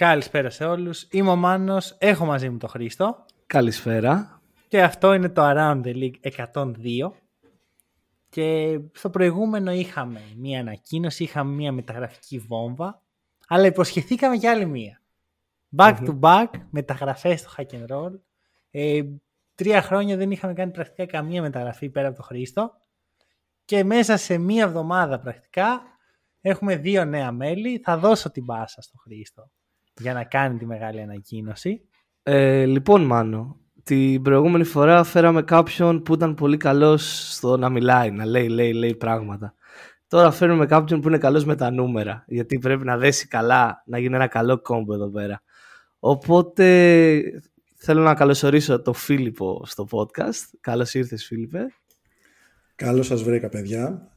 Καλησπέρα σε όλους. Είμαι ο Μάνος. Έχω μαζί μου τον Χρήστο. Καλησπέρα. Και αυτό είναι το Around the League 102. Και στο προηγούμενο είχαμε μία ανακοίνωση, είχαμε μία μεταγραφική βόμβα, αλλά υποσχεθήκαμε κι άλλη μία. Back to back, μεταγραφές στο Hack and Roll. Ε, τρία χρόνια δεν είχαμε κάνει πρακτικά καμία μεταγραφή πέρα από το Χρήστο. Και μέσα σε μία εβδομάδα πρακτικά έχουμε δύο νέα μέλη. Θα δώσω την πάσα στο Χρήστο για να κάνει τη μεγάλη ανακοίνωση. Ε, λοιπόν, Μάνο, την προηγούμενη φορά φέραμε κάποιον που ήταν πολύ καλός στο να μιλάει, να λέει, λέει, λέει πράγματα. Τώρα φέρνουμε κάποιον που είναι καλός με τα νούμερα, γιατί πρέπει να δέσει καλά, να γίνει ένα καλό κόμπο εδώ πέρα. Οπότε θέλω να καλωσορίσω τον Φίλιππο στο podcast. Καλώς ήρθες Φίλιππε. Καλώς σας βρήκα παιδιά.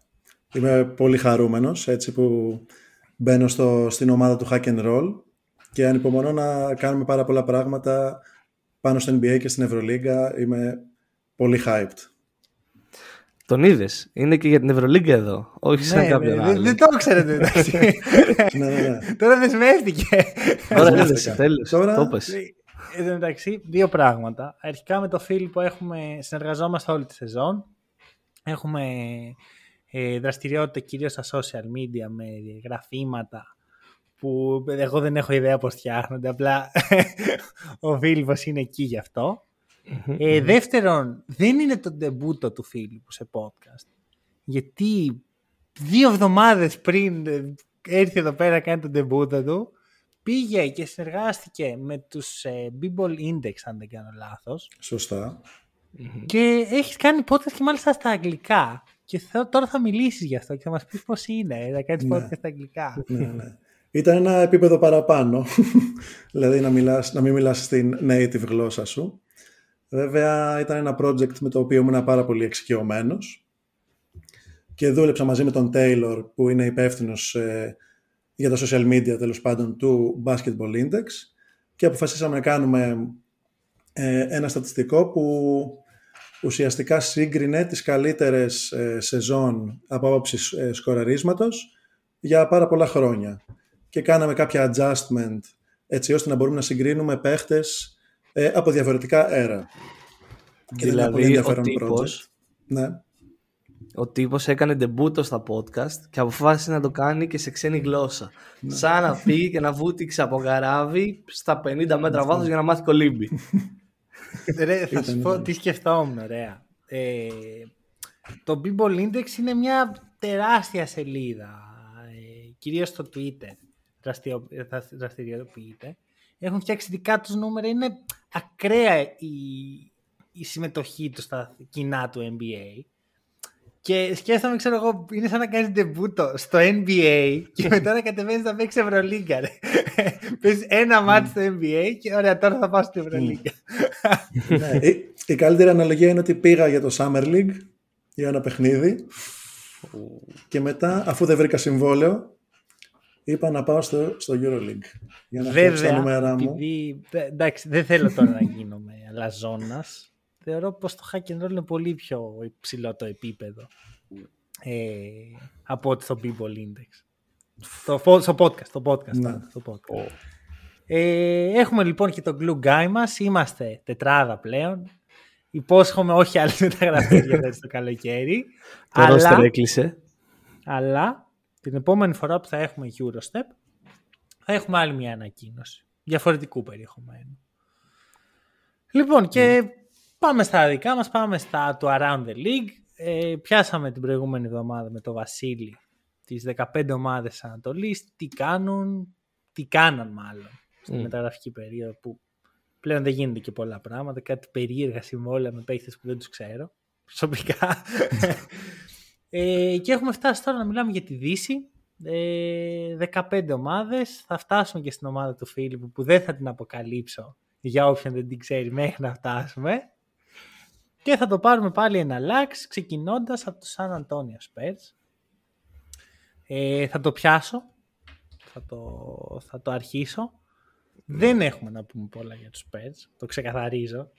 Είμαι πολύ χαρούμενος έτσι που μπαίνω στο, στην ομάδα του Hack and Roll και ανυπομονώ να κάνουμε πάρα πολλά πράγματα πάνω στο NBA και στην Ευρωλίγκα. Είμαι πολύ hyped. Τον είδες; Είναι και για την Ευρωλίγκα εδώ. Όχι σαν Ναι, κάποιον ναι, άλλο. Δεν το ξέρετε. εντάξει. ναι, ναι, ναι. Τώρα δεσμεύτηκε. Τώρα Τώρα- είδες, τέλος. Τώρα- Το πες. Εν τω μεταξύ, δύο πράγματα. Αρχικά με το Φίλιππο έχουμε, συνεργαζόμαστε όλη τη σεζόν. Έχουμε ε, δραστηριότητα κυρίως στα social media με γραφήματα που εγώ δεν έχω ιδέα πώς φτιάχνονται, απλά ο Φίλιππος είναι εκεί γι' αυτό. Ε, δεύτερον, δεν είναι το ντεμπούτο του Φίλιππου σε podcast. Γιατί δύο εβδομάδες πριν ε, έρθει εδώ πέρα να κάνει τον ντεμπούτο του, πήγε και συνεργάστηκε με τους ε, B-Ball Index, αν δεν κάνω λάθος, Σωστά. και έχεις κάνει podcast και μάλιστα στα αγγλικά. Και θα- τώρα θα μιλήσεις γι' αυτό και θα μας πεις πώς είναι ε, να κάνεις Ναι. podcast στα αγγλικά. ναι, ναι. Ήταν ένα επίπεδο παραπάνω. δηλαδή να, μιλάς, να μην μιλάς στην native γλώσσα σου. Βέβαια ήταν ένα project με το οποίο ήμουν πάρα πολύ εξοικειωμένος και δούλεψα μαζί με τον Taylor που είναι υπεύθυνος για τα social media τέλος πάντων του Basketball Index και αποφασίσαμε να κάνουμε ε, ένα στατιστικό που ουσιαστικά σύγκρινε τις καλύτερες ε, σεζόν από άποψης ε, σκοραρίσματος για πάρα πολλά χρόνια και κάναμε κάποια adjustment έτσι ώστε να μπορούμε να συγκρίνουμε παίχτες ε, από διαφορετικά αέρα. Και ήταν ένα πολύ Δηλαδή ο ενδιαφέρον τύπος, project. Ναι. ο τύπος έκανε ντεμπούτο στα podcast και αποφάσισε να το κάνει και σε ξένη γλώσσα. Ναι. Σαν να φύγει και να βούτυξε από γαράβι στα 50 Ναι. μέτρα βάθος για να μάθει κολύμπι. Ρε, θα σου Ήταν, πω ήταν. τι σκεφτόμουν, ωραία. Ε, το Bibble Index είναι μια τεράστια σελίδα, ε, κυρίως στο Twitter δραστηριο- δρα- δραστηριοποιείται. Έχουν φτιάξει δικά τους νούμερα, είναι ακραία η, η συμμετοχή τους στα κοινά του NBA. Και σκέφτομαι, ξέρω εγώ, είναι σαν να κάνεις ντεμπούτο στο NBA και μετά να κατεβαίνεις να παίξεις Ευρωλίγκα. ρε. Παίζεις ένα μάτι στο NBA και ωραία, τώρα θα πάω στην Ευρωλίγκα. ναι. Η, η καλύτερη αναλογία είναι ότι πήγα για το Summer League για ένα παιχνίδι και μετά αφού δεν βρήκα συμβόλαιο είπα να πάω στο, στο Euroleague για να φτιάξω τα νούμερα Βέβαια, μου. επειδή, δε- εντάξει, δεν θέλω τώρα να γίνομαι αλαζόνας. Θεωρώ πως το hack and roll είναι πολύ πιο υψηλό το επίπεδο ε, από ότι στο People Index. Στο, φο- στο podcast, στο podcast. Ναι. στο podcast. Ε, έχουμε λοιπόν και τον glue guy μας. Είμαστε τετράδα πλέον. Υπόσχομαι όχι άλλες μεταγραφές για φέτος το καλοκαίρι. Το αλλά, ρόστερ έκλεισε. αλλά την επόμενη φορά που θα έχουμε Eurostep θα έχουμε άλλη μια ανακοίνωση διαφορετικού περιεχομένου. Λοιπόν και πάμε στα δικά μας, πάμε στα του Around the League. Ε, πιάσαμε την προηγούμενη εβδομάδα με το Βασίλη τις 15 ομάδες Ανατολής, τι κάνουν, τι κάναν μάλλον στη Μμ. μεταγραφική περίοδο που πλέον δεν γίνεται και πολλά πράγματα, κάτι περίεργα συμβόλαια με παίχτες που δεν τους ξέρω προσωπικά. ε, και έχουμε φτάσει τώρα να μιλάμε για τη Δύση, Ε, 15 ομάδες. Θα φτάσουμε και στην ομάδα του Φίλιππου που δεν θα την αποκαλύψω για όποιον δεν την ξέρει μέχρι να φτάσουμε. Και θα το πάρουμε πάλι ένα λάξ ξεκινώντας από το Σαν Αντώνιο Spurs. Ε, θα το πιάσω. Θα το, θα το αρχίσω. Δεν έχουμε να πούμε πολλά για τους Spurs. Το ξεκαθαρίζω.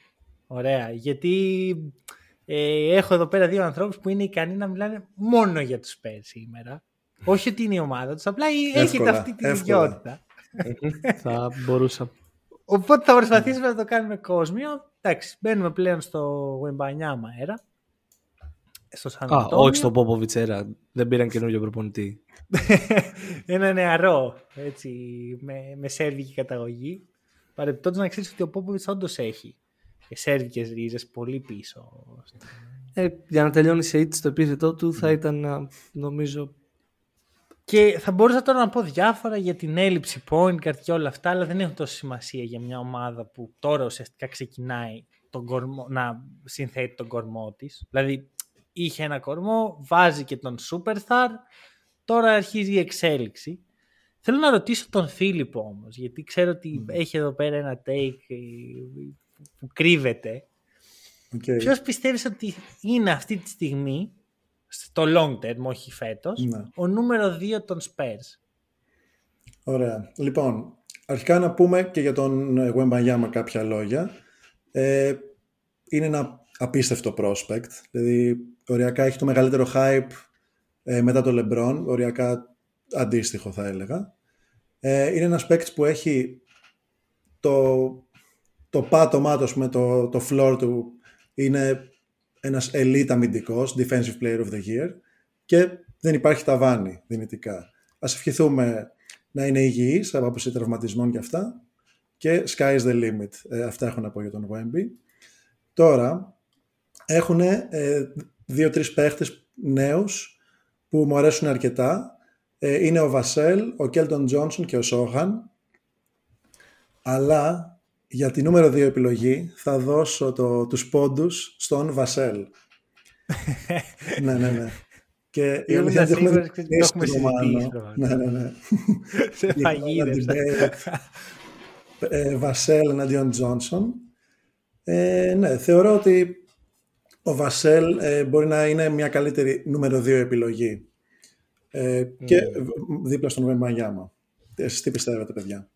Ωραία. Γιατί ε, έχω εδώ πέρα δύο ανθρώπους που είναι ικανοί να μιλάνε μόνο για τους Spurs σήμερα. Όχι ότι είναι η ομάδα τους, απλά έχετε αυτή την ιδιότητα. θα μπορούσα. Οπότε θα προσπαθήσουμε να το κάνουμε κόσμιο. Εντάξει, μπαίνουμε πλέον στο Γουεμπανιάμα αέρα. Στο Σαν Α, όχι στο Πόποβιτς αέρα. Δεν πήραν καινούργιο προπονητή. Ένα νεαρό, έτσι, με, με σέρβικη καταγωγή. Παρεπτόντως να ξέρεις ότι ο Πόποβιτς όντως έχει σέρβικες ρίζες πολύ πίσω. Ε, για να τελειώνει σε ήττ στο επίθετό του θα ήταν νομίζω και θα μπορούσα τώρα να πω διάφορα για την έλλειψη point guard και όλα αυτά, αλλά δεν έχουν τόσο σημασία για μια ομάδα που τώρα ουσιαστικά ξεκινάει τον κορμό, να συνθέτει τον κορμό της. Δηλαδή, είχε ένα κορμό, βάζει και τον superstar, τώρα αρχίζει η εξέλιξη. Θέλω να ρωτήσω τον Φίλιππο όμως, γιατί ξέρω ότι έχει εδώ πέρα ένα take ε, που κρύβεται. Okay. Ποιος πιστεύεις ότι είναι αυτή τη στιγμή στο long term, όχι φέτος, ναι. ο νούμερο 2 των Spurs; Ωραία. Λοιπόν, αρχικά να πούμε και για τον Wembanyama κάποια λόγια. Ε, είναι ένα απίστευτο prospect. Δηλαδή, οριακά έχει το μεγαλύτερο hype ε, μετά το LeBron. Οριακά αντίστοιχο θα έλεγα. Ε, είναι ένας παίκτης που έχει το, το πάτωμά του, με το, το floor του είναι ένας elite αμυντικός, defensive player of the year και δεν υπάρχει ταβάνι δυνητικά. Ας ευχηθούμε να είναι υγιής από απόψη τραυματισμών και αυτά και sky is the limit. Ε, αυτά έχω να πω για τον Wemby. Τώρα έχουν ε, δύο-τρεις παίχτες νέους που μου αρέσουν αρκετά. Ε, είναι ο Βασέλ, ο Κέλτον Τζόνσον και ο Σόχαν. Αλλά για τη νούμερο 2 επιλογή θα δώσω το, τους πόντους στον Βασέλ. ναι, ναι, ναι. Και η αλήθεια είναι ότι έχουμε συζητήσει. Ναι, ναι, ναι. Σε ε, Βασέλ εναντίον Τζόνσον. Ε, ναι, θεωρώ ότι ο Βασέλ ε, μπορεί να είναι μια καλύτερη νούμερο 2 επιλογή. Ε, Και δίπλα στον Βεμαγιάμα. Εσείς τι πιστεύετε, παιδιά;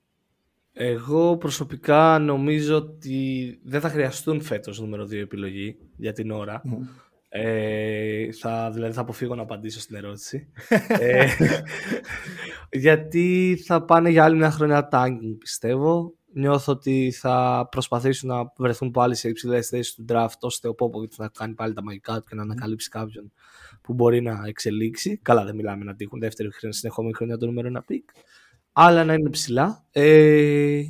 Εγώ προσωπικά νομίζω ότι δεν θα χρειαστούν φέτος νούμερο 2 επιλογή για την ώρα. Ε, θα, δηλαδή θα αποφύγω να απαντήσω στην ερώτηση. ε, γιατί θα πάνε για άλλη μια χρονιά tanking πιστεύω. Νιώθω ότι θα προσπαθήσουν να βρεθούν πάλι σε υψηλές θέσεις του draft ώστε ο Πόποβιτ να κάνει πάλι τα μαγικά του και να ανακαλύψει κάποιον που μπορεί να εξελίξει. Καλά, δεν μιλάμε να τύχουν δεύτερη συνεχόμενη χρονιά το νούμερο ένα pick αλλά να είναι ψηλά. Ε,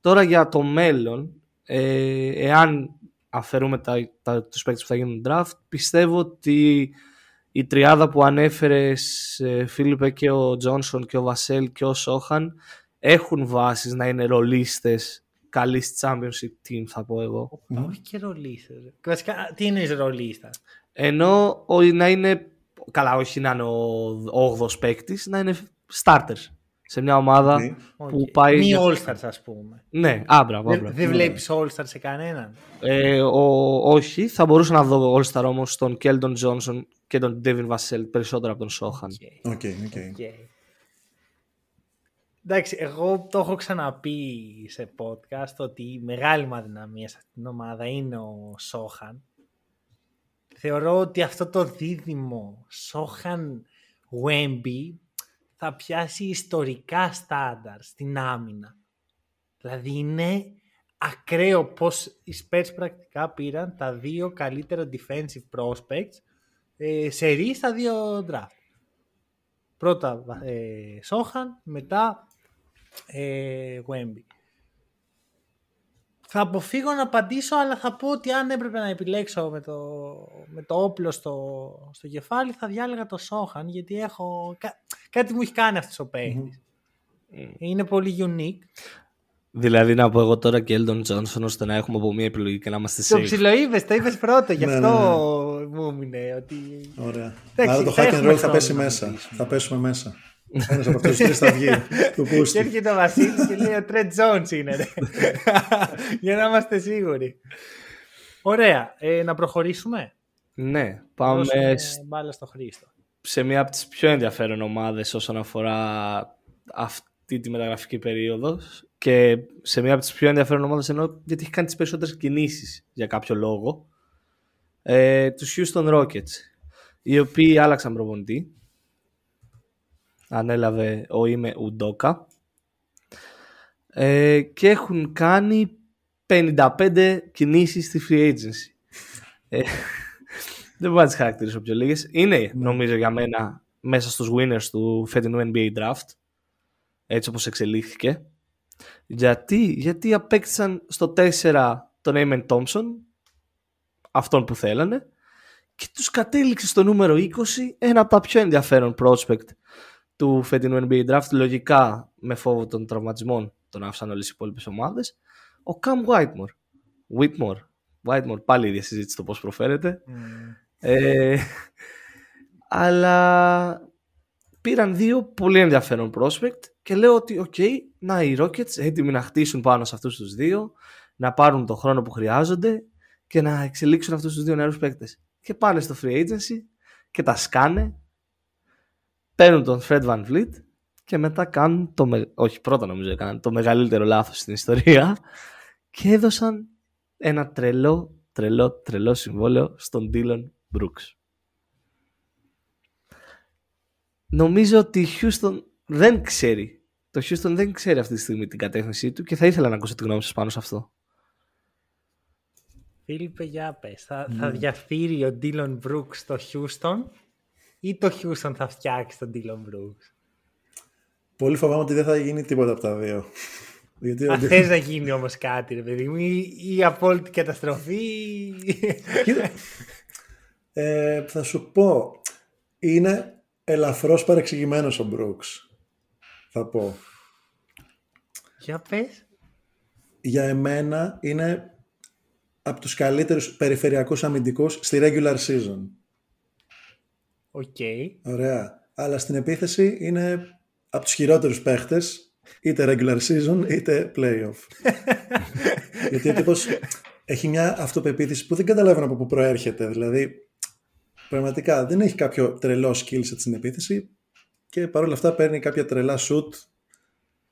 τώρα για το μέλλον, ε, εάν αφαιρούμε τα, τα, τους παίκτες που θα γίνουν draft, πιστεύω ότι η τριάδα που ανέφερες ε, Φίλιππε και ο Τζόνσον και ο Βασέλ και ο Σόχαν έχουν βάσεις να είναι ρολίστες καλής championship team θα πω εγώ. Όχι και ρολίστες. Βασικά τι είναι ρολίστας; Ενώ να είναι, καλά όχι να είναι ο 8ος παίκτης, να είναι starters σε μια ομάδα okay. που okay. πάει. Μη All-Stars, ας πούμε. Ναι, μπράβο. Δεν, δεν βλέπεις All-Star σε κανέναν. Ε, ο, όχι, θα μπορούσα να δω All-Star όμως τον Κέλντον Τζόνσον και τον Ντέβιν Βασέλ περισσότερο από τον Σόχαν. OK, okay. okay, okay. Εντάξει, εγώ το έχω ξαναπεί σε podcast ότι η μεγάλη μου αδυναμία σε αυτήν την ομάδα είναι ο Σόχαν. Θεωρώ ότι αυτό το δίδυμο Σόχαν Wemby θα πιάσει ιστορικά στάνταρ στην άμυνα. Δηλαδή είναι ακραίο πως οι Spurs πρακτικά πήραν τα δύο καλύτερα defensive prospects ε, σε ρί στα δύο draft. Πρώτα ε, Σόχαν, μετά ε, Wemby. Θα αποφύγω να απαντήσω, αλλά θα πω ότι αν έπρεπε να επιλέξω με το, με το όπλο στο, στο κεφάλι, θα διάλεγα το Σόχαν, γιατί έχω... κάτι μου έχει κάνει αυτός ο παιχτης Είναι πολύ unique. Δηλαδή να πω εγώ τώρα και Έλτον Τζόνσον ώστε να έχουμε από μία επιλογή και να είμαστε safe. Το ψιλοείπες, το είπες πρώτο, γι' ναι, αυτό ναι, ναι. μου έμεινε ότι... Ωραία. Άρα το hack and roll θα πέσει μέσα. Θα πέσουμε μέσα. Ένας από αυτούς τους τρεις θα βγει. του Και πούστη. έρχεται ο Βασίλης και λέει ο Τρέντ Τζόντ είναι. ρε. Για να είμαστε σίγουροι. Ωραία. Ε, να προχωρήσουμε; Ναι, πάμε Δώσουμε σ- μπάλα στο Χρήστο. σε μία από τις πιο ενδιαφέρον ομάδες όσον αφορά αυτή τη μεταγραφική περίοδος και σε μία από τις πιο ενδιαφέρον ομάδες εννοώ γιατί έχει κάνει τις περισσότερες κινήσεις για κάποιο λόγο ε, τους Houston Rockets οι οποίοι άλλαξαν προπονητή ανέλαβε ο Είμαι Ουντόκα ε, και έχουν κάνει 55 κινήσεις στη free agency. Ε, δεν μπορώ να τις χαρακτηρίσω πιο λίγες. Είναι νομίζω για μένα μέσα στους winners του φετινού NBA draft έτσι όπως εξελίχθηκε. Γιατί, γιατί απέκτησαν στο 4 τον Amen Thompson αυτόν που θέλανε και τους κατέληξε στο νούμερο 20 ένα από τα πιο ενδιαφέρον prospect του φετινού NBA draft λογικά με φόβο των τραυματισμών τον άφησαν όλες οι υπόλοιπες ομάδες. Ο Cam Whitmore. Whitmore. Whitmore πάλι η ίδια συζήτηση το πώς προφέρεται. Ε, αλλά πήραν δύο πολύ ενδιαφέρον prospect και λέω ότι οκ, να οι Rockets έτοιμοι να χτίσουν πάνω σε αυτούς τους δύο να πάρουν τον χρόνο που χρειάζονται και να εξελίξουν αυτούς τους δύο νεαρούς παίκτες. Και πάνε στο free agency και τα σκάνε παίρνουν τον Fred Van Vliet και μετά κάνουν το με... όχι πρώτα νομίζω έκαναν το μεγαλύτερο λάθος στην ιστορία και έδωσαν ένα τρελό τρελό τρελό συμβόλαιο στον Dylan Brooks. Νομίζω ότι η Houston δεν ξέρει. Το Houston δεν ξέρει αυτή τη στιγμή την κατεύθυνσή του και θα ήθελα να ακούσω τη γνώμη σας πάνω σε αυτό. Φίλιππε, για πες. Θα, θα διαφθείρει ο Ντίλον Μπρούκς στο Houston ή το Houston θα φτιάξει τον Ντίλον Μπρούκς. Πολύ φοβάμαι ότι δεν θα γίνει τίποτα από τα δύο. Γιατί ο Αν θες να γίνει όμως κάτι, ρε παιδί μου, ή, ή απόλυτη καταστροφή. Κοίτα, ε, θα σου πω, είναι ελαφρώς παρεξηγημένος ο Brooks. Θα πω. για πες. Για εμένα είναι από τους καλύτερους περιφερειακούς αμυντικούς στη regular season. OK. Ωραία. Αλλά στην επίθεση είναι από τους χειρότερους παίχτες, είτε regular season είτε playoff. Γιατί ο τύπος έχει μια αυτοπεποίθηση που δεν καταλαβαίνω από πού προέρχεται. Δηλαδή, πραγματικά δεν έχει κάποιο τρελό skill set στην επίθεση και παρόλα αυτά παίρνει κάποια τρελά shoot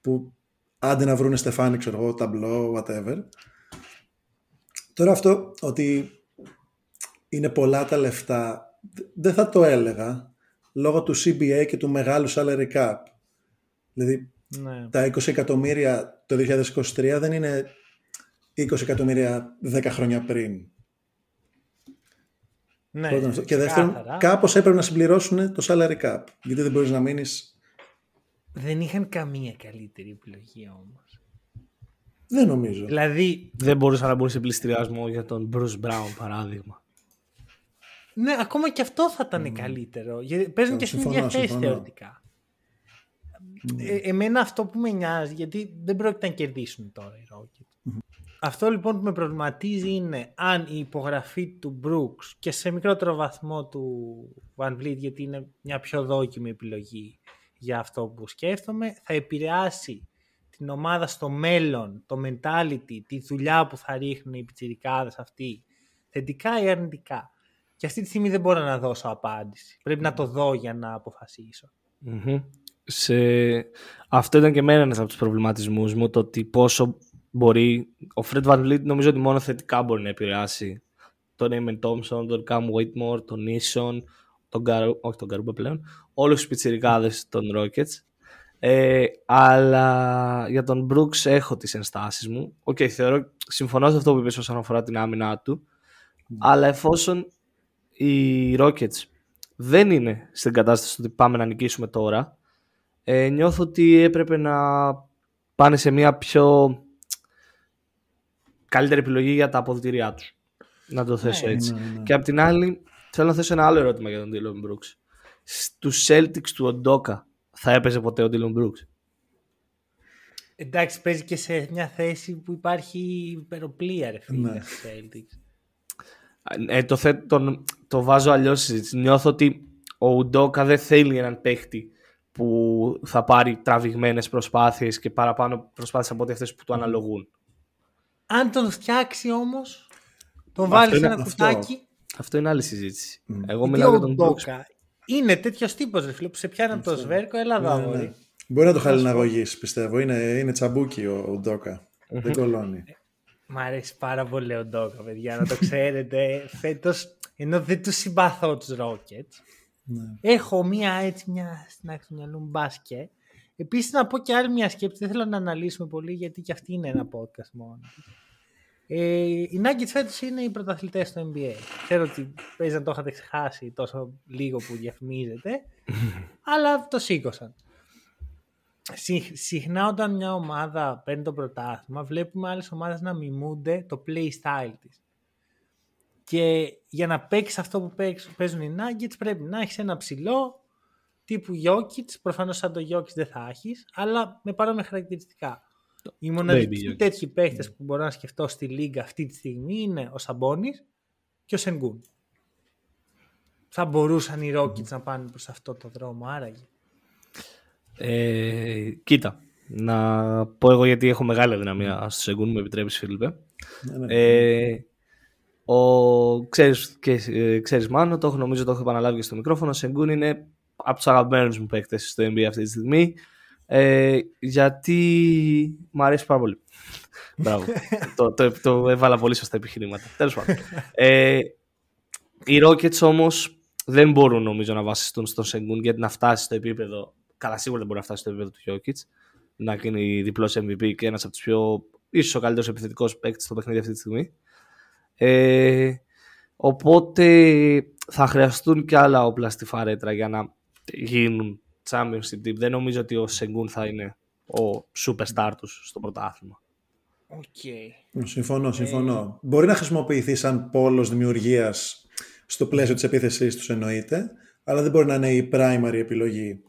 που άντε να βρούνε στεφάνι, ξέρω εγώ, ταμπλό, whatever. Τώρα αυτό ότι είναι πολλά τα λεφτά, δεν θα το έλεγα λόγω του CBA και του μεγάλου salary cap. Δηλαδή Ναι. τα 20 εκατομμύρια το 2023 δεν είναι 20 εκατομμύρια 10 χρόνια πριν. ναι. Πρώτον αυτό. Και δεύτερον, ξεκάθαρα. κάπως έπρεπε να συμπληρώσουν το salary cap. Γιατί δεν μπορείς να μείνεις... Δεν είχαν καμία καλύτερη επιλογή όμως. Δεν νομίζω. Δηλαδή, δεν μπορούσαν να μπουν σε πληστηριασμό για τον Bruce Brown παράδειγμα ναι, ακόμα και αυτό θα ήταν καλύτερο. Γιατί παίζουν Ε, και στην συμφωνώ, ίδια θέση συμφωνώ. θεωρητικά. Ε, εμένα αυτό που με νοιάζει, γιατί δεν πρόκειται να κερδίσουν τώρα οι Rockets. Αυτό λοιπόν που με προβληματίζει είναι αν η υπογραφή του Brooks και σε μικρότερο βαθμό του Van Vliet, γιατί είναι μια πιο δόκιμη επιλογή για αυτό που σκέφτομαι, θα επηρεάσει την ομάδα στο μέλλον, το mentality, τη δουλειά που θα ρίχνουν οι πιτσιρικάδες αυτοί, θετικά ή αρνητικά. Και αυτή τη στιγμή δεν μπορώ να δώσω απάντηση. Πρέπει να το δω για να αποφασίσω. Μμμ. Σε... Αυτό ήταν και εμένα ένας από τους προβληματισμούς μου, το ότι πόσο μπορεί... Ο Fred Van Vliet νομίζω ότι μόνο θετικά μπορεί να επηρεάσει τον Amen Thompson, τον Cam Whitmore, τον Eason, τον Garou, όχι τον Garuba πλέον, όλους τους πιτσιρικάδες των Rockets. Ε, αλλά για τον Brooks έχω τις ενστάσεις μου. Οκ, θεωρώ, συμφωνώ σε αυτό που είπες όσον αφορά την άμυνά του, αλλά εφόσον οι Rockets δεν είναι στην κατάσταση ότι πάμε να νικήσουμε τώρα, ε, νιώθω ότι έπρεπε να πάνε σε μια πιο καλύτερη επιλογή για τα αποδητήριά τους. Να το θέσω έτσι. ναι, ναι. Και απ' την άλλη, θέλω να θέσω ένα άλλο ερώτημα για τον Dylan Brooks. Στους Celtics του Οντόκα θα έπαιζε ποτέ ο Dylan Brooks; Εντάξει, παίζει και σε μια θέση που υπάρχει υπεροπλία, ρε φίλε, Ναι. στους Celtics. Ε, το, θε, τον- το βάζω αλλιώς συζήτηση. Νιώθω ότι ο Ουντόκα δεν θέλει έναν παίχτη που θα πάρει τραβηγμένες προσπάθειες και παραπάνω προσπάθειες από ό,τι αυτές που του αναλογούν. Αν τον φτιάξει όμως, τον βάλεις σε είναι ένα αυτό. κουτάκι. Αυτό είναι άλλη συζήτηση. Εγώ γιατί μιλάω ο για τον Brooks. Ντόκα είναι τέτοιος τύπος, ρε φίλε, που σε πιάνει από το σβέρκο, έλα εδώ, Ναι, ναι. αγόρι. Μπορεί να το χαλιναγωγήσει, πιστεύω. Είναι, είναι τσαμπούκι ο, ο Ντόκα. Δεν κωλώνει. Μ' αρέσει πάρα πολύ ο Ντόκα, παιδιά, να το ξέρετε. Φέτος, ενώ δεν τους συμπαθώ τους Rockets, Ναι. έχω μία έτσι, μια στην άκρη του μυαλού μου μπάσκετ. Επίσης, να πω και άλλη μια σκέψη. Δεν θέλω να αναλύσουμε πολύ, γιατί και αυτή είναι ένα podcast μόνο. της. Ε, οι Nuggets φέτος είναι οι πρωταθλητές στο NBA. Ξέρω ότι παίζει να το είχατε ξεχάσει τόσο λίγο που διαφημίζετε, αλλά το σήκωσαν. Συ- συχνά όταν μια ομάδα παίρνει το πρωτάθλημα βλέπουμε άλλες ομάδες να μιμούνται το play style της. Και για να παίξεις αυτό που παίξ- παίζουν οι Nuggets πρέπει να έχεις ένα ψηλό τύπου Jokic, προφανώς σαν το Jokic δεν θα έχεις, αλλά με παρόμοια χαρακτηριστικά. Οι μοναδικοί Jokic. τέτοιοι παίχτες που μπορώ να σκεφτώ στη λίγα αυτή τη στιγμή είναι ο Σαμπόνης και ο Σενγκούν. Θα μπορούσαν οι Rockets να πάνε προς αυτό το δρόμο, άραγε. Ε, κοίτα, να πω εγώ γιατί έχω μεγάλη αδυναμία στο Σεγκούν, μου επιτρέπεις Φίλιππε. Ναι, ναι. Ε, ο, ξέρεις, και, ε, ξέρεις Μάνο, το έχω νομίζω το έχω επαναλάβει και στο μικρόφωνο, ο Σεγκούν είναι από τους αγαπημένους μου παίκτες στο NBA αυτή τη στιγμή. Ε, γιατί μου αρέσει πάρα πολύ. Μπράβο. το, το, το έβαλα πολύ σωστά επιχειρήματα. Τέλος πάντων. Ε, οι Rockets όμως δεν μπορούν νομίζω να βασιστούν στον Σενγκούν γιατί να φτάσει στο επίπεδο. Καλά, σίγουρα δεν μπορεί να φτάσει στο επίπεδο του Jokic. Να γίνει διπλός MVP και ένας από τους πιο. ίσως ο καλύτερος επιθετικός παίκτης στο παιχνίδι αυτή τη στιγμή. Ε, οπότε θα χρειαστούν και άλλα όπλα στη φαρέτρα για να γίνουν championship team. Δεν νομίζω ότι ο Σενγκούν θα είναι ο superstar τους στο πρωτάθλημα. Οκ. Συμφωνώ, συμφωνώ. Μπορεί να χρησιμοποιηθεί σαν πόλος δημιουργίας στο πλαίσιο της επίθεσής τους εννοείται, αλλά δεν μπορεί να είναι η primary επιλογή.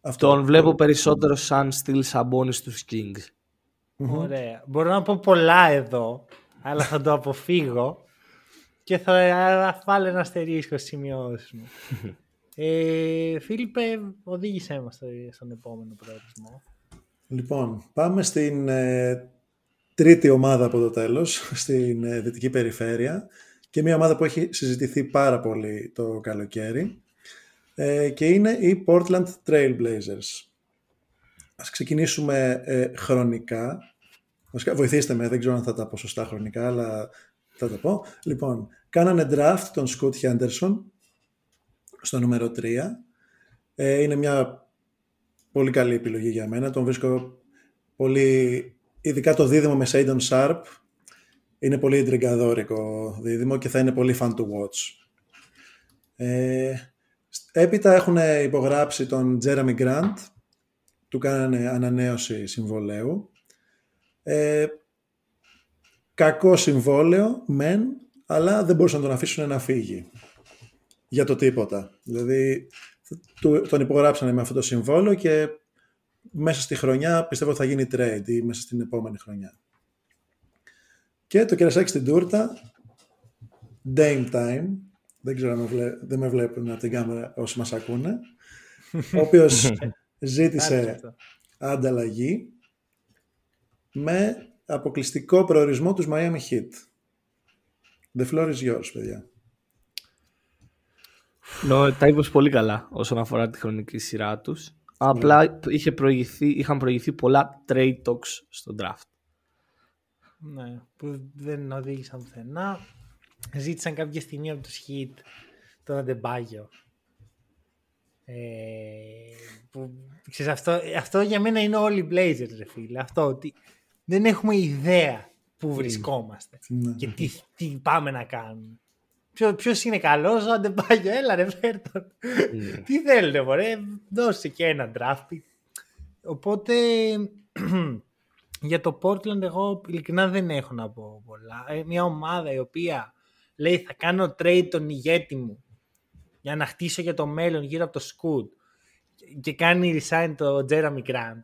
Αυτό. Τον βλέπω περισσότερο σαν στυλ Σαμπόνι στους Kings. Ωραία. Μπορώ να πω πολλά εδώ, αλλά θα το αποφύγω και θα βάλω ένα αστερίσκο στις σημειώσεις μου. ε, Φίλιππε, οδήγησέ μας στο- στον επόμενο προορισμό. Λοιπόν, πάμε στην ε, τρίτη ομάδα από το τέλος, στην ε, Δυτική Περιφέρεια και μια ομάδα που έχει συζητηθεί πάρα πολύ το καλοκαίρι ε, και είναι οι Portland Trail Blazers. Ας ξεκινήσουμε ε, χρονικά. Βασικά, βοηθήστε με, δεν ξέρω αν θα τα πω σωστά χρονικά, αλλά θα τα πω. Λοιπόν, κάνανε draft τον Scott Henderson στο νούμερο 3. Ε, είναι μια πολύ καλή επιλογή για μένα. Τον βρίσκω πολύ, ειδικά το δίδυμο με Shadon Sharp, είναι πολύ εντριγκαδόρικο δίδυμο και θα είναι πολύ fun to watch. Ε, έπειτα έχουν υπογράψει τον Jeremy Grant, του κάνανε ανανέωση συμβολέου. Ε, κακό συμβόλαιο, μεν, αλλά δεν μπορούσαν να τον αφήσουν να φύγει για το τίποτα. Δηλαδή, του- τον υπογράψανε με αυτό το συμβόλαιο και μέσα στη χρονιά πιστεύω θα γίνει trade ή μέσα στην επόμενη χρονιά. Και το κερασάκι στην τούρτα, Dame Time, δεν ξέρω αν με βλέ- δεν με βλέπουν από την κάμερα όσοι μας ακούνε, ο οποίος Άρεσε ζήτησε αυτό. ανταλλαγή με αποκλειστικό προορισμό τους Miami Heat. The floor is yours, παιδιά. No, τα είπες πολύ καλά όσον αφορά τη χρονική σειρά τους. Απλά είχε προηγηθεί, είχαν προηγηθεί πολλά trade talks στο draft. Ναι, που δεν οδήγησαν πουθενά. Ζήτησαν κάποια στιγμή από τους Heat τον Αντεμπάγιο. Ε, που, ξέρεις, αυτό, αυτό για μένα είναι όλοι οι Blazers, ρε φίλε. Αυτό ότι δεν έχουμε ιδέα που βρισκόμαστε Ναι. και τι, τι πάμε να κάνουμε. Ποιο, ποιος είναι καλός, ο Αντεμπάγιο, έλα ρε φέρτον. τι θέλετε μωρέ, δώσε και ένα draft pick. Οπότε για το Portland εγώ ειλικρινά δεν έχω να πω πολλά. Ε, μια ομάδα η οποία λέει θα κάνω trade τον ηγέτη μου για να χτίσω για το μέλλον γύρω από το Scoot και κάνει resign το Jeremy Grant.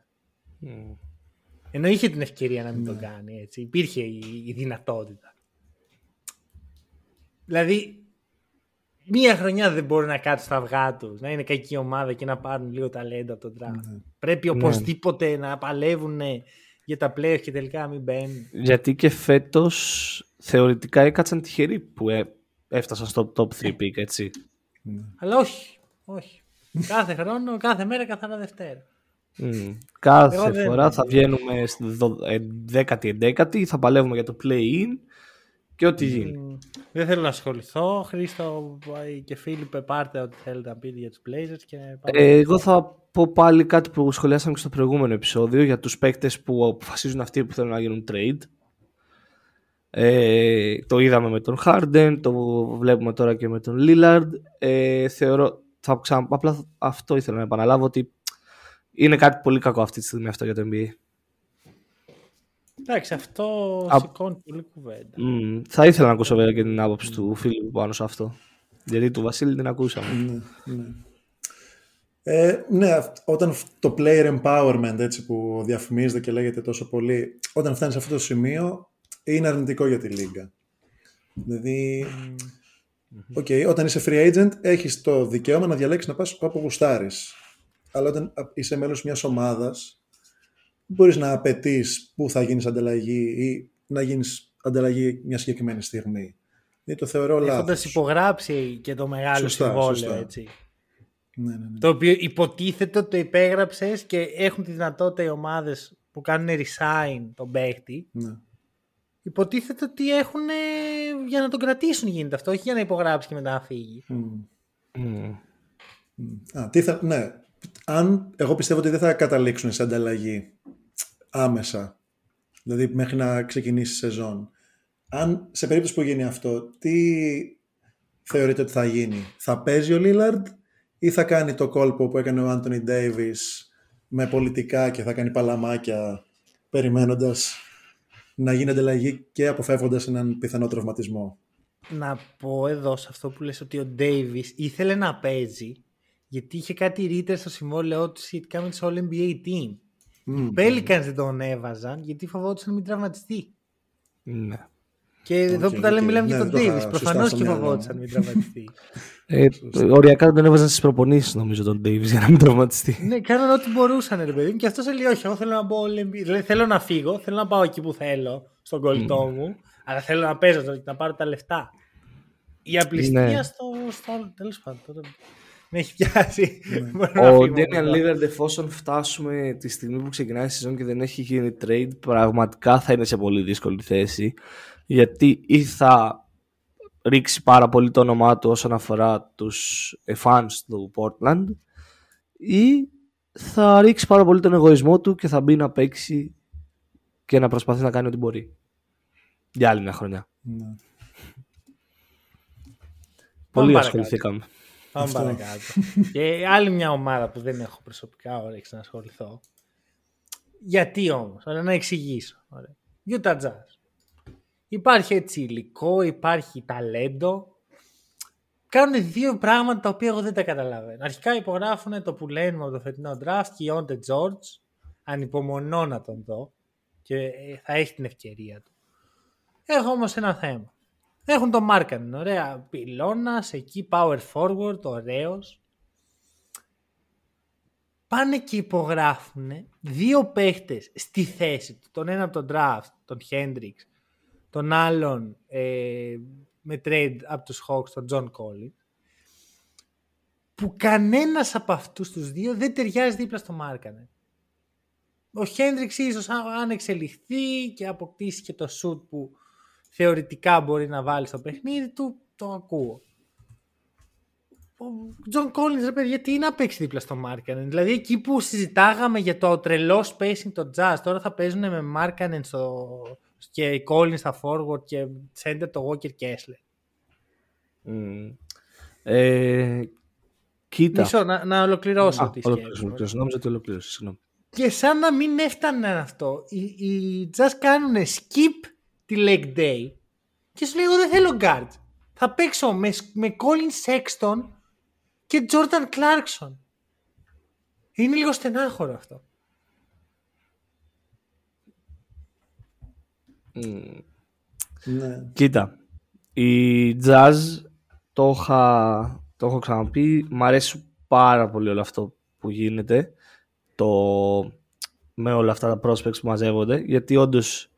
Ενώ είχε την ευκαιρία να μην το κάνει έτσι. Υπήρχε η, η δυνατότητα. Δηλαδή μία χρονιά δεν μπορεί να κάτσει στα αυγά τους, να είναι κακή ομάδα και να πάρουν λίγο ταλέντο από τον draft. Ναι. Πρέπει οπωσδήποτε να παλεύουν για τα playoffs και τελικά να μην μπαίνουν. Γιατί και φέτος θεωρητικά έκατσαν τυχεροί που ε, έφτασαν στο top 3 pick, έτσι. Αλλά όχι. όχι. κάθε χρόνο, κάθε μέρα, καθαρά Δευτέρα. Μμ. Κάθε Εγώ δεν- φορά θα βγαίνουμε στη δο- ε, 10η-11η, θα παλεύουμε για το play-in και ό,τι γίνει. Μ, Δεν θέλω να ασχοληθώ. Χρήστο ε, και Φίλιππε, πάρτε ό,τι θέλετε να πείτε για τους Blazers και πάμε. Ε, εγώ θα πω πάλι κάτι που σχολιάσαμε και στο προηγούμενο επεισόδιο για τους παίκτες που αποφασίζουν αυτοί που θέλουν να γίνουν trade. Ε, το είδαμε με τον Harden, το βλέπουμε τώρα και με τον Lillard. Ε, θεωρώ, θα ξανα, απλά αυτό ήθελα να επαναλάβω ότι είναι κάτι πολύ κακό αυτή τη στιγμή αυτό για το NBA. Εντάξει, αυτό Α- σηκώνει πολύ κουβέντα. Μμ, θα ήθελα να ακούσω βέβαια και την άποψη του φίλου πάνω σε αυτό. Γιατί του Βασίλη την ακούσαμε. Ναι, ναι. Ε, ναι, αυτ- όταν φ- το player empowerment έτσι που διαφημίζεται και λέγεται τόσο πολύ, όταν φτάνει σε αυτό το σημείο, είναι αρνητικό για τη λίγα. Δηλαδή, οκ, όταν είσαι free agent, έχεις το δικαίωμα να διαλέξεις να πας όπου γουστάρεις. Αλλά όταν α, είσαι μέλος μιας ομάδας, μπορείς να απαιτείς πού θα γίνεις ανταλλαγή ή να γίνεις ανταλλαγή μια συγκεκριμένη στιγμή. Δηλαδή, το θεωρώ Έχοντας λάθος. υπογράψει και το μεγάλο Σωστά, συμβόλαιο, σωστά. έτσι. Ναι, ναι, ναι. Το οποίο υποτίθεται ότι το υπέγραψες και έχουν τη δυνατότητα οι ομάδες που κάνουν re-sign τον παίχτη. ναι. Υποτίθεται ότι έχουν για να τον κρατήσουν γίνεται αυτό, όχι για να υπογράψει και μετά να φύγει. Μμ. Μμ. Α, τι θα, ναι. Αν, εγώ πιστεύω ότι δεν θα καταλήξουν σε ανταλλαγή άμεσα. Δηλαδή μέχρι να ξεκινήσει η σεζόν. Αν σε περίπτωση που γίνει αυτό, τι θεωρείτε ότι θα γίνει; Θα παίζει ο Λίλαρντ ή θα κάνει το κόλπο που έκανε ο Άντωνι Ντέιβις με πολιτικά και θα κάνει παλαμάκια περιμένοντας να γίνει ανταλλαγή και αποφεύγοντας έναν πιθανό τραυματισμό; Να πω εδώ σε αυτό που λες ότι ο Ντέιβις ήθελε να παίζει γιατί είχε κάτι ρήτρα στο συμβόλαιό του σχετικά με το All NBA team. Μμ. Οι Pelicans δεν τον έβαζαν γιατί φοβόντουσαν να μην τραυματιστεί. Ναι. Και εδώ Οκ, που τα λέμε, οκ. μιλάμε Ναι, για τον δεν το είχα Davis. σωστά Προφανώς στο και μυαλό φοβόντουσαν μου. να μην τραυματιστεί. Ε, οριακά τον έβαζαν στις προπονήσεις νομίζω τον Davis για να μην τραυματιστεί. ναι, κάναν ό,τι μπορούσαν, ρε παιδί μου. Και αυτός λέει: Όχι, εγώ θέλω να μπω All NBA. Δηλαδή θέλω να φύγω, θέλω να πάω εκεί που θέλω, στον κολλητό μου, αλλά θέλω να παίζω τώρα και να πάρω τα λεφτά. Η απληστία Ναι. στο. στο Τέλος πάντων, τώρα με έχει πιάσει. Ναι. Μπορώ να Ο φύγω από Damian εδώ. Lillard εφόσον φτάσουμε τη στιγμή που ξεκινάει η σεζόν και δεν έχει γίνει trade πραγματικά θα είναι σε πολύ δύσκολη θέση γιατί ή θα ρίξει πάρα πολύ το όνομά του όσον αφορά τους ε, fans του Portland ή θα ρίξει πάρα πολύ τον εγωισμό του και θα μπει να παίξει και να προσπαθεί να κάνει ό,τι μπορεί για άλλη μια χρονιά. Ναι. Πολύ παρακάτω. ασχοληθήκαμε. Πάμε Αυτό. παρακάτω. και άλλη μια ομάδα που δεν έχω προσωπικά όρεξη να ασχοληθώ. Γιατί όμως, ωραία, να εξηγήσω. Ωραία. Utah Jazz. Υπάρχει έτσι υλικό, υπάρχει ταλέντο. Κάνουν δύο πράγματα τα οποία εγώ δεν τα καταλαβαίνω. Αρχικά υπογράφουν το που λένε από το φετινό draft και ο George. Ανυπομονώ να τον δω και ε, θα έχει την ευκαιρία του. Έχω όμως ένα θέμα. Έχουν τον Μάρκανεν, ωραία πυλώνα, εκεί power forward, ωραίος. Πάνε και υπογράφουν δύο παίχτες στη θέση του. Τον ένα από τον draft, τον Hendrix, τον άλλον ε, με trade από τους Hawks, τον John Collins. Που κανένας από αυτούς τους δύο δεν ταιριάζει δίπλα στο Μάρκανεν. Ο Χέντριξ ίσως αν αν εξελιχθεί και αποκτήσει και το σουτ που θεωρητικά μπορεί να βάλει στο παιχνίδι του, το ακούω. Ο John Collins, ρε παιδιά, τι να παίξει δίπλα στο Μάρκανεν; Δηλαδή εκεί που συζητάγαμε για το τρελό spacing των Jazz, τώρα θα παίζουν με Μάρκανεν στο... και Collins στα forward και center το Walker Kessler. Μμ. Ε, κοίτα. Μισό, να, να ολοκληρώσω Α, τη ολοκλήρωσε, σκέψη. ολοκλήρωσε. Νόμιζα ότι ολοκλήρωσε. Συγγνώμη. Και σαν να μην έφτανε αυτό, οι, οι Jazz κάνουν skip τη leg day και σου λέει εγώ δεν θέλω guard. Θα παίξω με, με Colin Sexton και Jordan Clarkson. Είναι λίγο στενάχωρο αυτό. Μμ. Ναι. Κοίτα, οι Jazz το, είχα, το έχω ξαναπεί. Μ' αρέσει πάρα πολύ όλο αυτό που γίνεται το, με όλα αυτά τα prospects που μαζεύονται γιατί όντως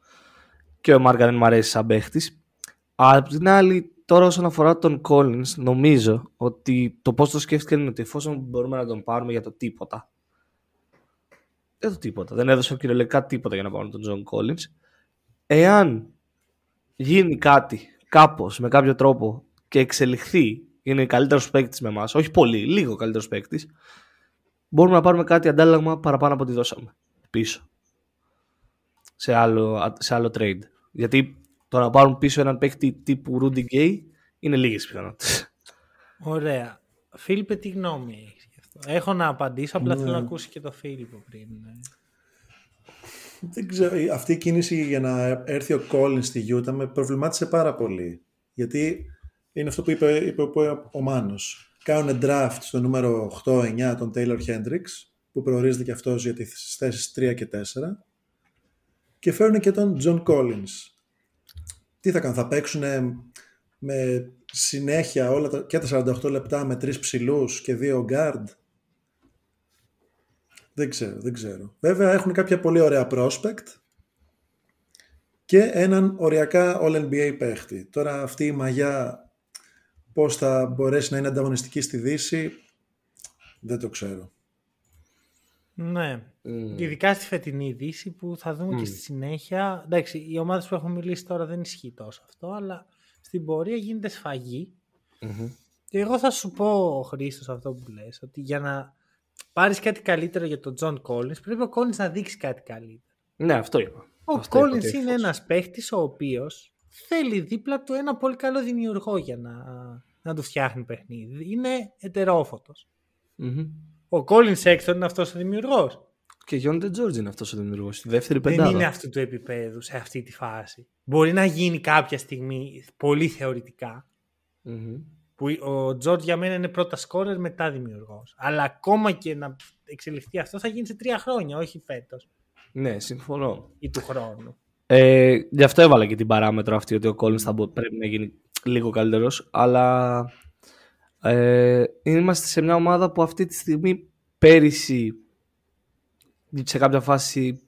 και ο Μάργανεν μου αρέσει σαν παίχτης. Αλλά απ' την άλλη, τώρα όσον αφορά τον Collins, νομίζω ότι το πώς το σκέφτηκαν είναι ότι εφόσον μπορούμε να τον πάρουμε για το τίποτα. Δεν το τίποτα. Δεν έδωσε κυριολεκτικά τίποτα για να πάρουμε τον John Collins. Εάν γίνει κάτι κάπως, με κάποιο τρόπο και εξελιχθεί, είναι καλύτερος παίκτης με εμάς, όχι πολύ, λίγο καλύτερος παίκτης, μπορούμε να πάρουμε κάτι αντάλλαγμα παραπάνω από ό,τι δώσαμε πίσω. Σε άλλο, σε άλλο trade. Γιατί το να πάρουν πίσω έναν παίκτη τύπου Rudy Gay είναι λίγες πιθανότητες. Ωραία. Φίλιππε, τι γνώμη έχεις γι' αυτό; Έχω να απαντήσω, απλά Ναι. θέλω να ακούσει και το Φίλιππο πριν. Δεν ξέρω, αυτή η κίνηση για να έρθει ο Collins στη Utah με προβλημάτισε πάρα πολύ. Γιατί είναι αυτό που είπε, είπε ο, ο Μάνος. Κάνουν draft στο νούμερο 8-9 τον Taylor Hendricks, που προορίζεται και αυτός για τις θέσεις 3 και 4. Και φέρνουν και τον John Collins. Τι θα κάνουν, θα παίξουν με συνέχεια όλα τα, και τα 48 λεπτά με τρεις ψηλούς και δύο guard; Δεν ξέρω, δεν ξέρω. Βέβαια έχουν κάποια πολύ ωραία prospect και έναν οριακά All-NBA παίχτη. Τώρα αυτή η μαγιά πώς θα μπορέσει να είναι ανταγωνιστική στη Δύση δεν το ξέρω. Ναι. Mm. Ειδικά στη φετινή Δύση που θα δούμε και στη συνέχεια. Εντάξει, οι ομάδες που έχουμε μιλήσει τώρα δεν ισχύει τόσο αυτό, αλλά στην πορεία γίνεται σφαγή. Και εγώ θα σου πω, Χρήστος, αυτό που λες, ότι για να πάρεις κάτι καλύτερο για τον John Collins, πρέπει ο Collins να δείξει κάτι καλύτερο. Ναι, αυτό είπα. Ο Αυτό είπα Collins ότι είναι ευτυχώς. ένας παίχτης ο οποίος θέλει δίπλα του ένα πολύ καλό δημιουργό για να, να του φτιάχνει παιχνίδι. Είναι ετερόφωτος. Μμμ. Ο Collin Sexton είναι αυτός ο δημιουργός. Και ο Keyonte George είναι αυτός ο δημιουργός. Στη δεύτερη Δεν πεντάδα. είναι αυτού του επίπεδου σε αυτή τη φάση. Μπορεί να γίνει κάποια στιγμή πολύ θεωρητικά. Μμμ. Που ο Τζορτ για μένα είναι πρώτα σκόρερ μετά δημιουργός. Αλλά ακόμα και να εξελιχθεί αυτό θα γίνει σε τρία χρόνια, όχι φέτος Ναι, συμφωνώ. ή του χρόνου. Ε, γι' αυτό έβαλα και την παράμετρο αυτή ότι ο Collins θα μπο- πρέπει να γίνει λίγο καλύτερος αλλά ε, είμαστε σε μια ομάδα που αυτή τη στιγμή πέρυσι σε κάποια φάση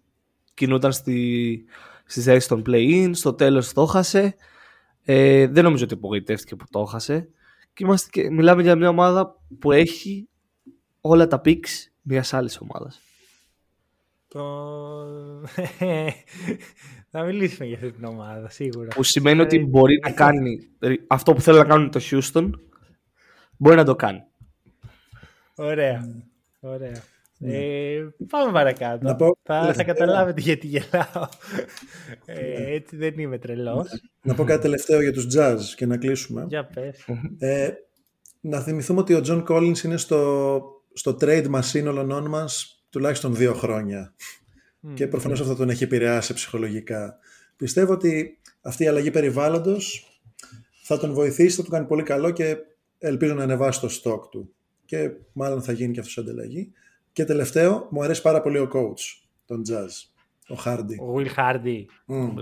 κινούταν στη, στη θέση των play-in, στο τέλος το χάσε ε, δεν νομίζω ότι απογοητεύτηκε που το χάσε και, είμαστε και μιλάμε για μια ομάδα που έχει όλα τα picks μιας άλλης ομάδας. Το... θα μιλήσουμε για αυτή την ομάδα, σίγουρα. Που σημαίνει ότι Ε, μπορεί να κάνει αυτό που θέλει να κάνει το Houston, μπορεί να το κάνει. Ωραία. Ωραία. Ε, πάμε παρακάτω. Να πω θα, θα τελευταία. καταλάβετε γιατί γελάω. Ε, έτσι δεν είμαι τρελός. Να πω κάτι τελευταίο για τους Jazz και να κλείσουμε. Για πες. Ε, να θυμηθούμε ότι ο John Collins είναι στο, στο trade machine όλων μας τουλάχιστον δύο χρόνια. Και προφανώς αυτό τον έχει επηρεάσει ψυχολογικά. Πιστεύω ότι αυτή η αλλαγή περιβάλλοντος θα τον βοηθήσει, θα του κάνει πολύ καλό και ελπίζω να ανεβάσει το stock του. Και μάλλον θα γίνει και αυτός ανταλλαγή. Και τελευταίο, μου αρέσει πάρα πολύ ο coach, τον Jazz, ο Hardy. Ο Will Hardy. Mm.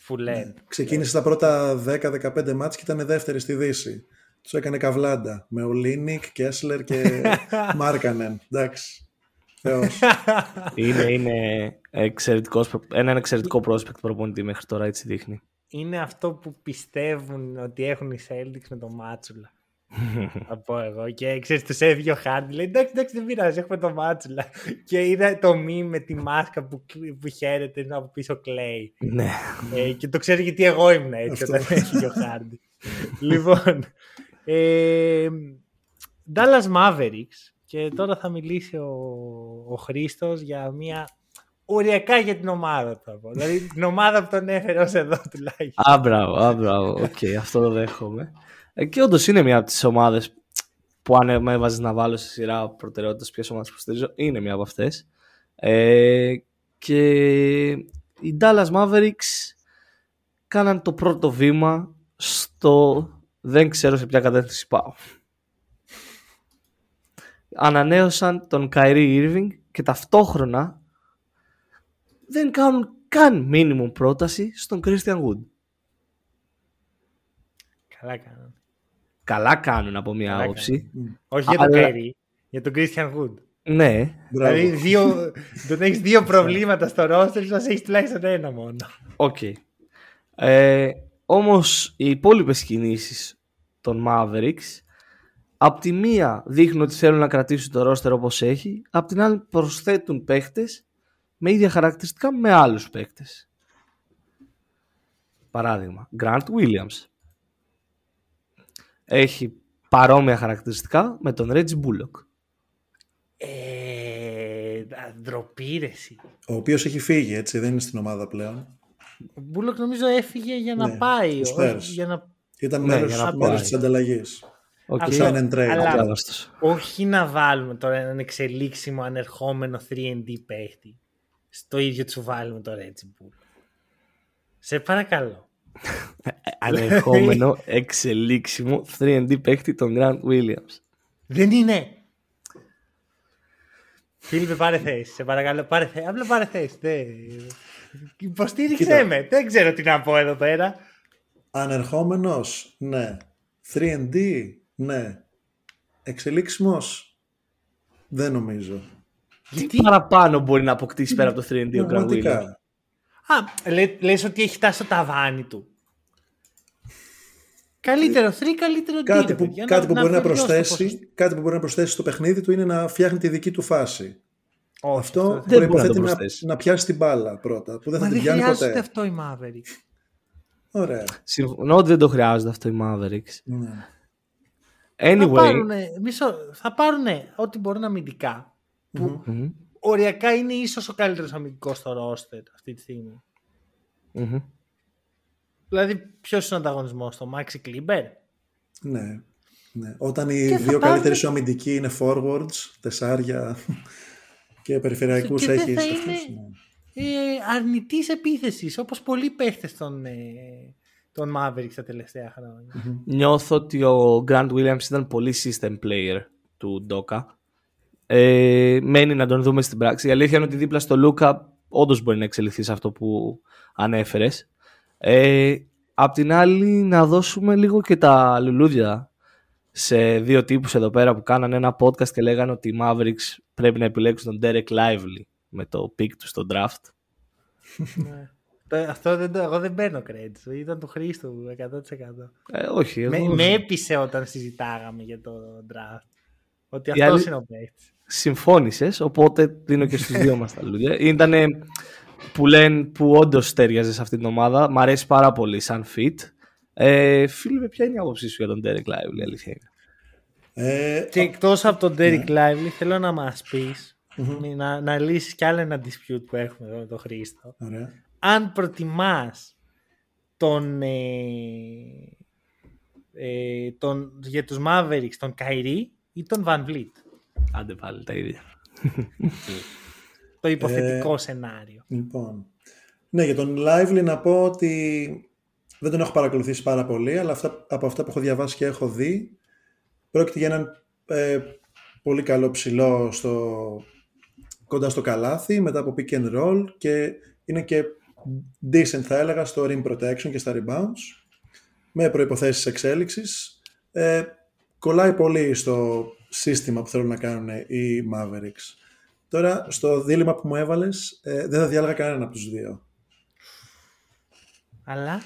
Φουλέν. Ξεκίνησε τα πρώτα 10-15 μάτς και ήταν δεύτερη στη Δύση. Τους έκανε καβλάντα με ο Λίνικ, Κέσλερ και Μάρκανεν. Εντάξει. Θεός. είναι, είναι εξαιρετικός, προ- ένα εξαιρετικό prospect προπονητή μέχρι τώρα, έτσι δείχνει. Είναι αυτό που πιστεύουν ότι έχουν οι Celtics με τον Μάτσουλα. Θα πω εγώ. Και ξέρεις, τους έφυγε ο Χάρντι. Λέει εντάξει, εντάξει, δεν πειράζει, έχουμε τον Μάτσουλα. Και είδα το μη με τη μάσκα που, που χαίρεται είναι από πίσω κλαίει. ναι. Ε, και το ξέρω γιατί εγώ ήμουν έτσι Αυτό. όταν έφυγε ο Χάρντι. λοιπόν. Ε, Dallas Mavericks. Και τώρα θα μιλήσει ο, ο Χρήστος για μια οριακά για την ομάδα του. θα πω. Δηλαδή την ομάδα που τον έφερε ως εδώ τουλάχιστον. Α, μπράβο, α, μπράβο. Οκ, αυτό το δέχομαι. Ε, και όντως είναι μια από τις ομάδες που αν με έβαζες να βάλω σε σειρά προτεραιότητας ποιες ομάδες που στηρίζω, είναι μια από αυτές. Ε, και οι Dallas Mavericks κάναν το πρώτο βήμα στο δεν ξέρω σε ποια κατεύθυνση πάω. Ανανέωσαν τον Kyrie Irving και ταυτόχρονα δεν κάνουν καν minimum πρόταση στον Christian Wood. Καλά κάνανε. Καλά κάνουν από μια Καλά άποψη. Όχι για τον Αλλά- Kyrie, για τον Christian Wood. Ναι, Μπράβο. Δηλαδή, δύο, τον έχεις δύο προβλήματα στο ρόστερ, σα έχεις τουλάχιστον ένα μόνο. οκ. Ε, όμως οι υπόλοιπες κινήσεις των Mavericks απ' τη μία δείχνουν ότι θέλουν να κρατήσουν το ρόστερ όπως έχει, απ' την άλλη προσθέτουν παίχτες με ίδια χαρακτηριστικά με άλλους παίχτες. Παράδειγμα, Grant Williams. Έχει παρόμοια χαρακτηριστικά με τον Reggie Bullock. Ε, α, ντροπή ρε εσύ. Ο οποίος έχει φύγει, έτσι, δεν είναι στην ομάδα πλέον. Ο Bullock νομίζω έφυγε για να Ναι, πάει. στους όχι Spurs. για να... Ήταν Ναι, μέρος, για να μέρος πάει. της ανταλλαγής. Οκ. Το Αυτό, sign and trade. αλλά- Αδιάβαστος. όχι να βάλουμε τώρα έναν εξελίξιμο ανερχόμενο 3D παίχτη στο ίδιο του βάλουμε το Reggie Bullock. Σε παρακαλώ. Ανερχόμενο εξελίξιμο 3D παίχτη τον Grant Williams. Δεν είναι. Φίλιππε, πάρε θέση. Σε παρακαλώ, πάρε θέση. Απλά πάρε θέση. Δεν... Υποστήριξέ Κοίτα. με. Δεν ξέρω τι να πω εδώ πέρα. Ανερχόμενος, ναι. 3D, ναι. Εξελίξιμος, δεν νομίζω. Γιατί... Τι παραπάνω μπορεί να αποκτήσει πέρα από το 3D ο Grant Williams; Πραγματικά. Α, λέ, λες ότι έχει φτάσει στο ταβάνι του. Καλύτερο 3, καλύτερο D. Κάτι ρε που, παιδιά, κάτι που μπορεί να βελτιώσει το προσθέσει, ποσοστό. κάτι που μπορεί να προσθέσει στο παιχνίδι του είναι να φτιάχνει τη δική του φάση. Όχι, Αυτό δεν μπορεί να προϋποθέτει το να, προσθέσει. να, πιάσει την μπάλα πρώτα, που δεν Μα θα την δεν πιάνει χρειάζεται ποτέ. αυτό η Maverick. Ωραία. Συμφωνώ ότι δεν το χρειάζεται αυτό οι Mavericks. Ναι. Θα Anyway, πάρουνε, μισό, θα πάρουν ό,τι μπορούν αμυντικά. Που Μμμ, οριακά είναι ίσως ο καλύτερος αμυντικός στο roster αυτή τη στιγμή. μμμ. Δηλαδή, ποιος είναι ο ανταγωνισμός, το Maxi Kleber; Ναι. ναι. Όταν οι Και θα δύο πάρουν- καλύτεροι σου αμυντικοί είναι forwards, τεσσάρια και περιφερειακούς Και δεν έχεις θα αυτούς, είναι- ναι. Ε, Αρνητής επίθεσης, όπως πολλοί παίχτες των, ε, των Mavericks τα τελευταία χρόνια. Νιώθω ότι ο Grant Williams ήταν πολύ system player του Doka. Ε, μένει να τον δούμε στην πράξη. Η αλήθεια είναι ότι δίπλα στο Λούκα όντως μπορεί να εξελιχθεί σε αυτό που ανέφερες. Ε, απ' την άλλη να δώσουμε λίγο και τα λουλούδια σε δύο τύπους εδώ πέρα που κάνανε ένα podcast και λέγανε ότι οι Mavericks πρέπει να επιλέξουν τον Derek Lively με το pick τους στο draft. Ναι. Το- Αυτό δεν το, εγώ δεν παίρνω credit. Ήταν του Χρήστου 100%. Ε, όχι, εγώ... Με, με έπεισε όταν συζητάγαμε για το draft. Ότι Η αυτός αλή- είναι ο παίχτη. Συμφώνησες, οπότε δίνω και στους δύο μας τα λουλούδια. Ήτανε που λένε που όντως τέριαζε σε αυτή την ομάδα. Μ' αρέσει πάρα πολύ σαν fit. Ε, φίλε, ποια είναι η άποψή σου για τον Derek Lively, η αλήθεια είναι; Ε, Και εκτός από τον Derek Lively, θέλω να μας πεις να, να λύσεις κι άλλο ένα dispute που έχουμε εδώ με τον Χρήστο. ωραία. Αν προτιμάς τον, ε, ε, τον, για τους Mavericks τον Kyrie ή τον Van Vliet; Άντε πάλι τα ίδια. Το υποθετικό Ε, σενάριο. Λοιπόν. Ναι, για τον Lively να πω ότι δεν τον έχω παρακολουθήσει πάρα πολύ, αλλά αυτά, από αυτά που έχω διαβάσει και έχω δει, πρόκειται για έναν ε, πολύ καλό ψηλό στο, κοντά στο καλάθι, μετά από pick and roll και είναι και decent θα έλεγα στο rim protection και στα rebounds, με προϋποθέσεις εξέλιξης. Ε, κολλάει πολύ στο σύστημα που θέλουν να κάνουν οι Mavericks. Τώρα, στο δίλημα που μου έβαλες, ε, δεν θα διάλεγα κανέναν από τους δύο. Αλλά;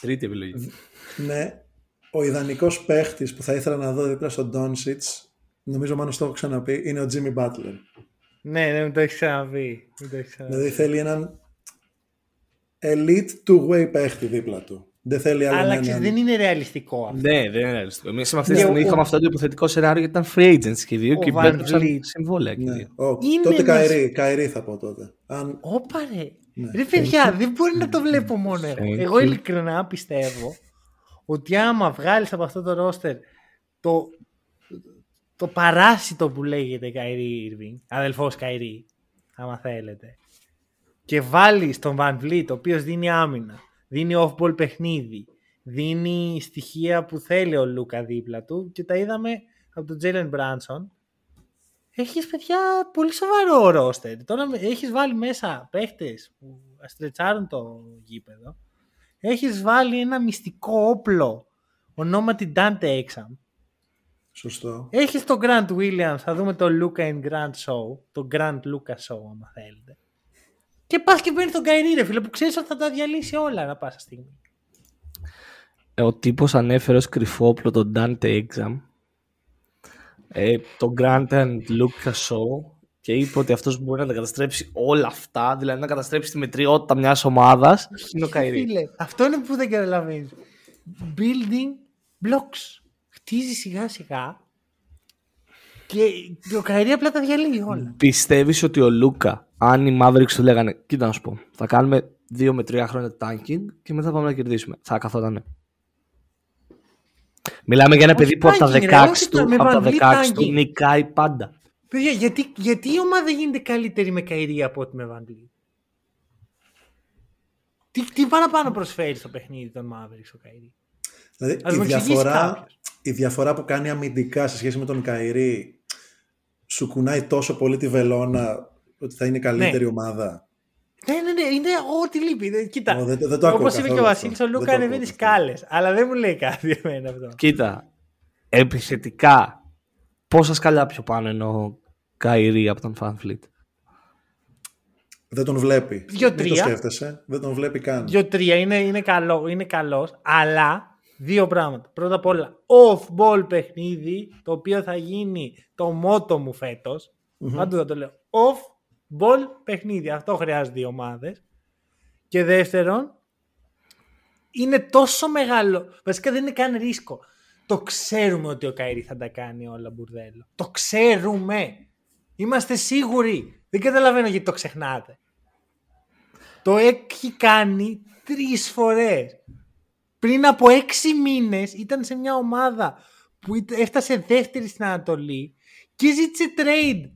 Τρίτη επιλογή. Ναι, ο ιδανικός παίχτης που θα ήθελα να δω δίπλα στον Doncic, νομίζω μόνο το έχω ξαναπεί, είναι ο Jimmy Butler. ναι, ναι, μου το έχεις ξαναπεί. Μου το έχεις ξαναπεί. Δηλαδή θέλει έναν elite two-way παίχτη δίπλα του. Δεν θέλει άλλο Αλλά έναν... ξέρεις, δεν είναι ρεαλιστικό αυτό. Ναι, δεν είναι ρεαλιστικό. Εμείς αυτή τη Και στιγμή ο- είχαμε αυτό το υποθετικό σενάριο γιατί ήταν free agents και οι δύο Ο και Van μπέρδεψαν Vliet. συμβόλαια και οι Ναι. δύο. Ω, Είναι τότε ένας- Kyrie, Kyrie θα πω τότε. Αν... Όπα ρε. Ναι. Ρε παιδιά, δεν μπορεί να το βλέπω μόνο εγώ. Thank Εγώ you. ειλικρινά πιστεύω ότι άμα βγάλεις από αυτό το ρόστερ το, το παράσιτο που λέγεται Kyrie Irving, αδελφός Kyrie, άμα θέλετε, και βάλεις τον Van Vliet, ο οποίος δίνει άμυνα, δίνει off-ball παιχνίδι, δίνει στοιχεία που θέλει ο Luka δίπλα του και τα είδαμε από τον Jalen Branson έχεις παιδιά πολύ σοβαρό ρόστερ. Τώρα με- έχεις βάλει μέσα παίχτες που στρετσάρουν το γήπεδο. Έχεις βάλει ένα μυστικό όπλο ονόματι Dante Exam. Σωστό. Έχεις τον Grant Williams, θα δούμε το Luca and Grant Show, το Grant Luca Show, άμα θέλετε. Και πας και παίρνει τον Καϊρή, ρε φίλε, που ξέρεις ότι θα τα διαλύσει όλα να πάσα στιγμή. Ε, ο τύπος ανέφερε ως κρυφόπλο τον Dante Exam, ε, τον Grant and Luca Show και είπε ότι αυτός μπορεί να τα καταστρέψει όλα αυτά, δηλαδή να καταστρέψει τη μετριότητα μιας ομάδας, είναι ο Καϊρή. Φίλε, αυτό είναι που δεν καταλαβαίνεις. Building blocks. Χτίζει σιγά σιγά και ο Καϊρή απλά τα διαλύει όλα. Πιστεύεις ότι ο Λούκα, αν οι Mavericks του λέγανε, κοίτα να σου πω, θα κάνουμε δύο με τρία χρόνια tanking και μετά πάμε να κερδίσουμε. Θα καθότανε. Μιλάμε για ένα Όχι παιδί που από τα tanking, ρε, 16 όχι του, το- με από τα βανδύ 16 του tanking. νικάει πάντα. Παιδιά, γιατί, γιατί η ομάδα γίνεται καλύτερη με Καϊρή από ότι με Βαγκλή. Τι, τι παραπάνω προσφέρει στο παιχνίδι των Mavericks ο Καϊρή; Δηλαδή, Ας η μου εξηγήσει διαφορά, κάποιος. η διαφορά που κάνει αμυντικά σε σχέση με τον Καϊρή σου κουνάει τόσο πολύ τη βελόνα ότι θα είναι η καλύτερη Ναι. ομάδα. Ναι, ναι, ναι, είναι ό,τι λείπει. Δεν- Κοίτα, Ω, δεν- δεν το ακούω όπως είπε και ο καθόλου Βασίλης, αυτό. ο Δεν Λούκα το ανεβαίνει ακούω σκάλες. Αλλά δεν μου λέει κάτι εμένα αυτό. Κοίτα, επιθετικά, πόσα σκαλιά πιο πάνω είναι ο Καϊρή από τον Fanfleet. Δεν τον βλέπει. Δύο-τρία. Μην το σκέφτεσαι. Δεν τον βλέπει καν. Δύο-τρία είναι, είναι, καλό, είναι καλός, αλλά δύο πράγματα. Πρώτα απ' όλα, off-ball παιχνίδι, το οποίο θα γίνει το μότο μου φέτος. Πάντου θα το λέω. Off-ball παιχνίδι. Αυτό χρειάζονται οι ομάδες. Και δεύτερον, είναι τόσο μεγάλο. Βασικά δεν είναι καν ρίσκο. Το ξέρουμε ότι ο Καϊρή θα τα κάνει όλα μπουρδέλο. Το ξέρουμε. Είμαστε σίγουροι. Δεν καταλαβαίνω γιατί το ξεχνάτε. Το έχει κάνει τρεις φορές. Πριν από έξι μήνες ήταν σε μια ομάδα που ήταν- έφτασε δεύτερη στην Ανατολή και ζήτησε trade.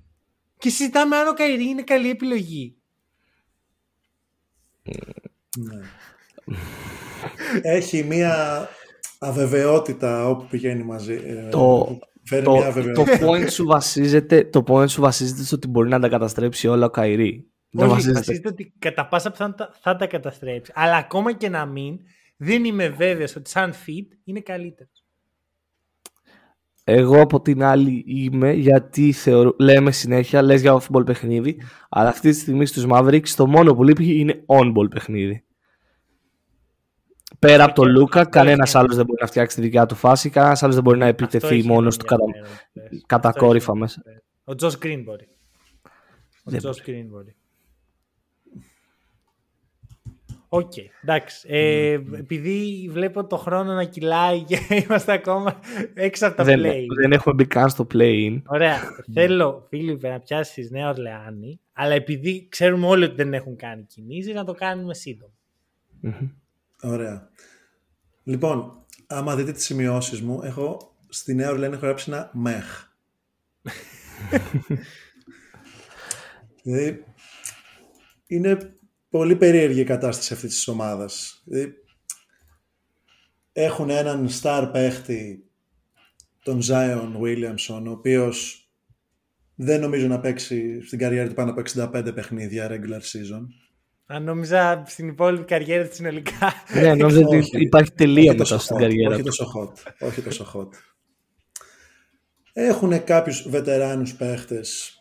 Και συζητάμε αν ο Καϊρή είναι καλή επιλογή. Ναι. Έχει μία αβεβαιότητα όπου πηγαίνει μαζί. ε, Το, Φέρνει το, μία το, αβεβαιότητα. point σου βασίζεται, το point σου βασίζεται στο ότι μπορεί να τα καταστρέψει όλα ο Καϊρή. Δεν Όχι, βασίζεται. βασίζεται ότι κατά πάσα πιθανότητα θα τα καταστρέψει. Αλλά ακόμα και να μην, δεν είμαι βέβαιος ότι σαν fit είναι καλύτερος. Εγώ από την άλλη είμαι γιατί θεωρώ, λέμε συνέχεια, λες για off-ball παιχνίδι, αλλά αυτή τη στιγμή στους Mavericks το μόνο που λείπει είναι on-ball παιχνίδι. Πέρα από τον Luka, αυτό κανένας έχει άλλος δεν μπορεί να φτιάξει τη δικιά του φάση, κανένας άλλος δεν μπορεί να επιτεθεί μόνος του κατα... κατακόρυφα μέσα. Ο Josh Green μπορεί. Ο Δεν Josh Green μπορεί. Οκ, εντάξει. Ε, επειδή βλέπω το χρόνο να κυλάει και είμαστε ακόμα έξω από τα Δεν, play. δεν έχουμε μπει καν στο play-in. Ωραία. Θέλω, Φίλιππε, να πιάσεις Νέα Ορλεάνη, αλλά επειδή ξέρουμε όλοι ότι δεν έχουν κάνει κινήσεις, να το κάνουμε σύντομα. Ωραία. Λοιπόν, άμα δείτε τις σημειώσεις μου, έχω στη Νέα Ορλέν έχω γράψει ένα μεχ. δηλαδή, είναι πολύ περίεργη η κατάσταση αυτής της ομάδας. Δηλαδή, έχουν έναν star παίχτη, τον Zion Williamson, ο οποίος δεν νομίζω να παίξει στην καριέρα του πάνω από 65 παιχνίδια regular season. Αν νόμιζα στην υπόλοιπη καριέρα της συνολικά. ναι, νόμιζα ότι Όχι. υπάρχει τελεία Όχι μετά τόσο στην hot, καριέρα όχι του. τόσο hot, όχι τόσο hot. Έχουν κάποιους βετεράνους παίχτες.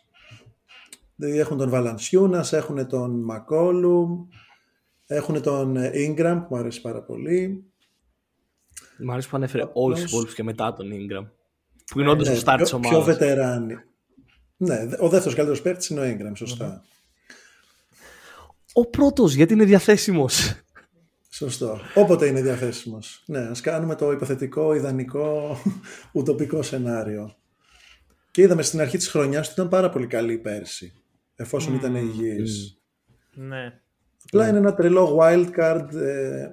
Δηλαδή έχουν τον Βαλανσιούνας, έχουν τον Μακόλουμ, έχουν τον ε, Ingram που μου αρέσει πάρα πολύ. Μ' αρέσει που ανέφερε όλους τους Απλώς- υπόλοιπους και μετά τον Ingram. Που είναι όντως Ναι, ο start τη πιο, πιο ομάδα. βετεράνοι. Ναι, ο δεύτερος καλύτερος παίχτης είναι ο Ingram, σωστα Ο πρώτος, γιατί είναι διαθέσιμος. Σωστό. Όποτε είναι διαθέσιμος. Ναι, ας κάνουμε το υποθετικό, ιδανικό, ουτοπικό σενάριο. Και είδαμε στην αρχή της χρονιάς ότι ήταν πάρα πολύ καλή πέρσι. Εφόσον ήταν υγιής. ναι. Απλά είναι ένα τρελό wildcard ε,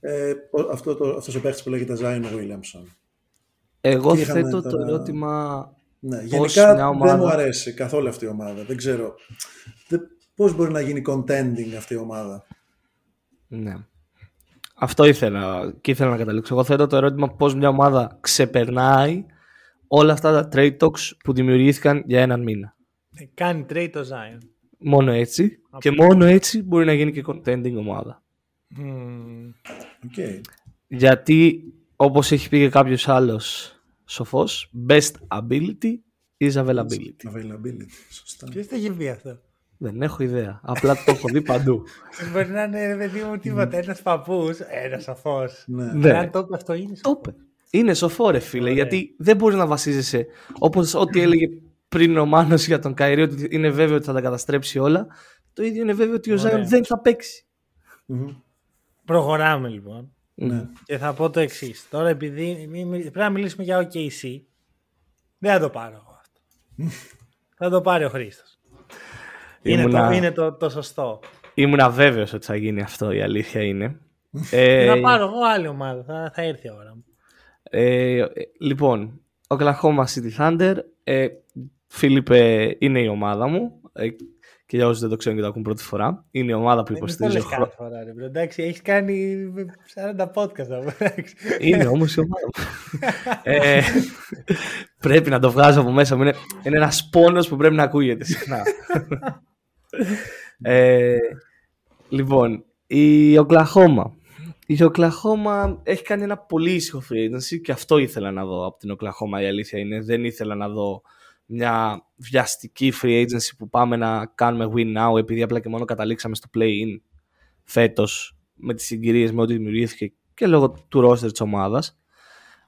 ε, ο- αυτό το, αυτός ο παίχτης που λέγεται Zion Williamson. Εγώ Και είχαμε θέτω το τώρα- ερώτημα. Ναι, Πώς γενικά μια δεν ομάδα- μου αρέσει καθόλου αυτή η ομάδα. Δεν ξέρω. Δεν, πώς μπορεί να γίνει contending αυτή η ομάδα; Ναι. Αυτό ήθελα και ήθελα να καταλήξω. Εγώ θέτω το ερώτημα πώς μια ομάδα ξεπερνάει όλα αυτά τα trade talks που δημιουργήθηκαν για έναν μήνα. Ε, Κάνει trade το Zion. Μόνο έτσι και μόνο έτσι μπορεί να γίνει και contending ομάδα. Μμμ. Okay. Γιατί όπως έχει πει και κάποιος άλλος σοφός, best ability is availability. Availability, σωστά. Ποιος το έχει πει αυτό; Δεν έχω ιδέα. Απλά το έχω δει παντού. Μπορεί να είναι ρε παιδί μου τίποτα. Ένας παππούς, ένας σοφός. Ναι. Ναι. Αν το είπες αυτό είναι. Το είπε. Είναι σοφό ρε φίλε, γιατί δεν μπορείς να βασίζεσαι όπως ό,τι έλεγε πριν ο Μάνος για τον Καϊρή ότι είναι βέβαιο ότι θα τα καταστρέψει όλα. Το ίδιο είναι βέβαιο ότι ο Ωραία. Ζάιον δεν θα παίξει. Μμμ. Προχωράμε λοιπόν. Ναι. Και θα πω το εξής. Τώρα, επειδή μη- μη- πρέπει να μιλήσουμε για OKC, δεν θα το πάρω εγώ αυτό. θα το πάρει ο Χρήστος. Είναι, Ήμουνα- το, είναι το, το σωστό. Ήμουν βέβαιος ότι θα γίνει αυτό, η αλήθεια είναι. Και ε, θα πάρω εγώ άλλη ομάδα. Θα, θα έρθει η ώρα μου. ε, ε, λοιπόν, ο Oklahoma City Thunder, ε, Φίλιππε, είναι η ομάδα μου. Ε, και για όσους δεν το ξέρουν και το ακούν πρώτη φορά, είναι η ομάδα που Δεν το υποστηρίζω. λες χρο- κάθε φορά, ρε. bro. Εντάξει, έχεις κάνει 40 podcast. εντάξει. Είναι όμως η ομάδα μου. ε, πρέπει να το βγάζω από μέσα μου. Είναι, είναι ένας πόνος που πρέπει να ακούγεται συχνά. ε, λοιπόν, η Οκλαχώμα. Η Οκλαχώμα έχει κάνει ένα πολύ ήσυχο free agency και αυτό ήθελα να δω από την Οκλαχώμα η αλήθεια είναι. Δεν ήθελα να δω μια βιαστική free agency που πάμε να κάνουμε win now επειδή απλά και μόνο καταλήξαμε στο play-in φέτος με τις συγκυρίες με ό,τι δημιουργήθηκε και λόγω του roster της ομάδας.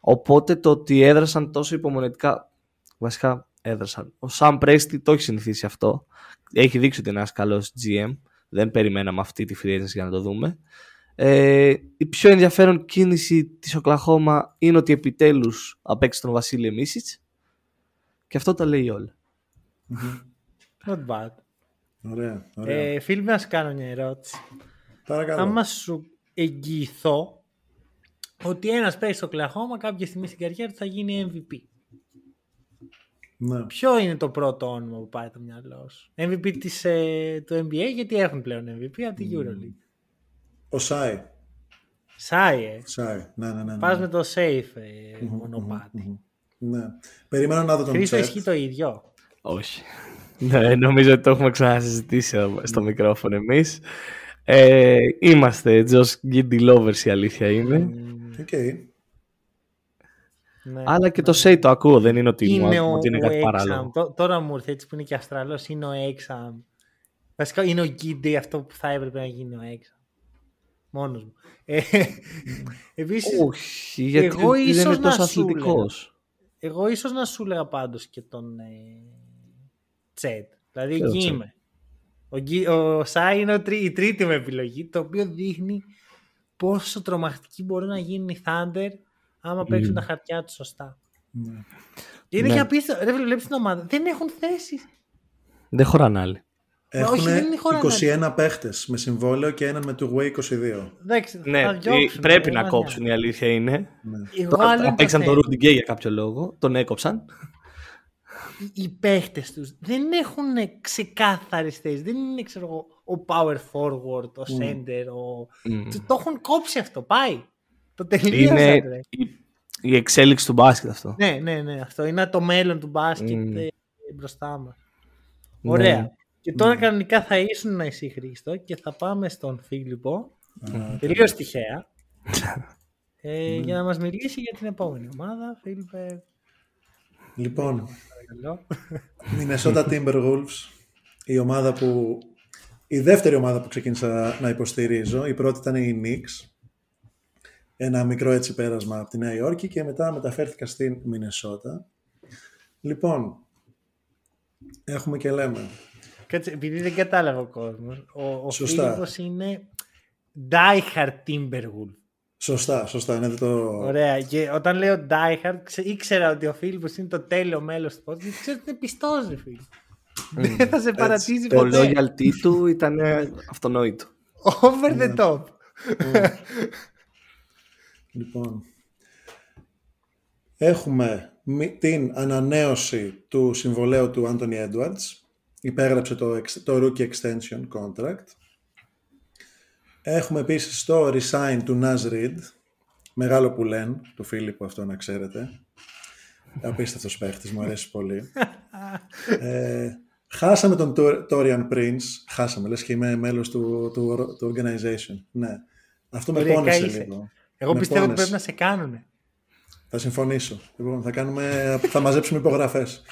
Οπότε το ότι έδρασαν τόσο υπομονετικά, βασικά έδρασαν. Ο Sam Presti το έχει συνηθίσει αυτό. Έχει δείξει ότι είναι ένας καλός GM. Δεν περιμέναμε αυτή τη free agency για να το δούμε. Ε, η πιο ενδιαφέρον κίνηση της Οκλαχώμα είναι ότι επιτέλους απέξει τον Βασίλη Μίσιτς και αυτό τα λέει όλα. Not bad. Ωραία, ωραία. Ε, φίλοι, να σου κάνω μια ερώτηση. Παρακαλώ. Άμα σου εγγυηθώ ότι ένας παίζει στο Κλαχώμα κάποια στιγμή στην καριέρα του θα γίνει MVP. Ναι. Ποιο είναι το πρώτο όνομα που πάει το μυαλό σου; MVP της, ε, του NBA γιατί έχουν πλέον MVP από τη EuroLeague. Ο Σάι. Σάι, ε. Σάι. Ναι, ναι, ναι. ναι. Πας με το safe ε, μονοπάτι. Ναι. Περιμένω να δω τον Χρήστο Τσέτ. ισχύει το ίδιο. Όχι. Ναι, νομίζω ότι το έχουμε ξανασυζητήσει εδώ στο μικρόφωνο εμείς. Ε, είμαστε Josh Giddy lovers η αλήθεια είναι. Οκ. Ναι. Αλλά και το say το ακούω, δεν είναι ότι, είναι μου, ο, ότι είναι ο κάτι Exam. παράλογο. Τώ- Τώρα μου ήρθε έτσι που είναι και Αυστραλός, είναι ο Exam. Βασικά είναι ο Γκίντι αυτό που θα έπρεπε να γίνει ο Exam. Μόνος μου. Ε, επίσης, Όχι, γιατί εγώ δεν ίσως είναι να τόσο σου αθλητικός. Εγώ ίσως να σου έλεγα πάντως και τον ε, Τσέτ. Δηλαδή Και εκεί τον είμαι. Ο, Γκί- ο Σάι είναι ο τρί- η τρίτη μου επιλογή, το οποίο δείχνει πόσο τρομακτική μπορεί να γίνουν οι Thunder άμα παίξουν τα χαρτιά τους σωστά. Ναι. Και είναι Ναι. και απίστευτο. Ρε, βλέπεις την ομάδα. Δεν έχουν θέσεις. Δεν χωράνε άλλοι. Έχουν όχι, δεν είναι χώρα 21 παίχτες με συμβόλαιο και έναν με του Way 22. Εντάξει, Ναι, θα ε, διώξουν, πρέπει δεν να μας κόψουν η αλήθεια είναι. νοιάζει. Εγώ Τώρα άλλο είναι το Παίξαν τον θέμα. Rudy Gay για κάποιο λόγο, τον έκοψαν. Οι- Οι παίχτες τους δεν έχουν ξεκάθαρες θέσεις. Δεν είναι, ξέρω εγώ, ο power forward, ο center, ο... Μμ. Το, το έχουν κόψει αυτό. Πάει. Το τελείωσαν. Είναι ρε. η, η εξέλιξη του μπάσκετ αυτό. Ναι, ναι, ναι. Αυτό είναι το μέλλον του μπάσκετ Μμ. ε, μπροστά μας. Ναι. Ωραία. Και τώρα κανονικά θα ήσουν εσύ Χρήστο και θα πάμε στον Φίλιππο. Τελείως τυχαία. ε, για να μας μιλήσει για την επόμενη ομάδα. Φίλιππε, Λοιπόν, παρακαλώ. Minnesota Timberwolves, η ομάδα που. Η δεύτερη ομάδα που ξεκίνησα να υποστηρίζω. Η πρώτη ήταν η Knicks. Ένα μικρό έτσι πέρασμα από τη Νέα Υόρκη και μετά μεταφέρθηκα στην Μινεσότα. Λοιπόν, έχουμε και λέμε. Κάτσε, επειδή δεν κατάλαβε ο κόσμος. Ο, ο Σωστά. Φίλιππος είναι diehard Timberwolf. Σωστά, σωστά. Είναι το... Ωραία. Και όταν λέω diehard, ξε, ήξερα ότι ο Φίλιππος είναι το τέλειο μέλος του podcast. Γιατί ξέρω ότι είναι πιστός, ρε φίλε. Δεν θα σε παρατήσει Το ποτέ. loyalty του ήταν ε, αυτονόητο. Over the top. Λοιπόν, έχουμε μη- την ανανέωση του συμβολέου του Anthony Edwards. Υπέγραψε το, ex- το Rookie Extension Contract. Έχουμε επίσης το resign του Naz Reid. Μεγάλο που λένε, του Φίλιππου αυτό να ξέρετε. Απίστευτος παίχτης, μου αρέσει πολύ. ε, χάσαμε τον Tor- Torian Prince. Χάσαμε, λες και είμαι μέλος του, του, του organization. Ναι. Αυτό με Οριακά πόνεσε είσαι. λίγο. Εγώ Με πιστεύω ότι πόνεσε. πρέπει να σε κάνουνε. Θα συμφωνήσω. Λοιπόν, θα, κάνουμε, θα μαζέψουμε υπογραφές.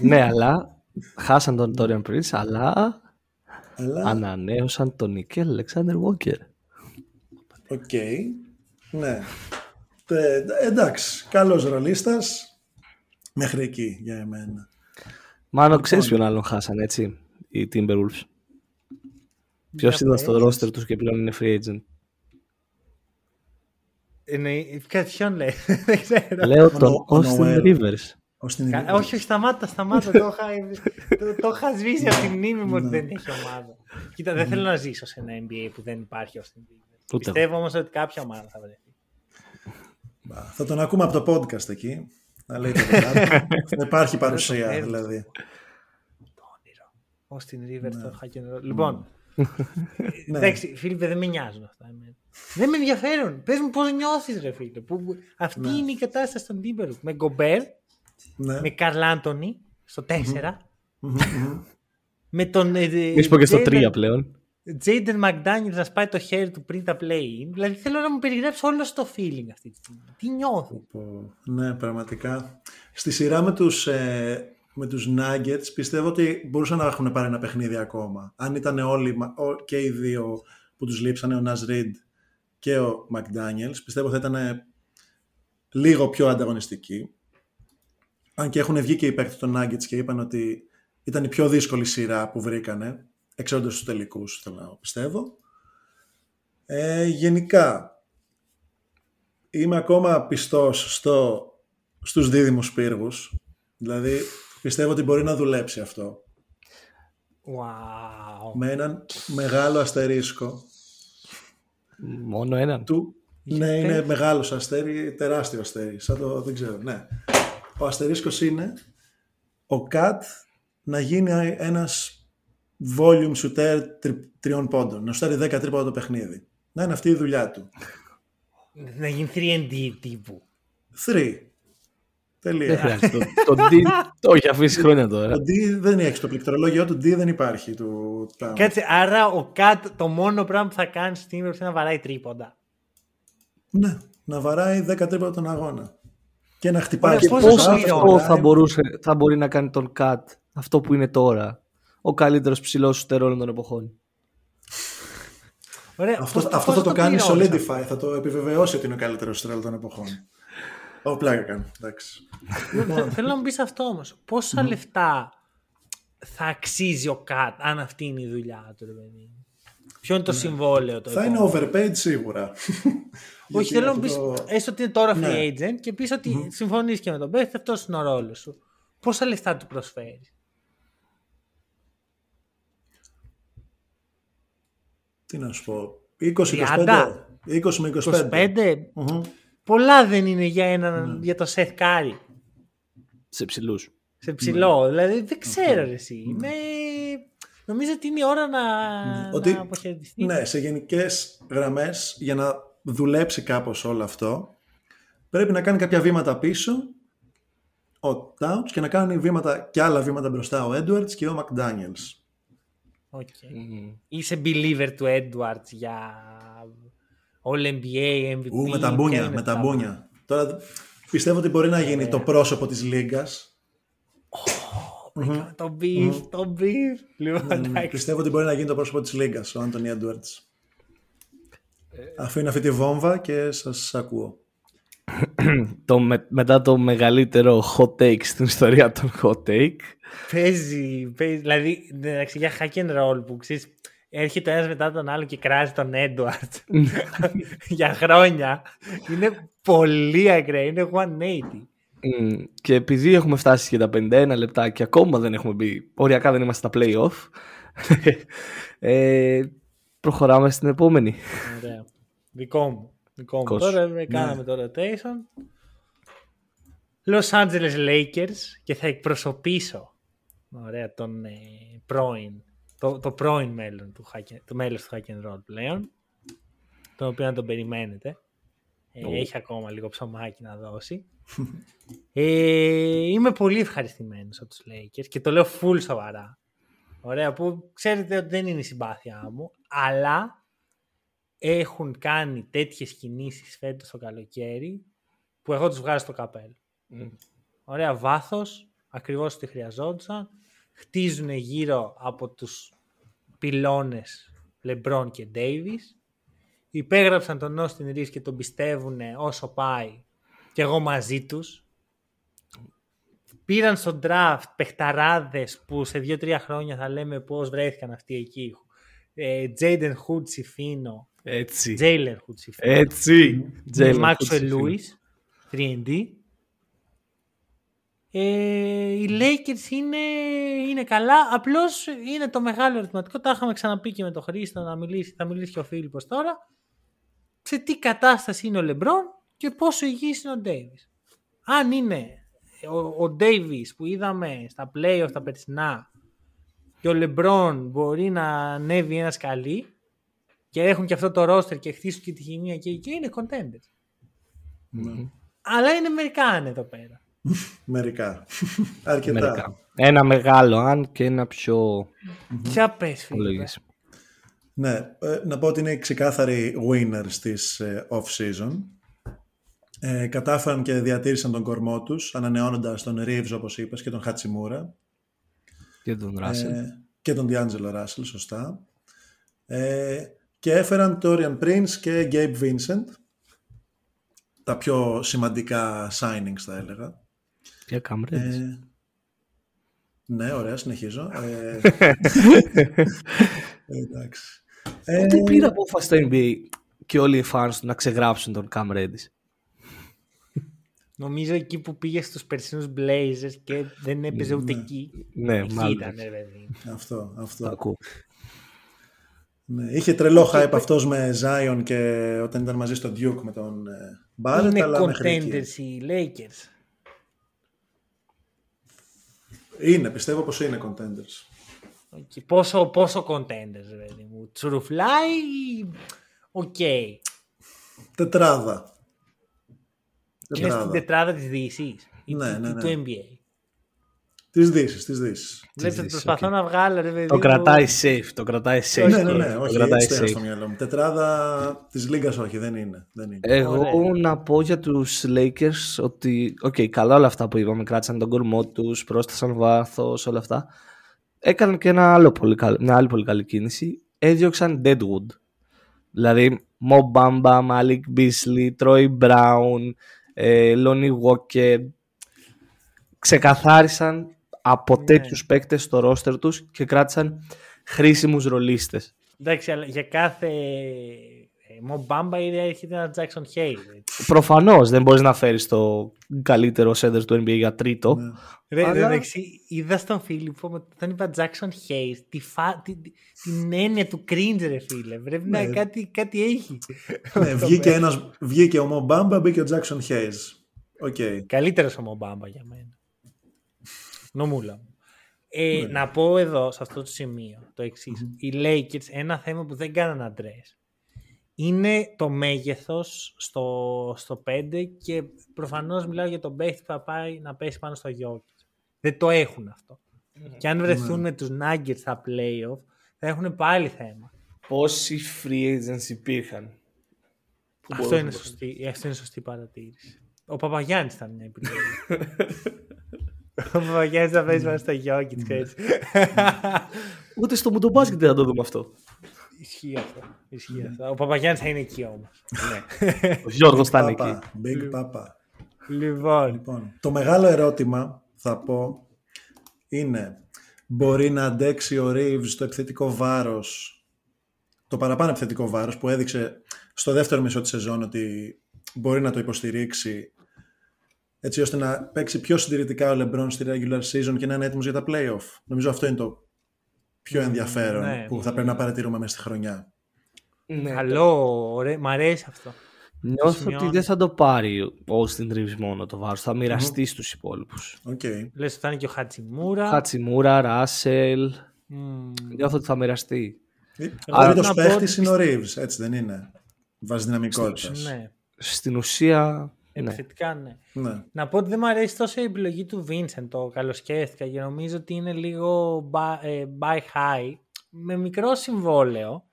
ναι, αλλά χάσαν τον Dorian Prince, αλλά, Αλλά, ανανέωσαν τον Nickeil Alexander Walker. οκ. Ναι. Ε, εντάξει, καλός ρολίστας. Μέχρι εκεί για εμένα. Μάλλον ξέρεις ποιον άλλον χάσαν, έτσι, οι Timberwolves; Ποιος Για ήταν στο πες. roster τους και πλέον είναι free agent; Εννοεί- Κάτι ποιον λέει, δεν ξέρω. Λέω Ο τον Νο- ο Austin Noel. Rivers. Ως την Κα- Όχι, όχι, σταμάτα, σταμάτα. το, είχα, το, το είχα σβήσει από τη μνήμη μου ότι δεν έχει ομάδα. Κοίτα, δεν θέλω να ζήσω σε ένα NBA που δεν υπάρχει ο Austin Rivers. Ούτε εγώ. Πιστεύω όμως ότι κάποια ομάδα θα βρεθεί. Θα τον ακούμε από το podcast εκεί. Να λέει το παιδάκι. Θα υπάρχει παρουσία παίρνω. δηλαδή. Το όνειρο. Austin Rivers, το hack and roll. Λοιπόν, Ναι. εντάξει, Φίλιππε, δεν με νοιάζουν αυτά. εμένα. Δεν με ενδιαφέρουν. Πες μου πώς νιώθεις ρε φίλε. Που, που- αυτή είναι η κατάσταση των Timberwolves. Με Γκομπέρ, Ναι. με Καρλ Άντωνη στο 4. με τον ε, Μη σου πω και στο 3 πλέον. Τζέιντερ Μακδάνιελ να σπάει το χέρι του πριν τα play-in. Δηλαδή θέλω να μου περιγράψεις όλο το feeling αυτή τη στιγμή. Τι νιώθω. Πω. Ναι, πραγματικά. Στη σειρά με τους, ε, με τους Nuggets πιστεύω ότι μπορούσαν να έχουν πάρει ένα παιχνίδι ακόμα. Αν ήταν όλοι μα- ο- και οι δύο που τους λείψανε, ο Naz Reid και ο McDaniels, πιστεύω θα ήταν ε, λίγο πιο ανταγωνιστικοί. Αν και έχουν βγει και οι παίκτες των Nuggets και είπαν ότι ήταν η πιο δύσκολη σειρά που βρήκανε, εξόντως τους τελικούς, θέλω να πιστεύω. Ε, γενικά, είμαι ακόμα πιστός στο, στους δίδυμους πύργους. Δηλαδή, πιστεύω ότι μπορεί να δουλέψει αυτό. Wow. Με έναν μεγάλο αστερίσκο. Μόνο έναν. Του, ναι, είναι μεγάλος αστέρι, τεράστιο αστέρι. Σαν το, δεν ξέρω, ναι. Ο αστερίσκος είναι ο Κατ να γίνει ένας volume shooter τρι, τριών πόντων. Να σουτάρει 10 τρίποντα το παιχνίδι. Να είναι αυτή η δουλειά του. Να γίνει 3D τύπου. 3. Τελεία. Δεν χρειάζεται. Το, το D το έχει αφήσει χρόνια τώρα. Το D δεν έχει. Το πληκτρολόγιο του D δεν υπάρχει. Του, του Κάτσε, άρα ο Κατ το μόνο πράγμα που θα κάνει στην Timberwolves είναι να βαράει τρίποντα. Ναι, να βαράει 10 τρίποντα τον αγώνα. Και να χτυπάει Ωραία, και πόσο Πώς τους άλλους, πληρώνει; αυτό να θα, βαράει. μπορούσε, θα μπορεί να κάνει τον Cut αυτό που είναι τώρα. Ο καλύτερος ψηλός σου όλων των εποχών. Ωραία, Αυτό, πώς- αυτό πώς θα το κάνει πληρώνεις solidify, θα το επιβεβαιώσει ότι είναι ο καλύτερος τρέλ των εποχών. Ω, πλάκα κάνω. Εντάξει. Θε- Θέλω να μου πεις αυτό όμως. Πόσα λεφτά θα αξίζει ο Κατ αν αυτή είναι η δουλειά του, ρε παιδί. Μου; Ποιο είναι το συμβόλαιο το θα είναι επόμενο; overpaid σίγουρα. Όχι, Γιατί θέλω να μου αυτό πεις, το- έστω ότι είναι τώρα free Ναι. agent και πεις ότι συμφωνείς και με τον Μπέθ, αυτός είναι ο ρόλος σου. Πόσα λεφτά του προσφέρει; Τι να σου πω. 20-25. 30. 20 με 25. 25. Μμμ. Πολλά δεν είναι για, έναν, για το Seth Curry. Σε ψηλούς. Σε ψηλό. Δηλαδή δεν ξέρω ρε, εσύ. Είμαι... Νομίζω ότι είναι η ώρα να, Ότι- να αποχαιρετιστεί. Ναι, σε γενικές γραμμές, για να δουλέψει κάπως όλο αυτό, πρέπει να κάνει κάποια βήματα πίσω ο Towns και να κάνει βήματα και άλλα βήματα μπροστά ο Edwards και ο McDaniels. Οκ. Είσαι believer του Edwards για All NBA, MVP. Ου, με τα ποια μπούνια, είναι με τα αυτά; μπούνια. Τώρα πιστεύω ότι μπορεί να γίνει το πρόσωπο της λίγκας. Το beef, το beef. Λοιπόν, εντάξει. Πιστεύω ότι μπορεί να γίνει το πρόσωπο της λίγκας ο Άντωνι Edwards. Αφήνω αυτή τη βόμβα και σας ακούω. Το, με- μετά το μεγαλύτερο hot take στην ιστορία των hot take. Παίζει, παίζει, δηλαδή, εντάξει, για hack and roll που ξέρεις, έρχεται ένας μετά τον άλλο και κράζει τον Edwards για χρόνια. Είναι πολύ ακραία, είναι 180. Μμ, Και επειδή έχουμε φτάσει και τα 51 λεπτά και ακόμα δεν έχουμε μπει, οριακά δεν είμαστε στα play-off, ε, προχωράμε στην επόμενη. Ωραία. Δικό μου. Δικό μου. Δικό σου. Τώρα με κάναμε το rotation. Los Angeles Lakers και θα εκπροσωπήσω ωραία, τον ε, πρώην, το, το πρώην μέλλον του, hack, το μέλος του Hack and Roll πλέον, τον οποίο να τον περιμένετε. Ε, Έχει ακόμα λίγο ψωμάκι να δώσει. Ε, είμαι πολύ ευχαριστημένος από τους Lakers και το λέω full σοβαρά. Ωραία, που ξέρετε ότι δεν είναι η συμπάθειά μου, αλλά έχουν κάνει τέτοιες κινήσεις φέτος το καλοκαίρι που που εγώ τους βγάζω στο καπέλο. Ωραία βάθος, ακριβώς τι χρειαζόντουσαν. Χτίζουν γύρω από τους πυλώνες LeBron και Davis. Υπέγραψαν τον Austin Reeves και τον πιστεύουν όσο πάει και εγώ μαζί τους. Πήραν στο draft παιχταράδες που σε 2-3 χρόνια θα λέμε πώς βρέθηκαν αυτοί εκεί. Ε, Jaden Hood Σιφίνο, Έτσι. Jalen Hood Σιφίνο, Έτσι. Jalen Maxwell Hood Lewis, 3D. Ε, οι Lakers είναι, είναι καλά, απλώς είναι το μεγάλο ερωτηματικό. Τα είχαμε ξαναπεί και με τον Χρήστο να μιλήσει, θα μιλήσει και ο Φίλιππος τώρα. Σε τι κατάσταση είναι ο Λεμπρόν; Και πόσο υγιής είναι ο Ντέιβις. Αν είναι ο, ο Davis που είδαμε στα playoff τα περσινά και ο Λεμπρόν μπορεί να ανέβει ένα σκαλί και έχουν και αυτό το roster και χτίσουν και τη χημεία και εκεί είναι contenders. Αλλά είναι μερικά αν εδώ πέρα. Μερικά. Αρκετά. Μερικά. Ένα μεγάλο αν και ένα πιο Ποια πες φίλε. λογής. Ναι, ε, να πω ότι είναι ξεκάθαροι winners της ε, off-season. Ε, κατάφεραν και διατήρησαν τον κορμό τους, ανανεώνοντας τον Reeves, όπως είπες, και τον Χατσιμούρα. Και τον Ράσελ. Ε, και τον D'Angelo Russell, σωστά. Ε, και έφεραν Torian Prince και Gabe Vincent. Τα πιο σημαντικά signings, θα έλεγα. Και Καμρέντς. Ε, ναι, ωραία, συνεχίζω. Ε, εντάξει. Ε, Πότε πήρε απόφαση στο NBA και όλοι οι fans του να ξεγράψουν τον Cam Reddish. Νομίζω εκεί που πήγε στους περσινούς Blazers και δεν έπαιζε ούτε εκεί. Ναι, εκεί μάλλον. ήταν, ρε παιδί. αυτό, Το αυτό. ακούω. Ναι, είχε τρελό hype αυτός με Zion και όταν ήταν μαζί στο Duke με τον ε, Barrett, είναι αλλά μέχρι εκεί. contenders οι Lakers. Είναι, πιστεύω πως είναι contenders. Okay. Πόσο, πόσο contenders, ρε παιδί μου. Τσουρουφλάει ή... Οκ. Τετράδα. Είναι στην τετράδα της Δύσης ή Ναι, του- ναι, του ναι. NBA. Της Δύσης, της Δύσης. Βλέπεις ότι Δύσης, προσπαθώ οκ. να βγάλω, ρε παιδί Το μου. κρατάει safe, το κρατάει safe. Ναι, ναι, ναι, Το όχι, κρατάει έτσι το έχω στο safe. μυαλό μου. Τετράδα της Λίγκας όχι, δεν είναι. Δεν είναι. Εγώ Ωραία. να πω για τους Lakers ότι, οκ, καλά όλα αυτά που είπαμε, κράτησαν τον κορμό τους, πρόσθεσαν βάθος, όλα αυτά. Έκαναν και ένα άλλο πολύ καλ- μια άλλη πολύ καλή κίνηση. Έδιωξαν deadwood. Δηλαδή, Mo Bamba, Malik Beasley, Troy Brown, ε, Lonnie Walker. Ξεκαθάρισαν από Ναι. τέτοιους παίκτες στο ρόστερ τους και κράτησαν χρήσιμους ρολίστες. Εντάξει, αλλά για κάθε ε, Μομπάμπα ήδη έρχεται ένα Jackson Hale. έτσι. Προφανώς δεν μπορείς να φέρεις το καλύτερο center του NBA για τρίτο. Ναι. Ρε, Αλλά- εντάξει, είδα στον Φίλιππο, με- όταν είπα Jackson Hayes, τη φα... τη, τη- την έννοια του cringe, ρε φίλε. Πρέπει να Ναι. κάτι, κάτι έχει. Ναι, βγήκε, ένας, βγήκε ο Μο Μπάμπα, μπήκε ο Τζάξον Χέις. Οκ. Καλύτερος ο Μο Μπάμπα για μένα. Γνωμούλα μου. Ε, Να πω εδώ, σε αυτό το σημείο, το εξής. Οι Lakers, ένα θέμα που δεν κάναν address, είναι το μέγεθος στο, στο 5 και προφανώς μιλάω για τον παίχτη που θα πάει να πέσει πάνω στο Jokic. Δεν το έχουν αυτό. Και αν βρεθούν με τους Nuggets στα playoff, θα έχουν πάλι θέμα. Πόσοι free agents υπήρχαν. Αυτό είναι, σωστή, αυτό είναι σωστή παρατήρηση. Ο Παπαγιάννης ήταν μια επιλογή. Ο Παπαγιάννης θα πέσει πάνω στο Jokic, έτσι. Ούτε στο μουτομπάσκετ δεν θα το δούμε αυτό. Ισχύει αυτό. Ισχύει αυτό. Ο Παπαγιάννης θα είναι εκεί όμως. Ο Γιώργος θα είναι εκεί. Πάπα, Big Papa. λοιπόν, Λοιπόν, το μεγάλο ερώτημα θα πω είναι μπορεί να αντέξει ο Reeves το επιθετικό βάρος το παραπάνω επιθετικό βάρος που έδειξε στο δεύτερο μισό της σεζόν ότι μπορεί να το υποστηρίξει έτσι ώστε να παίξει πιο συντηρητικά ο LeBron στη regular season και να είναι έτοιμος για τα playoff. Νομίζω αυτό είναι το πιο ενδιαφέρον ναι. που θα πρέπει να παρατηρούμε μέσα στη χρονιά. Ναι, καλό, ωραίο, μ' αρέσει αυτό. Νιώθω σημειώνω. ότι δεν θα το πάρει ο Austin Reeves μόνο το βάρος. Θα μοιραστεί στους υπόλοιπους. Οκ. Λες ότι θα είναι και ο Χατσιμούρα. Χατσιμούρα, Ράσελ. Μμμ. Νιώθω ότι θα μοιραστεί. Ο να τρίτος πω παίχτης ότι είναι ο Reeves, έτσι δεν είναι; Βάζει δυναμικότητας. Ναι, Στην ουσία, ναι. Επιθετικά ναι. Ναι. Να πω ότι δεν μου αρέσει τόσο η επιλογή του Vincent, το καλοσκέφτηκα και νομίζω ότι είναι λίγο buy, ε, buy high, με μικρό συμβόλαιο.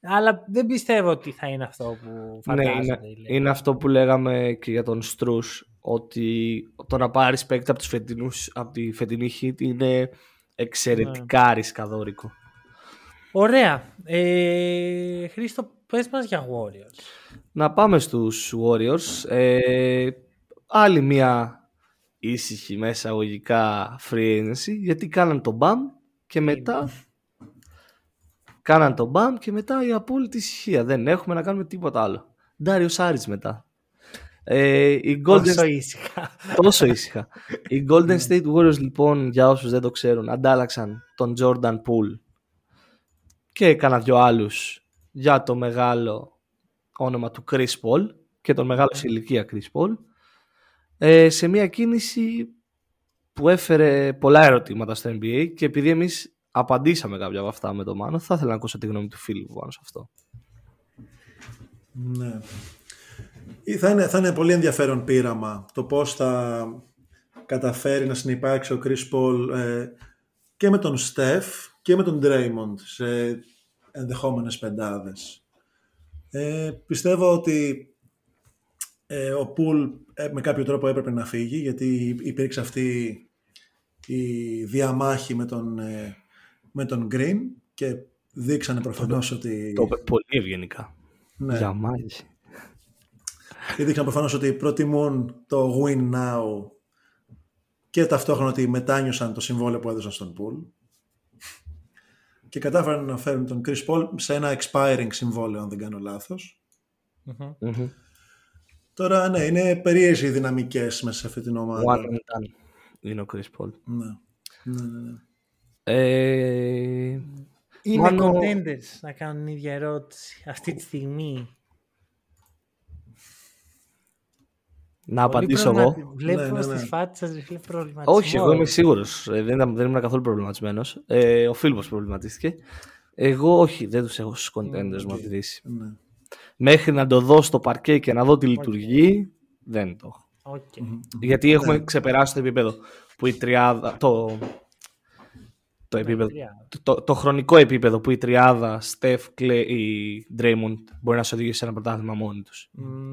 Αλλά δεν πιστεύω ότι θα είναι αυτό που Ναι, φαντάζονται. είναι, είναι αυτό που λέγαμε και για τον Στρούς ότι το να πάρεις παίκτη από, τους φετινούς, από τη φετινή hit είναι εξαιρετικά ρισκαδόρικο. Ωραία. Ε, Χρήστο, πες μας για Warriors. Να πάμε στους Warriors. Ε, άλλη μια ήσυχη μέσα αγωγικά free agency γιατί κάναν τον BAM και μετά κάναν τον BAM και μετά η απόλυτη ησυχία. Δεν έχουμε να κάνουμε τίποτα άλλο. Ντάριο Άρης μετά. Ε, οι Golden Τόσο ήσυχα. Τόσο ήσυχα. Οι Golden State Warriors λοιπόν, για όσους δεν το ξέρουν, αντάλλαξαν τον Jordan Poole και έκανα δυο άλλους για το μεγάλο όνομα του Chris Paul και τον μεγάλο σε ηλικία Chris Paul ε, σε μια κίνηση που έφερε πολλά ερωτήματα στο NBA και επειδή εμείς απαντήσαμε κάποια από αυτά με τον Μάνο θα ήθελα να ακούσω τη γνώμη του φίλου πάνω σε αυτό. Ναι. Ή Θα είναι, θα είναι πολύ ενδιαφέρον πείραμα το πώς θα καταφέρει να συνεπάρξει ο Chris Paul ε, και με τον Steph και με τον Draymond σε ενδεχόμενες πεντάδες. Ε, πιστεύω ότι ε, ο Πουλ με κάποιο τρόπο έπρεπε να φύγει γιατί υπήρξε αυτή η διαμάχη με τον, ε, με τον Green και δείξανε προφανώς ότι... Το είπε πολύ ευγενικά. Ναι. Για μάχη. Και δείχναν προφανώς ότι προτιμούν το win now και ταυτόχρονα ότι μετάνιωσαν το συμβόλαιο που έδωσαν στον Πουλ και κατάφεραν να φέρουν τον Chris Paul σε ένα expiring συμβόλαιο αν δεν κάνω λάθος. Μμμ. Τώρα ναι, είναι περίεργες οι δυναμικές μέσα σε αυτή την ομάδα. One and done είναι ο Chris Paul. Ναι. Ναι, ναι, ναι. Ε, Είναι Μάνο- contenders να κάνουν την ίδια ερώτηση αυτή τη στιγμή. Να απαντήσω εγώ. Βλέπω Ναι, ναι, ναι. στις φάτσες σας ρε φίλε προβληματισμό. Όχι, εγώ είμαι σίγουρος. δεν, ήταν- δεν ήμουν καθόλου προβληματισμένος. Ε, ο Φίλιππος προβληματίστηκε. Εγώ όχι, δεν τους έχω στους contenders μου από τη Δύση. ναι. Μέχρι να το δω στο παρκέ και να δω τι λειτουργεί, δεν το έχω. Οκ. Γιατί έχουμε ξεπεράσει το επίπεδο που η τριάδα. Το, το, επίπεδο, τριάδα. το, το, το χρονικό επίπεδο που η τριάδα Στεφ, Κλέι, Draymond μπορεί να σε οδηγήσει σε ένα πρωτάθλημα μόνοι τους.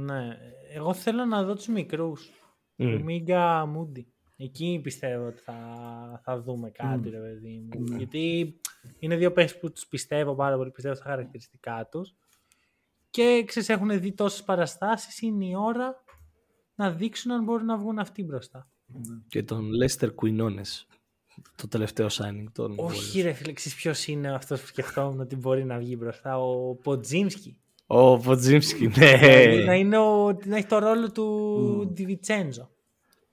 Ναι. Εγώ θέλω να δω τους μικρούς. Mm. Κουμίνγκα, Μούντι. Εκεί πιστεύω ότι θα, θα δούμε κάτι, ρε παιδί μου. Γιατί είναι δύο παίχτες που τους πιστεύω πάρα πολύ, πιστεύω στα χαρακτηριστικά τους. Και ξέρεις, έχουν δει τόσες παραστάσεις, είναι η ώρα να δείξουν αν μπορούν να βγουν αυτοί μπροστά. Και τον Lester Quinones. Το τελευταίο signing των Όχι ρε φίλε, ξέρεις ποιος είναι αυτός που σκεφτόμουν ότι μπορεί να βγει μπροστά, ο Ποτζίμσκι. Ο Ποτζίμσκι, Δηλαδή, να, ναι. είναι ο, να έχει το ρόλο του Ντιβιτσέντζο.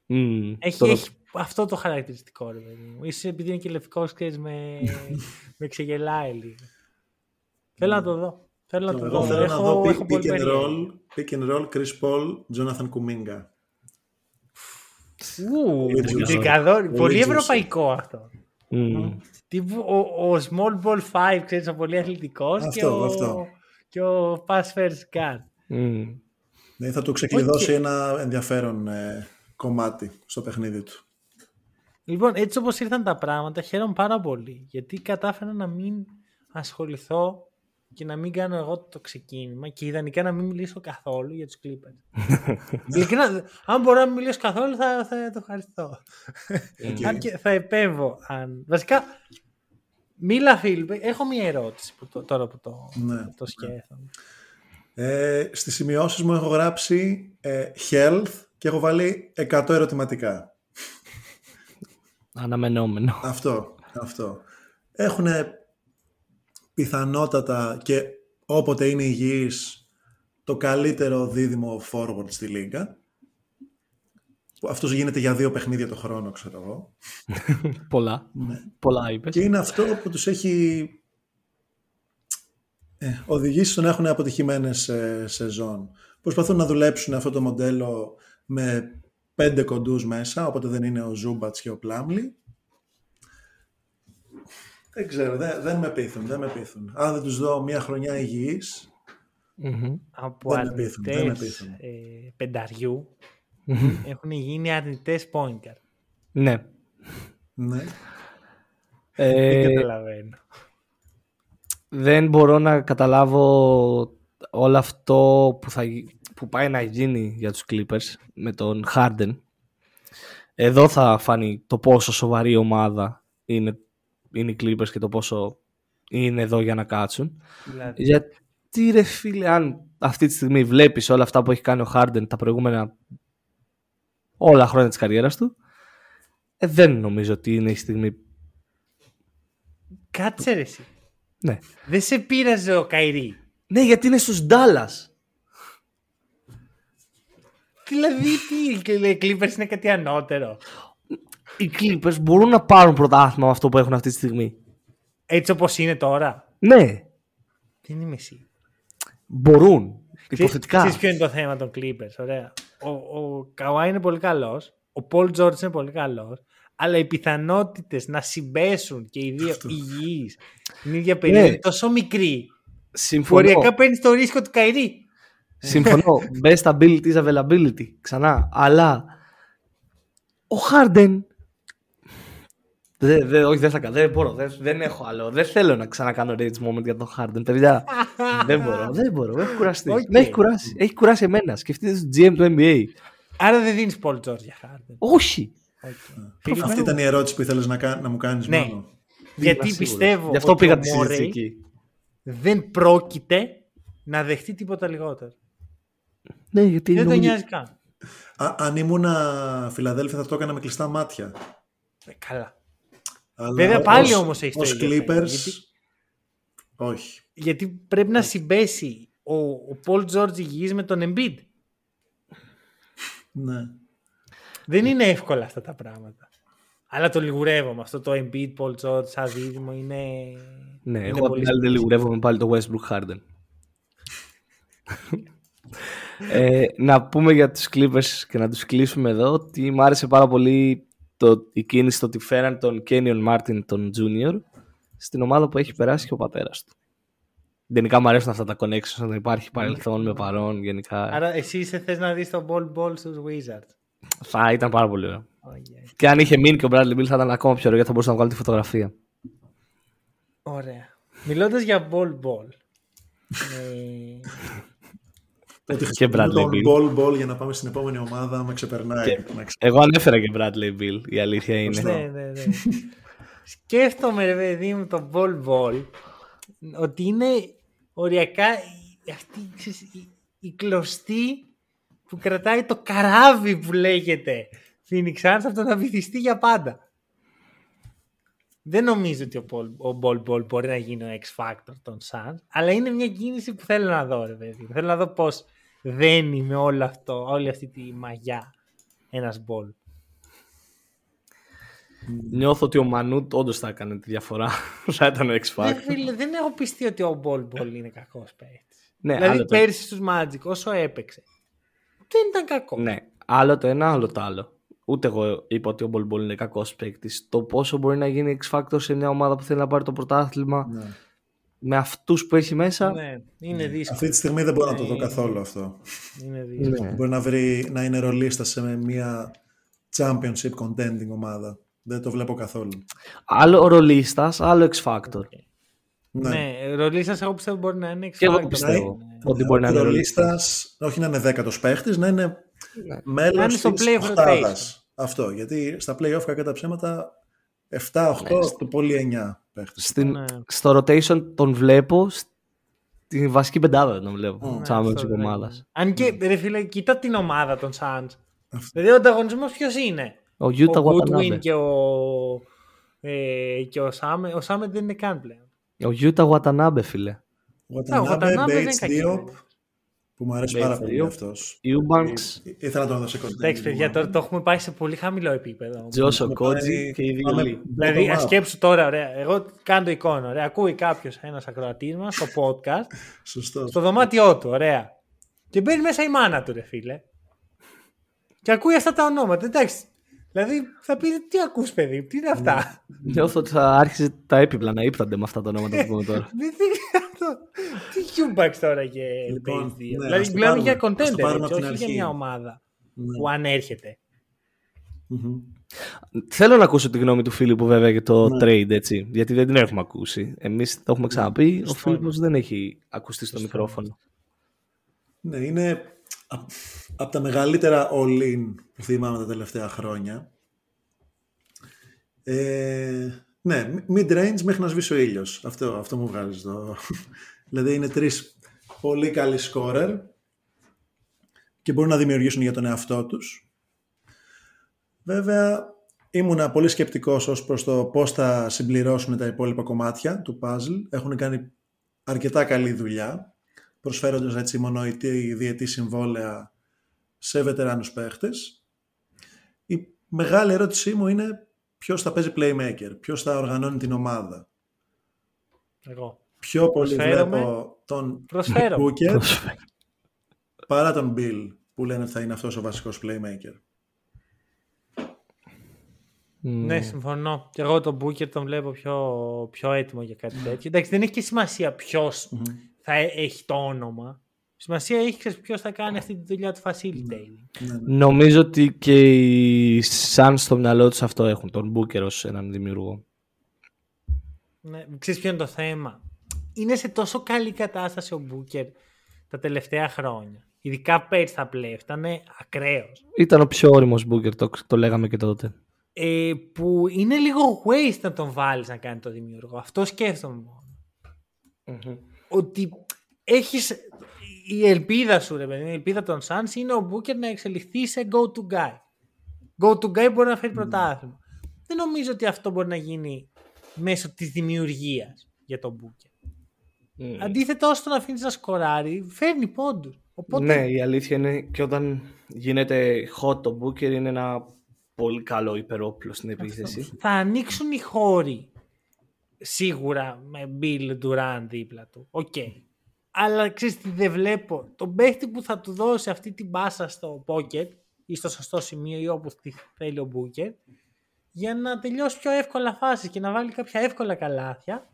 Μμμ, Έχει, το- έχει αυτό το χαρακτηριστικό, ρε παιδί μου. Ίσως επειδή είναι και λευκός, ξέρεις, με, με ξεγελάει λίγο. Θέλω να το δω. Θέλω να το Εγώ δω. θέλω να Έχω- δω έχω pick, πολύ pick and περιέργεια. roll, pick and roll, Chris Paul, Jonathan Kuminga. Ου, Πολύ juicy. τρικαδόρι. Πολύ Πολύ juicy. ευρωπαϊκό αυτό. Μμ. Τύπου ο, ο small ball 5, ξέρεις, ο πολύ αθλητικός και Αυτό, ο, αυτό. Και ο pass first guard. Μμ. Ναι, θα του ξεκλειδώσει ένα ενδιαφέρον ε, κομμάτι στο παιχνίδι του. Λοιπόν, έτσι όπως ήρθαν τα πράγματα, χαίρομαι πάρα πολύ. Γιατί κατάφερα να μην ασχοληθώ και να μην κάνω εγώ το ξεκίνημα και ιδανικά να μην μιλήσω καθόλου για τους Clippers. Ειλικρινά, αν μπορώ να μην μιλήσω καθόλου θα, θα το ευχαριστώ. αν και θα επέμβω. Αν... Βασικά, μίλα Φίλιππε, έχω μία ερώτηση που το, τώρα που το, Ναι. το σκέφτομαι. Ε, στις σημειώσεις μου έχω γράψει ε, health και έχω βάλει 100 ερωτηματικά. Αναμενόμενο. Αυτό, αυτό. Έχουν πιθανότατα και όποτε είναι υγιής το καλύτερο δίδυμο forward στη λίγα. Που Αυτός γίνεται για δύο παιχνίδια το χρόνο, ξέρω εγώ. Πολλά. Πολλά είπες. Και είναι αυτό που τους έχει ε, οδηγήσει στο να έχουν αποτυχημένες ε, σεζόν. Προσπαθούν να δουλέψουν αυτό το μοντέλο με πέντε κοντούς μέσα, οπότε δεν είναι ο Ζούμπατς και ο Πλάμλι. Δεν ξέρω, δεν, δεν με πείθουν, δεν με πείθουν. Αν δεν τους δω μια χρονιά υγιής, Μμμ. Από Δεν με πείθουν, δεν με αρνητές πείθουν. ε, πενταριού έχουν γίνει αρνητές point guard. Ναι. ναι. Δεν Ε, καταλαβαίνω. δεν μπορώ να καταλάβω όλο αυτό που, θα, που πάει να γίνει για τους Clippers με τον Harden. Εδώ θα φανεί το πόσο σοβαρή ομάδα είναι, είναι οι Clippers και το πόσο είναι εδώ για να κάτσουν. Δηλαδή. Γιατί ρε φίλε, αν αυτή τη στιγμή βλέπεις όλα αυτά που έχει κάνει ο Harden τα προηγούμενα όλα χρόνια της καριέρας του, ε, δεν νομίζω ότι είναι η στιγμή. Κάτσε ρε εσύ. Ναι. Δεν σε πείραζε ο Καϊρή. Ναι, γιατί είναι στους Dallas. Δηλαδή, τι, οι Clippers είναι κάτι ανώτερο. Οι Clippers μπορούν να πάρουν πρωτάθλημα με αυτό που έχουν αυτή τη στιγμή. Έτσι όπως είναι τώρα. Ναι, Δεν είμαι εσύ. μπορούν. Υποθετικά. Ξέρεις ποιο είναι το θέμα των Clippers, ωραία. Ο, ο Καουά είναι πολύ καλός, ο Πολ Τζόρτς είναι πολύ καλός, αλλά οι πιθανότητες να συμπέσουν και οι δύο υγιείς την ίδια περίοδο Ναι. είναι τόσο μικρή. Συμφωνώ. Οριακά παίρνεις το ρίσκο του Καϊρή. Συμφωνώ. Best ability is availability. Ξανά. Αλλά ο Harden. Δε, δε, όχι, δεν θα κάνω. Δεν μπορώ. Δεν, δεν έχω άλλο. Δεν θέλω να ξανακάνω rage moment για τον Harden. Παιδιά, δεν μπορώ. Δεν μπορώ. Έχω κουραστεί. Οκ. Με έχει κουράσει. Έχει κουράσει εμένα. Σκεφτείτε το GM του NBA. Άρα δεν δίνεις Πολ Τζόρτς για Χάρντεν. Όχι. Αυτή ήταν η ερώτηση που ήθελες να, κα- να μου κάνεις Ναι. μόνο. Γιατί Είμαι σίγουρος. πιστεύω Γι' αυτό ότι πήγα ο τη συζήτηση Morey εκεί. δεν πρόκειται να δεχτεί τίποτα λιγότερο. Ναι, γιατί Δεν τον νομίζω- νοιάζει καν. Α, αν ήμουνα Φιλαδέλφια θα το έκανα με κλειστά μάτια. Ε, καλά. Αλλά Βέβαια, πάλι ως- όμως έχεις το ως ίδιο Clippers, θέμα, γιατί- όχι. Γιατί πρέπει να συμπέσει ο, ο Πολ Τζόρτζ υγιής με τον Embiid. Ναι. Δεν είναι εύκολα αυτά τα πράγματα. Αλλά το λιγουρεύομαι. Αυτό το Embiid, Paul George σαν δίδυμο είναι. Ναι, είναι εγώ απ' πολύ την άλλη δεν λιγουρεύομαι πάλι το Westbrook Harden. ε, να πούμε για τους Clippers και να τους κλείσουμε εδώ ότι μου άρεσε πάρα πολύ το, η κίνηση το ότι φέραν τον Kenyon Martin τον Junior στην ομάδα που έχει περάσει και ο πατέρας του. Γενικά μου αρέσουν αυτά τα connections, να υπάρχει παρελθόν με παρόν γενικά. Άρα εσύ σε θες να δεις το Ball Ball στους Wizards; Θα ήταν πάρα πολύ ωραίο. Oh, yeah. Και αν είχε μείνει και ο Bradley Bill θα ήταν ακόμα πιο ωραίο γιατί θα μπορούσα να βγάλω τη φωτογραφία. Ωραία. Μιλώντας για Ball Ball. ε, Ότι Και Bradley τον Beal. ball ball για να πάμε στην επόμενη ομάδα με ξεπερνάει. Και- Να ξε- Εγώ ανέφερα και Bradley Bill, η αλήθεια είναι. ναι, ναι, ναι. Σκέφτομαι, ρε παιδί μου, το Ball Ball ότι είναι οριακά η- αυτή ξέρεις, η, η κλωστή που κρατάει το καράβι που λέγεται Phoenix Suns από το να βυθιστεί για πάντα. Δεν νομίζω ότι ο Ball, ο Ball Ball μπορεί να γίνει ο X Factor των Suns, αλλά είναι μια κίνηση που θέλω να δω, ρε παιδί. μου. Θέλω να δω πώς δένει με όλο αυτό, όλη αυτή τη μαγιά ένας Bol. Νιώθω ότι ο Μανούτ όντως θα έκανε τη διαφορά. θα ήταν X Ε, Factor. φίλε, δεν έχω πειστεί ότι ο Bol Bol είναι κακός παίκτης. ναι, δηλαδή άλλο το... πέρσι στους Magic όσο έπαιξε δεν ήταν κακό. ναι, άλλο το ένα, άλλο το άλλο. Ούτε εγώ είπα ότι ο Μπολ Μπολ είναι κακός παίκτης. Το πόσο μπορεί να γίνει X Factor σε μια ομάδα που θέλει να πάρει το πρωτάθλημα Ναι. Με αυτούς που έχει μέσα. Ναι, είναι δύσκολο. Αυτή τη στιγμή δεν μπορώ να το δω Ναι. καθόλου αυτό. Είναι δύσκολο. Ναι. Μπορεί να, βρει, να είναι ρολίστα σε μια championship contending ομάδα. Δεν το βλέπω καθόλου. Άλλο ρολίστας, άλλο X Factor. Ναι. Ναι, ρολίστας εγώ πιστεύω μπορεί να είναι Και εγώ X-Factor. το πιστεύω. Ναι. Ότι μπορεί να είναι ρολίστα. ρολίστας, όχι να είναι δέκατος παίχτης, να είναι Να μέλος είναι στο της play of οχτάδας. Αυτό, γιατί στα play-off κακά τα ψέματα 7-8, το πολύ 9 παίχτες. Στην, Ναι. Στο rotation τον βλέπω. Στη βασική πεντάδα δεν τον βλέπω. Mm. Ναι, Championship αυτό δεν ομάδας. είναι. Αν και, ρε φίλε, κοίτα την ομάδα των Suns. Αυτό. Δηλαδή ο ανταγωνισμός ποιος είναι; Ο Utah ο Goodwin Watanabe. και ο, ε, και ο Σάμε. Ο Σάμε δεν είναι καν πλέον. Ο Utah Watanabe, φίλε. ο Watanabe, Watanabe δεν είναι Bates, κακή, Diop, ναι. Που μου αρέσει Bates, πάρα πολύ Diop. αυτός. Eubanks, Ή- Ήθελα να τον δω σε contending Εντάξει, παιδιά, ομάδα. τώρα το έχουμε πάει σε πολύ χαμηλό επίπεδο. Τζόσο Πάμε- Κότζι και οι δύο πάμε λίγοι. Δηλαδή, bottom ας up. σκέψου τώρα, ωραία. Εγώ κάνω το εικόνα. Ωραία. Ακούει κάποιος ένας ακροατής μας στο podcast, Σωστό. στο δωμάτιό του, ωραία. Και μπαίνει μέσα η μάνα του, ρε φίλε. Και ακούει αυτά τα ονόματα. Εντάξει. Δηλαδή, θα πει τι ακούς, παιδί, τι είναι αυτά; Νιώθω ότι θα άρχισε τα έπιπλα να ύπτανται με αυτά τα ονόματα που πούμε τώρα. Δεν είναι αυτό. Τι Cubax τώρα και Λοιπόν, Base 2. ναι, δηλαδή, ας το μιλάμε πάρουμε- για ας το contender, πάρουμε έτσι, από την όχι για αρχή. μια ομάδα Ναι. που ανέρχεται. Θέλω να ακούσω τη γνώμη του Φίλιππου βέβαια για το ναι. trade, έτσι, γιατί δεν την έχουμε ακούσει. Εμείς το έχουμε ξαναπεί, ο Φίλιππος δεν έχει ακουστεί στο μικρόφωνο. Ναι, είναι από τα μεγαλύτερα all-in που θυμάμαι τα τελευταία χρόνια. Ε, ναι, mid-range μέχρι να σβήσει ο ήλιος. Αυτό, αυτό μου βγάζεις το... δηλαδή είναι τρεις πολύ καλοί scorer και μπορούν να δημιουργήσουν για τον εαυτό τους. Βέβαια, ήμουνα πολύ σκεπτικός ως προς το πώς θα συμπληρώσουν τα υπόλοιπα κομμάτια του puzzle. Έχουν κάνει αρκετά καλή δουλειά, προσφέροντας έτσι μονοητή διετή συμβόλαια σε βετεράνους παίχτες. Η μεγάλη ερώτησή μου είναι ποιος θα παίζει playmaker, ποιος θα οργανώνει την ομάδα. Εγώ. Πιο πολύ βλέπω τον Booker παρά τον Bill που λένε ότι θα είναι αυτός ο βασικός playmaker. Ναι, συμφωνώ. Και εγώ τον Booker τον βλέπω πιο, πιο έτοιμο για κάτι τέτοιο. Εντάξει, δεν έχει και σημασία ποιος θα έχει το όνομα. Σημασία έχει ποιος θα κάνει αυτή τη δουλειά του facilitating. Ναι, ναι. Νομίζω ότι και οι Suns στο μυαλό τους αυτό έχουν. Τον Booker ως έναν δημιουργό. Ναι, ξέρεις ποιο είναι το θέμα; Είναι σε τόσο καλή κατάσταση ο Booker τα τελευταία χρόνια. Ειδικά πέρυσι στα πλέον. Ήταν ακραίος. Ήταν ο πιο όριμος Booker, το, το λέγαμε και τότε. Ε, που είναι λίγο waste να τον βάλεις να κάνει το δημιουργό. Αυτό σκέφτομαι μόνο. Mm-hmm. Ότι έχεις η ελπίδα σου, ρε παιδί, η ελπίδα των Suns είναι ο Booker να εξελιχθεί σε go-to guy. Go-to guy μπορεί να φέρει πρωτάθλημα. Δεν νομίζω ότι αυτό μπορεί να γίνει μέσω της δημιουργίας για τον Booker. Mm. Αντίθετα, όσο τον αφήνεις να σκοράρει, φέρνει πόντους. Οπότε... Ναι, η αλήθεια είναι και όταν γίνεται hot το Booker είναι ένα πολύ καλό υπερόπλο στην επίθεση. Θα ανοίξουν οι χώροι σίγουρα με Beal, Durant δίπλα του. Οκ. Okay αλλά ξέρεις τι δεν βλέπω. Τον παίχτη που θα του δώσει αυτή την πάσα στο pocket ή στο σωστό σημείο ή όπου θέλει ο Μπούκερ για να τελειώσει πιο εύκολα φάση και να βάλει κάποια εύκολα καλάθια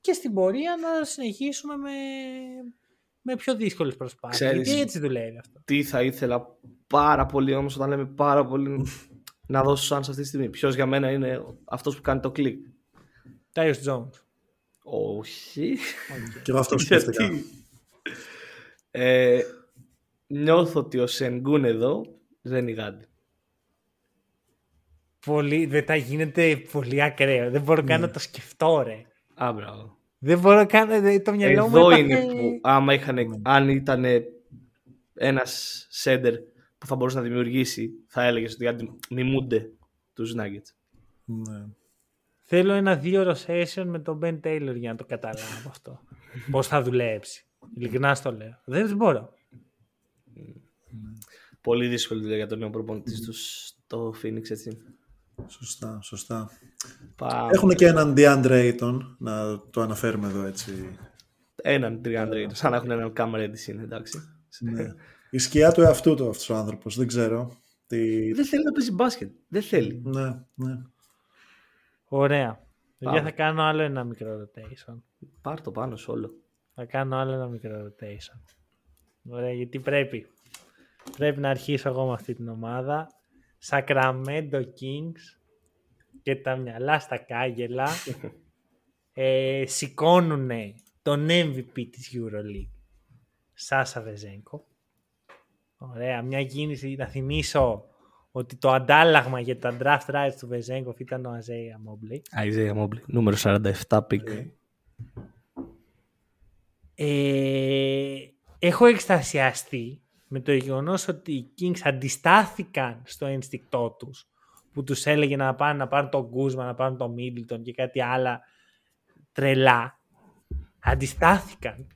και στην πορεία να συνεχίσουμε με, με πιο δύσκολες προσπάθειες. Ξέρεις, Γιατί έτσι δουλεύει αυτό. Τι θα ήθελα πάρα πολύ όμως όταν λέμε πάρα πολύ να δώσω σαν σε αυτή τη στιγμή. Ποιος για μένα είναι αυτός που κάνει το κλικ. Τάιος Jones. Όχι. Και εγώ αυτό σκέφτηκα. Ε, νιώθω ότι ο Σενγκούν εδώ δεν είναι γάντι. Πολύ, δεν τα γίνεται πολύ ακραίο. Δεν μπορώ καν να το σκεφτώ, ρε. Α, μπράβο. Δεν μπορώ καν το μυαλό μου. Εδώ είναι που άμα είχαν, αν ήταν ένας σέντερ που θα μπορούσε να δημιουργήσει, θα έλεγες ότι μιμούνται τους Nuggets. Ναι. Θέλω ένα δύο session με τον Ben Taylor για να το καταλάβω αυτό. Πώς θα δουλέψει. Ειλικρινά στο λέω. Δεν μπορώ. Πολύ δύσκολη δουλειά για τον νέο προπονητής τους στο Phoenix, έτσι. Σωστά, σωστά. Έχουν και έναν DeAndre Ayton, να το αναφέρουμε εδώ έτσι. Έναν DeAndre Ayton, σαν να έχουν έναν Cam Reddish είναι, εντάξει. Ναι. Η σκιά του εαυτού του αυτός ο άνθρωπος, δεν ξέρω. Τι... Δεν θέλει να παίζει μπάσκετ. Δεν θέλει. Ναι, ναι. Ωραία. Για θα κάνω άλλο ένα μικρό rotation. Πάρ το πάνω σε όλο. Θα κάνω άλλο ένα μικρό rotation. Ωραία, γιατί πρέπει. Πρέπει να αρχίσω εγώ με αυτή την ομάδα. Sacramento Kings και τα μυαλά στα κάγελα ε, σηκώνουν τον MVP της EuroLeague. Σάσα Βεζέγκο. Ωραία, μια κίνηση να θυμίσω ότι το αντάλλαγμα για τα draft rights του Βεζένκοφ ήταν ο Αϊζέια Μόμπλεϊ. Αϊζέια Μόμπλεϊ, νούμερο 47 pick. Ε, έχω εκστασιαστεί με το γεγονός ότι οι Kings αντιστάθηκαν στο ένστικτό τους που τους έλεγε να πάνε να πάρουν τον Κούζμα, να πάρουν τον Μίντλτον και κάτι άλλα τρελά. Αντιστάθηκαν.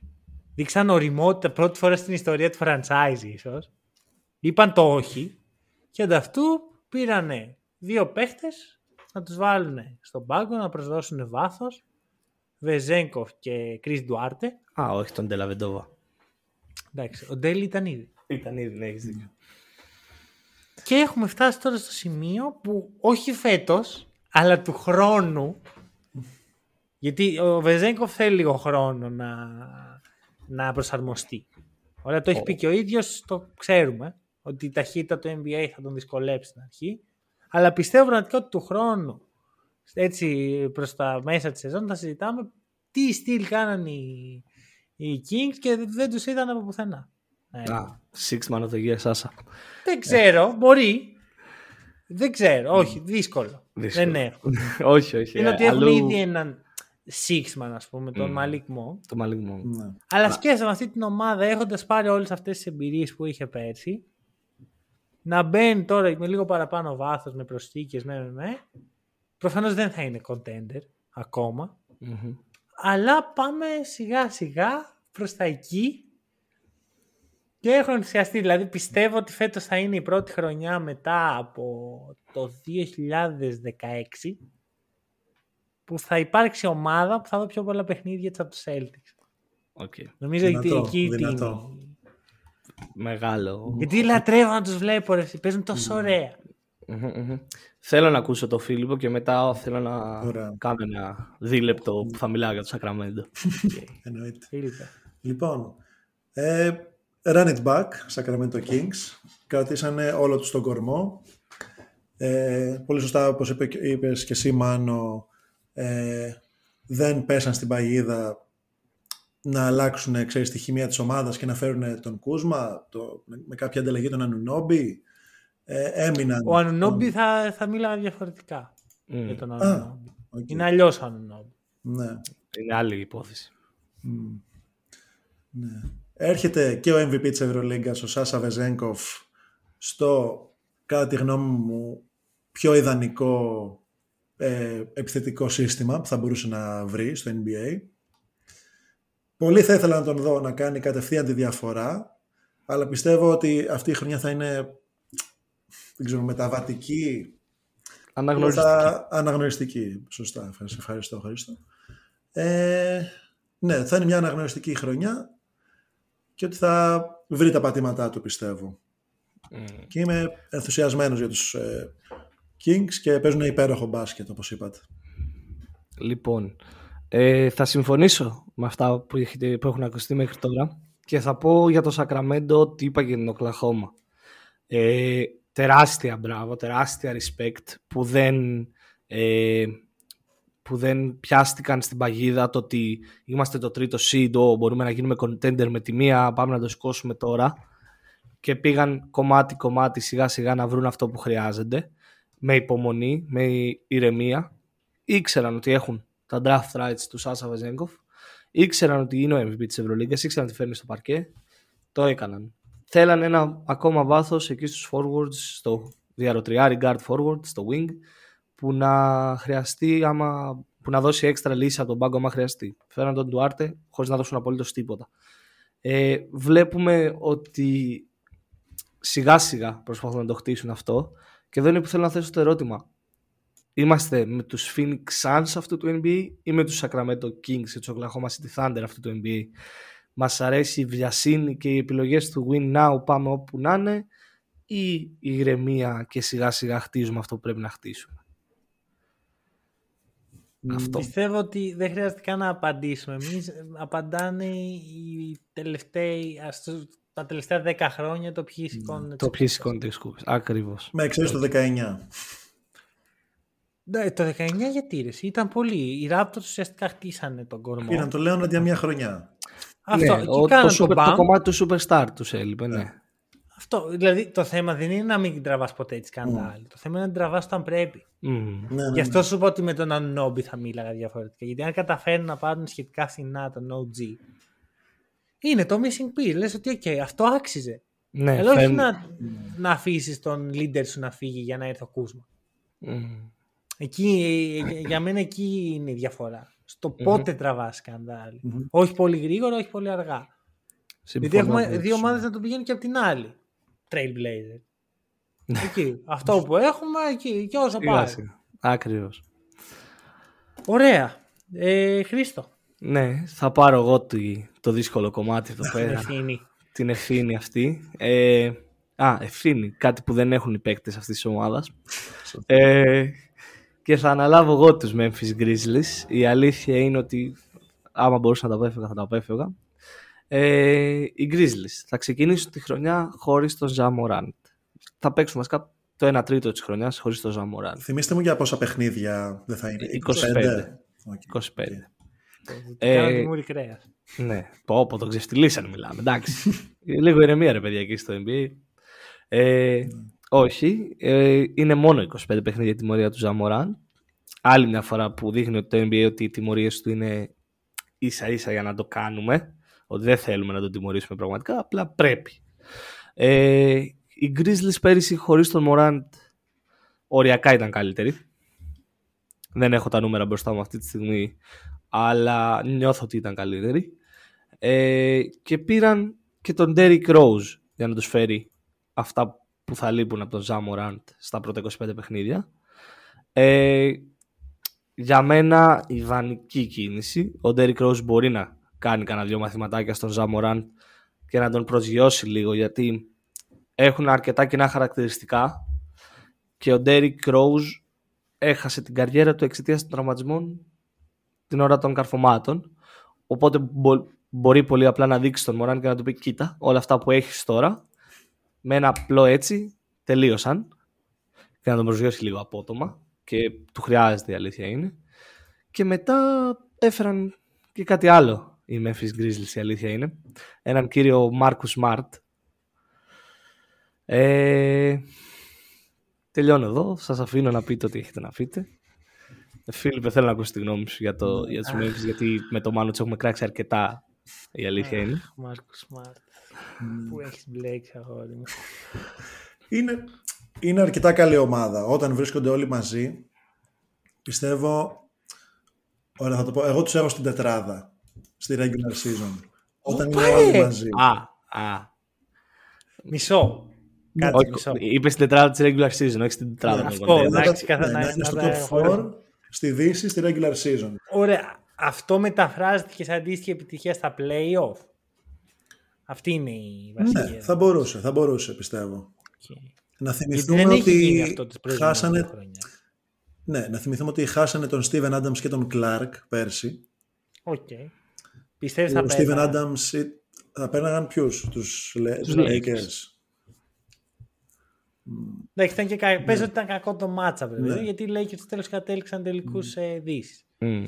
Δείξαν ωριμότητα πρώτη φορά στην ιστορία του franchise ίσως. Είπαν το όχι και ανταυτού πήρανε δύο παίχτες να τους βάλουν στον πάγκο, να προσδώσουν βάθος. Βεζέγκοφ και Κρίς Ντουάρτε. Α, όχι τον Τελαβεντόβα. Εντάξει, ο Ντέλη ήταν ήδη. Ήταν ήδη, ναι, έχεις δίκιο. Και έχουμε φτάσει τώρα στο σημείο που όχι φέτος, αλλά του χρόνου, γιατί ο Βεζέγκοφ θέλει λίγο χρόνο να, να προσαρμοστεί. Ωραία, το έχει πει και ο ίδιος, το ξέρουμε ότι η ταχύτητα του NBA θα τον δυσκολέψει στην αρχή. Αλλά πιστεύω πραγματικά ότι του χρόνου, έτσι προς τα μέσα της σεζόν, θα συζητάμε τι στυλ κάνανε οι, οι Kings και δεν τους είδαν από πουθενά. Ε, Α, six man of the year, Σάσα. Δεν ξέρω, μπορεί. Δεν ξέρω, όχι, δύσκολο. δύσκολο. Δεν έχω. όχι, όχι. Είναι ότι έχουν ήδη έναν Sixman, ας πούμε, τον mm. Malik Το Malik Monk. Ναι. Αλλά σκέφτομαι αυτή την ομάδα έχοντας πάρει όλες αυτές τις εμπειρίες που είχε πέρσι. Να μπαίνει τώρα με λίγο παραπάνω βάθος, με προσθήκες, με, με, με. Προφανώς δεν θα είναι contender ακόμα. Mm-hmm. Αλλά πάμε σιγά σιγά προς τα εκεί. Και έχω ενθουσιαστεί. Δηλαδή πιστεύω ότι φέτος θα είναι η πρώτη χρονιά μετά από το 2016 που θα υπάρξει ομάδα που θα δω πιο πολλά παιχνίδια από τους Celtics. Okay. Νομίζω ότι εκεί δυνατό. Μεγάλο. Γιατί λατρεύω να τους βλέπω, ρε, παίζουν τόσο ωραία. Θέλω να ακούσω το Φίλιππο και μετά θέλω να κάνω ένα δίλεπτο που θα μιλάω για το Σακραμέντο. Εννοείται. Λοιπόν, ε, run it back, Sacramento Kings. Κρατήσανε όλο τους τον κορμό. Ε, πολύ σωστά, όπως είπε, είπες και εσύ Μάνο, ε, δεν πέσαν στην παγίδα να αλλάξουν ξέρεις, τη χημεία της ομάδας και να φέρουν τον Κούσμα το, με, κάποια ανταλλαγή τον Ανουνόμπι. Ε, έμειναν... Ο Ανουνόμπι θα, θα μίλαγα διαφορετικά mm. για τον Ανουνόμπι. Okay. Είναι αλλιώς ο Ανουνόμπι. Ναι. Είναι άλλη υπόθεση. Mm. Ναι. Έρχεται και ο MVP της Ευρωλίγκας, ο Σάσα Βεζέγκοφ, στο, κατά τη γνώμη μου, πιο ιδανικό ε, επιθετικό σύστημα που θα μπορούσε να βρει στο NBA. Πολύ θα ήθελα να τον δω να κάνει κατευθείαν τη διαφορά, αλλά πιστεύω ότι αυτή η χρονιά θα είναι δεν ξέρω, μεταβατική. Αναγνωριστική. Θα... Αναγνωριστική, σωστά. Ευχαριστώ, ευχαριστώ. Ε, ναι, θα είναι μια αναγνωριστική χρονιά και ότι θα βρει τα πατήματά του, πιστεύω. Mm. Και είμαι ενθουσιασμένος για τους ε, Kings και παίζουν υπέροχο μπάσκετ όπως είπατε. Λοιπόν, ε, θα συμφωνήσω με αυτά που, έχετε, που έχουν ακουστεί μέχρι τώρα και θα πω για το Σακραμέντο τι είπα για την Οκλαχώμα. Ε, τεράστια μπράβο, τεράστια respect που δεν, ε, που δεν πιάστηκαν στην παγίδα το ότι είμαστε το τρίτο seed, μπορούμε να γίνουμε contender με τη μία, πάμε να το σηκώσουμε τώρα και πήγαν κομμάτι-κομμάτι σιγά σιγά να βρουν αυτό που χρειάζεται με υπομονή, με ηρεμία. Ήξεραν ότι έχουν τα draft rights του Σάσα Βεζέγκοφ. Ήξεραν ότι είναι ο MVP της Ευρωλίγκας, ήξεραν ότι φέρνει στο παρκέ. Το έκαναν. Θέλαν ένα ακόμα βάθος εκεί στους forwards, στο διαρροτριάρι guard forward, στο wing, που να χρειαστεί άμα, που να δώσει έξτρα λύση από τον πάγκο άμα χρειαστεί. Φέραν τον Ντουάρτε χωρίς να δώσουν απολύτως τίποτα. Ε, βλέπουμε ότι σιγά σιγά προσπαθούν να το χτίσουν αυτό και εδώ είναι που θέλω να θέσω το ερώτημα. Είμαστε με τους Phoenix Suns αυτού του NBA ή με τους Sacramento Kings και τους Oklahoma City Thunder αυτού του NBA. Μας αρέσει η βιασύνη και οι επιλογές του win now πάμε όπου να είναι ή η ηρεμία και σιγά σιγά χτίζουμε αυτό που πρέπει να χτίσουμε. Αυτό. Πιστεύω ότι δεν χρειάζεται καν να απαντήσουμε. Εμείς απαντάνε οι τελευταίοι, τα τελευταία 10 χρόνια το ποιοι σηκώνουν Το ποιοι σηκώνουν τις κούπες, ακριβώς. Με εξαίρεση το 19. Ναι, το 19 γιατί ρε, ήταν πολύ. Οι Raptors ουσιαστικά χτίσανε τον κορμό. Πήραν το λέω για μια χρονιά. Αυτό, ναι, ο, το, super, το, κομμάτι του Superstar τους έλειπε, ναι. ναι. Αυτό, δηλαδή το θέμα δεν είναι να μην τραβάς ποτέ τη σκανδάλη. Mm. Το θέμα είναι να την τραβάς όταν πρέπει. Mm. Ναι, ναι, Γι' αυτό ναι. σου είπα ότι με τον Ανόμπι θα μίλαγα διαφορετικά. Γιατί αν καταφέρουν να πάρουν σχετικά φθηνά τον OG είναι το missing piece. Λες ότι okay, αυτό άξιζε. Ναι, Αλλά όχι να, να αφήσεις τον leader σου να φύγει για να έρθει ο Κούσμα. Mm. Εκεί, για μένα εκεί είναι η διαφορά. Στο πότε mm-hmm. τραβάς σκανδάλι. Mm-hmm. Όχι πολύ γρήγορα, όχι πολύ αργά. Γιατί έχουμε δύο ομάδες να το πηγαίνουν και από την άλλη. Trailblazer. εκεί. Αυτό που έχουμε, εκεί. Και όσο πάει. Ακριβώς. Ωραία. Ε, Χρήστο. Ναι, θα πάρω εγώ το, δύσκολο κομμάτι εδώ πέρα. Την ευθύνη αυτή. Ε, α, ευθύνη. Κάτι που δεν έχουν οι παίκτες αυτής της ομάδας. ε, και θα αναλάβω εγώ τους Memphis Grizzlies. Η αλήθεια είναι ότι άμα μπορούσα να τα απέφευγα θα τα απέφευγα. Ε, οι Grizzlies θα ξεκινήσουν τη χρονιά χωρίς τον Ζα Θα παίξουν βασικά το 1 τρίτο της χρονιάς χωρίς το Ζαμοράν. Θυμήστε μου για πόσα παιχνίδια δεν θα είναι. 25. 25. 25. Ε, Κάνω κρέας. Ναι, πω, πω, το ξεφτυλίσανε μιλάμε, εντάξει. Λίγο ηρεμία ρε παιδιά εκεί στο NBA. Ε, όχι, ε, είναι μόνο 25 παιχνίδια τιμωρία του Ζαμοράν. Άλλη μια φορά που δείχνει ότι το NBA ότι οι τιμωρίες του είναι ίσα ίσα για να το κάνουμε. Ότι δεν θέλουμε να το τιμωρήσουμε πραγματικά, απλά πρέπει. Ε, οι Grizzlies πέρυσι χωρίς τον Morant οριακά ήταν καλύτεροι. Δεν έχω τα νούμερα μπροστά μου αυτή τη στιγμή, αλλά νιώθω ότι ήταν καλύτεροι. Ε, και πήραν και τον Derrick Rose για να τους φέρει αυτά που θα λείπουν από τον Ζαμοράντ στα πρώτα 25 παιχνίδια. Ε, για μένα ιδανική κίνηση. Ο Derrick Rose μπορεί να κάνει κανένα δυο μαθηματάκια στον Ζαμοράντ και να τον προσγειώσει λίγο γιατί έχουν αρκετά κοινά χαρακτηριστικά και ο Derrick Rose έχασε την καριέρα του εξαιτίας των τραυματισμών την ώρα των καρφωμάτων. Οπότε μπορεί πολύ απλά να δείξει τον Μωράν και να του πει: Κοίτα, όλα αυτά που έχεις τώρα, με ένα απλό έτσι, τελείωσαν. Και να τον προσγειώσει λίγο απότομα. Και του χρειάζεται η αλήθεια είναι. Και μετά έφεραν και κάτι άλλο οι Memphis Grizzlies, η αλήθεια είναι. Έναν κύριο Marcus Smart. Ε, τελειώνω εδώ. Σας αφήνω να πείτε ό,τι έχετε να πείτε. Φίλιππε, θέλω να ακούσει τη γνώμη σου για, το, για τους Memphis, γιατί με το Μάνο έχουμε κράξει αρκετά, η αλήθεια είναι. Μάρκο Σμαρτ. Πού έχεις μπλέξει, αγόρι μου. Είναι, είναι αρκετά καλή ομάδα. Όταν βρίσκονται όλοι μαζί, πιστεύω... Ωραία, θα το πω. Εγώ τους έχω στην τετράδα, στη regular season. Όταν είναι όλοι μαζί. Α, α. Μισό. Κάτι, μισό. Είπες στην τετράδα της regular season, όχι στην τετράδα. Αυτό, εντάξει, ναι, να είναι στο top 4 στη Δύση στη regular season. Ωραία. Αυτό μεταφράζεται σε αντίστοιχη επιτυχία στα play-off. Αυτή είναι η βασική. Ναι, θα μπορούσε, θα μπορούσε πιστεύω. Okay. Να θυμηθούμε ότι αυτό χάσανε... Χρόνια. Ναι, να θυμηθούμε ότι χάσανε τον Steven Adams και τον Clarke πέρσι. Οκ. Okay. Πιστεύεις θα Ο Steven Adams θα πέρναγαν ποιους, τους, τους Lakers. Ναι, ήταν και κα... ναι. ότι ήταν κακό το matchup, βέβαια, ναι. γιατί λέει και στο τέλος κατέληξαν τελικούς mm. ε, Δύσης. Mm.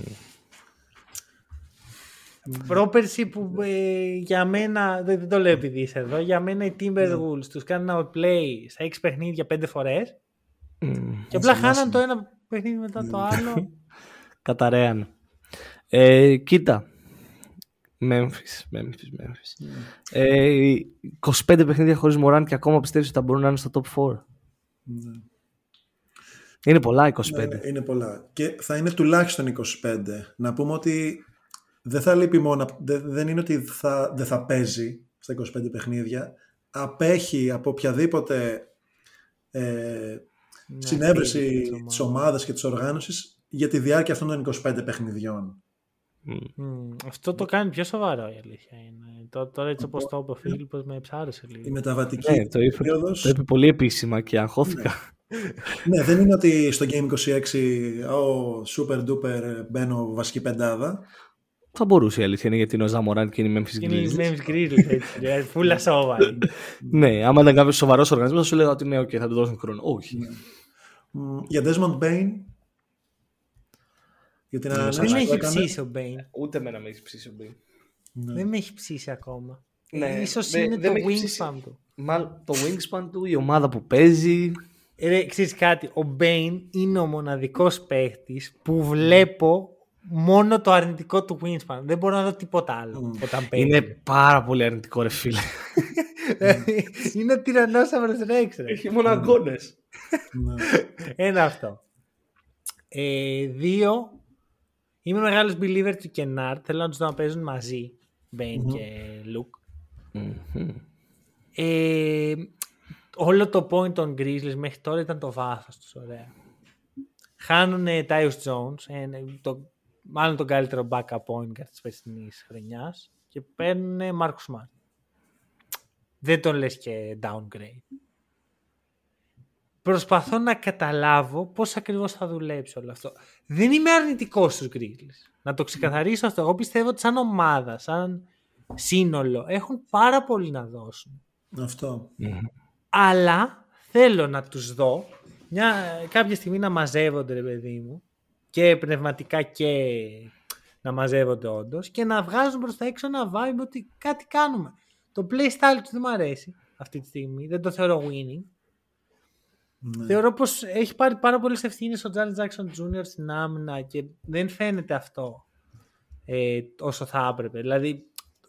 Πρόπερση που ε, για μένα, δεν, το λέω επειδή είσαι εδώ, για μένα οι Timberwolves mm. τους κάνουν ένα play στα 6 παιχνίδια 5 φορές mm. και απλά χάναν το ένα παιχνίδι μετά το άλλο. Καταραίαν. Ε, κοίτα, Memphis, Memphis, Memphis. Mm. Ε, 25 παιχνίδια χωρίς Μωράν και ακόμα πιστεύεις ότι θα μπορούν να είναι στο top 4. Ναι. Είναι πολλά 25. Ναι, είναι πολλά. Και θα είναι τουλάχιστον 25. Να πούμε ότι δεν θα λείπει μόνο, δεν είναι ότι θα, δεν θα παίζει στα 25 παιχνίδια. Απέχει από οποιαδήποτε ε, ναι, συνέβρεση της ομάδας και της οργάνωσης για τη διάρκεια αυτών των 25 παιχνιδιών. Mm. Αυτό το κάνει πιο σοβαρό η αλήθεια είναι. Τώρα έτσι όπως το είπε ο Φίλιππος με ψάρεσε λίγο. Η μεταβατική ναι, το, είπε, περίοδος... το είπε πολύ επίσημα και αγχώθηκα. Ναι. ναι, δεν είναι ότι στο Game 26 ο super duper μπαίνω βασική πεντάδα. Θα μπορούσε η αλήθεια είναι γιατί είναι ο Ζα Μοράντ και είναι οι Memphis Grizzlies. Είναι οι Memphis Grizzlies έτσι, φουλ ασόβαροι. ναι, άμα ήταν κάποιο σοβαρός οργανισμός θα σου 'λεγα ότι ναι, okay, θα του δώσουν χρόνο. Όχι. Ναι. Για Desmond Bane γιατί να δεν με έχει ψήσει ο Μπέιν. Ούτε εμένα με έχει ψήσει ο Μπέιν. Ναι. Δεν με έχει ψήσει ακόμα. Ναι. Ίσως είναι το wingspan του. Μάλλον το wingspan του, η ομάδα που παίζει. Ρε, ξέρεις κάτι, ο Μπέιν είναι ο μοναδικός παίχτης που βλέπω μόνο το αρνητικό του wingspan. Δεν μπορώ να δω τίποτα άλλο mm. όταν παίζει. Είναι πάρα πολύ αρνητικό ρε φίλε. είναι ο τυραννόσαυρος Ρέξ ρε. Έχει μόνο αγώνες. Ναι. Ένα αυτό. Ε, δύο, Είμαι μεγάλος believer του Κενάρτ. Θέλω να τους δω να παίζουν μαζί. Μπέιν mm-hmm. και Λουκ. Mm-hmm. Ε, όλο το point των Grizzlies μέχρι τώρα ήταν το βάθος τους. Ωραία. Χάνουν Tyus Jones. Ε, το, μάλλον τον καλύτερο backup point της περσινής χρονιάς. Και παίρνουν Marcus Smart. Δεν τον λες και downgrade προσπαθώ να καταλάβω πώς ακριβώς θα δουλέψει όλο αυτό. Δεν είμαι αρνητικός στους Grizzlies. Να το ξεκαθαρίσω αυτό. Εγώ πιστεύω ότι σαν ομάδα, σαν σύνολο, έχουν πάρα πολύ να δώσουν. Αυτό. Αλλά θέλω να τους δω μια, κάποια στιγμή να μαζεύονται, ρε παιδί μου, και πνευματικά και να μαζεύονται όντως και να βγάζουν προς τα έξω ένα vibe ότι κάτι κάνουμε. Το playstyle τους δεν μου αρέσει αυτή τη στιγμή, δεν το θεωρώ winning. Ναι. Θεωρώ πως έχει πάρει πάρα πολλές ευθύνες ο Τζάρλ Τζάξον Jr. στην άμυνα και δεν φαίνεται αυτό ε, όσο θα έπρεπε. Δηλαδή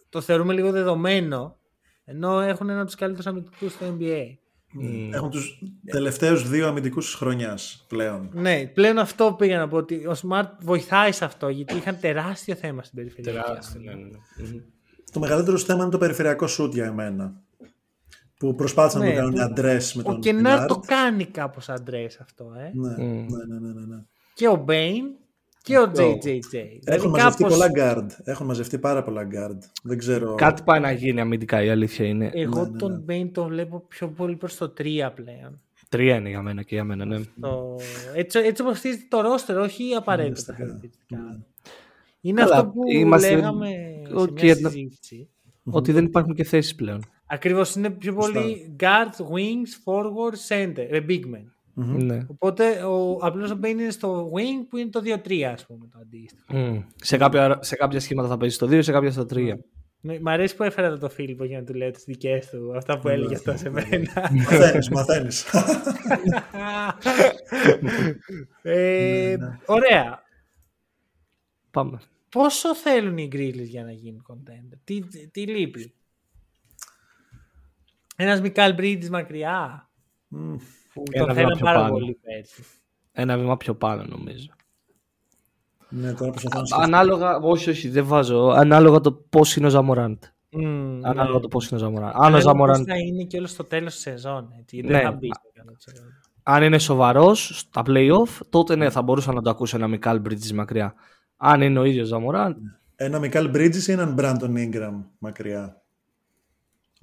το θεωρούμε λίγο δεδομένο ενώ έχουν ένα από τους καλύτερους αμυντικούς στο NBA. Mm. Έχουν τους τελευταίους δύο αμυντικούς της χρονιάς πλέον. Ναι, πλέον αυτό πήγα να πω ότι ο Smart βοηθάει σε αυτό γιατί είχαν τεράστιο θέμα στην περιφερειακή. Τεράστιο, ναι, ναι. ναι. Το μεγαλύτερο θέμα είναι το περιφερειακό σουτ για εμένα. Που προσπάθησαν ναι, να το κάνουν αντρές με τον Ο Κενάρ το κάνει κάπως αντρές αυτό, ε. Ναι, mm. ναι, ναι, ναι, ναι, ναι. Και ο Μπέιν και ο JJJ. Έχουν μαζευτεί πολλά guard. Έχουν μαζευτεί πάρα πολλά guard. Δεν ξέρω. Κάτι πάει να γίνει αμυντικά, η αλήθεια είναι. Εγώ ναι, ναι, τον ναι. Bane τον βλέπω πιο πολύ προς το 3 πλέον. Τρία είναι για μένα και για μένα, ναι. Το... Έτσι, έτσι όπως στήριζε το ρόστερ, όχι απαραίτητα χαρακτηριστικά. Είναι αυτό που είμαστε... λέγαμε okay, σε μια συζήτηση. Ότι δεν υπάρχουν και θέσεις πλέον. Ακριβώς, είναι πιο πολύ guard, wings, forward, center, ε, big men. Mm-hmm. Ναι. Οπότε ο, απλώς ο Bane είναι στο wing που είναι το 2-3 ας πούμε το αντίστοιχο. Mm. Σε, κάποια, σε κάποια σχήματα θα παίζεις στο 2, σε κάποια στο 3. Ναι, μ' αρέσει που έφερα το Φίλιππο για να του λέω τις δικές του, αυτά που έλεγε αυτό σε μένα. Μαθαίνεις, μαθαίνεις. ε, ναι, ναι. ωραία. Πάμε. Πόσο θέλουν οι Grizzlies για να γίνουν contender, τι, τι λείπει; Ένας Μικάλ Bridges μακριά; Mm. Που Ένα τον πάρα πάνω. πολύ πέρσι. Ένα βήμα πιο πάνω νομίζω. Ναι, τώρα Ανάλογα, όχι, όχι, δεν βάζω. Ανάλογα το πώς είναι ο Ζαμοράντ. Mm, Ανάλογα ναι. το πώς είναι ο Ζαμοράντ. Αν ο Ζαμοράντ. Θα είναι και όλος στο τέλος της σεζόν. Έτσι, ναι. Δεν θα μπει Αν είναι σοβαρός στα playoff, τότε ναι, θα μπορούσα να το ακούσω ένα Μικάλ Bridges μακριά. Αν είναι ο ίδιος Ζαμοράντ. Ένα Μικάλ Bridges ή έναν Μπράντον Ingram μακριά;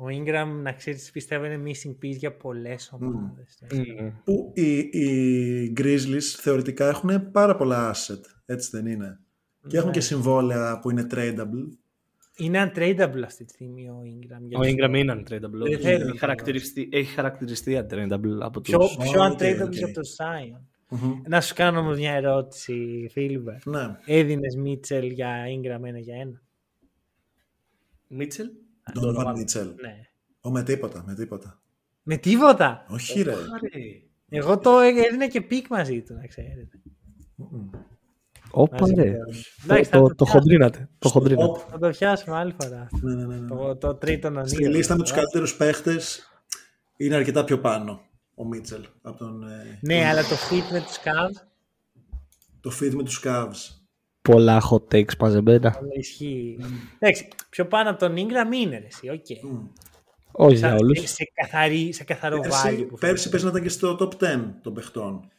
Ο Ingram, να ξέρεις, πιστεύω είναι missing piece για πολλές ομάδες. Mm. Που οι, οι Grizzlies θεωρητικά έχουν πάρα πολλά asset, έτσι δεν είναι; Και έχουν ναι. και συμβόλαια που είναι tradable. Είναι untradeable αυτή τη στιγμή ο Ingram. Ο Ingram είναι untradeable. Έχει χαρακτηριστεί, έχει χαρακτηριστεί untradeable από τους... Πιο, πιο oh, untradeable okay, από το Zion. Mm-hmm. Να σου κάνω όμως μια ερώτηση, Φίλιππε. Ναι. Έδινες Μίτσελ για Ingram ένα για ένα; Μίτσελ; Donovan Mitchell. Ναι. Ο, με τίποτα, με τίποτα. Με τίποτα; Όχι ρε. Εγώ το έδινα και pick μαζί του, να ξέρετε. Όπα ρε. Το, το, χοντρίνατε. Το χοντρίνατε. Θα το πιάσουμε άλλη φορά. Ναι, ναι, ναι, το, το τρίτο να Στη λίστα με τους καλύτερους παίχτες είναι αρκετά πιο πάνω ο Μίτσελ. Από τον, ναι, αλλά το fit με τους Cavs. Το fit με τους Cavs πολλά hot takes μαζεμένα. Ισχύει. Εντάξει, πιο πάνω από τον Ingram είναι εσύ, οκ. Όχι για όλους. Σε, καθαρή, σε καθαρό value. Πέρσι πες να ήταν και στο top 10 των παιχτών.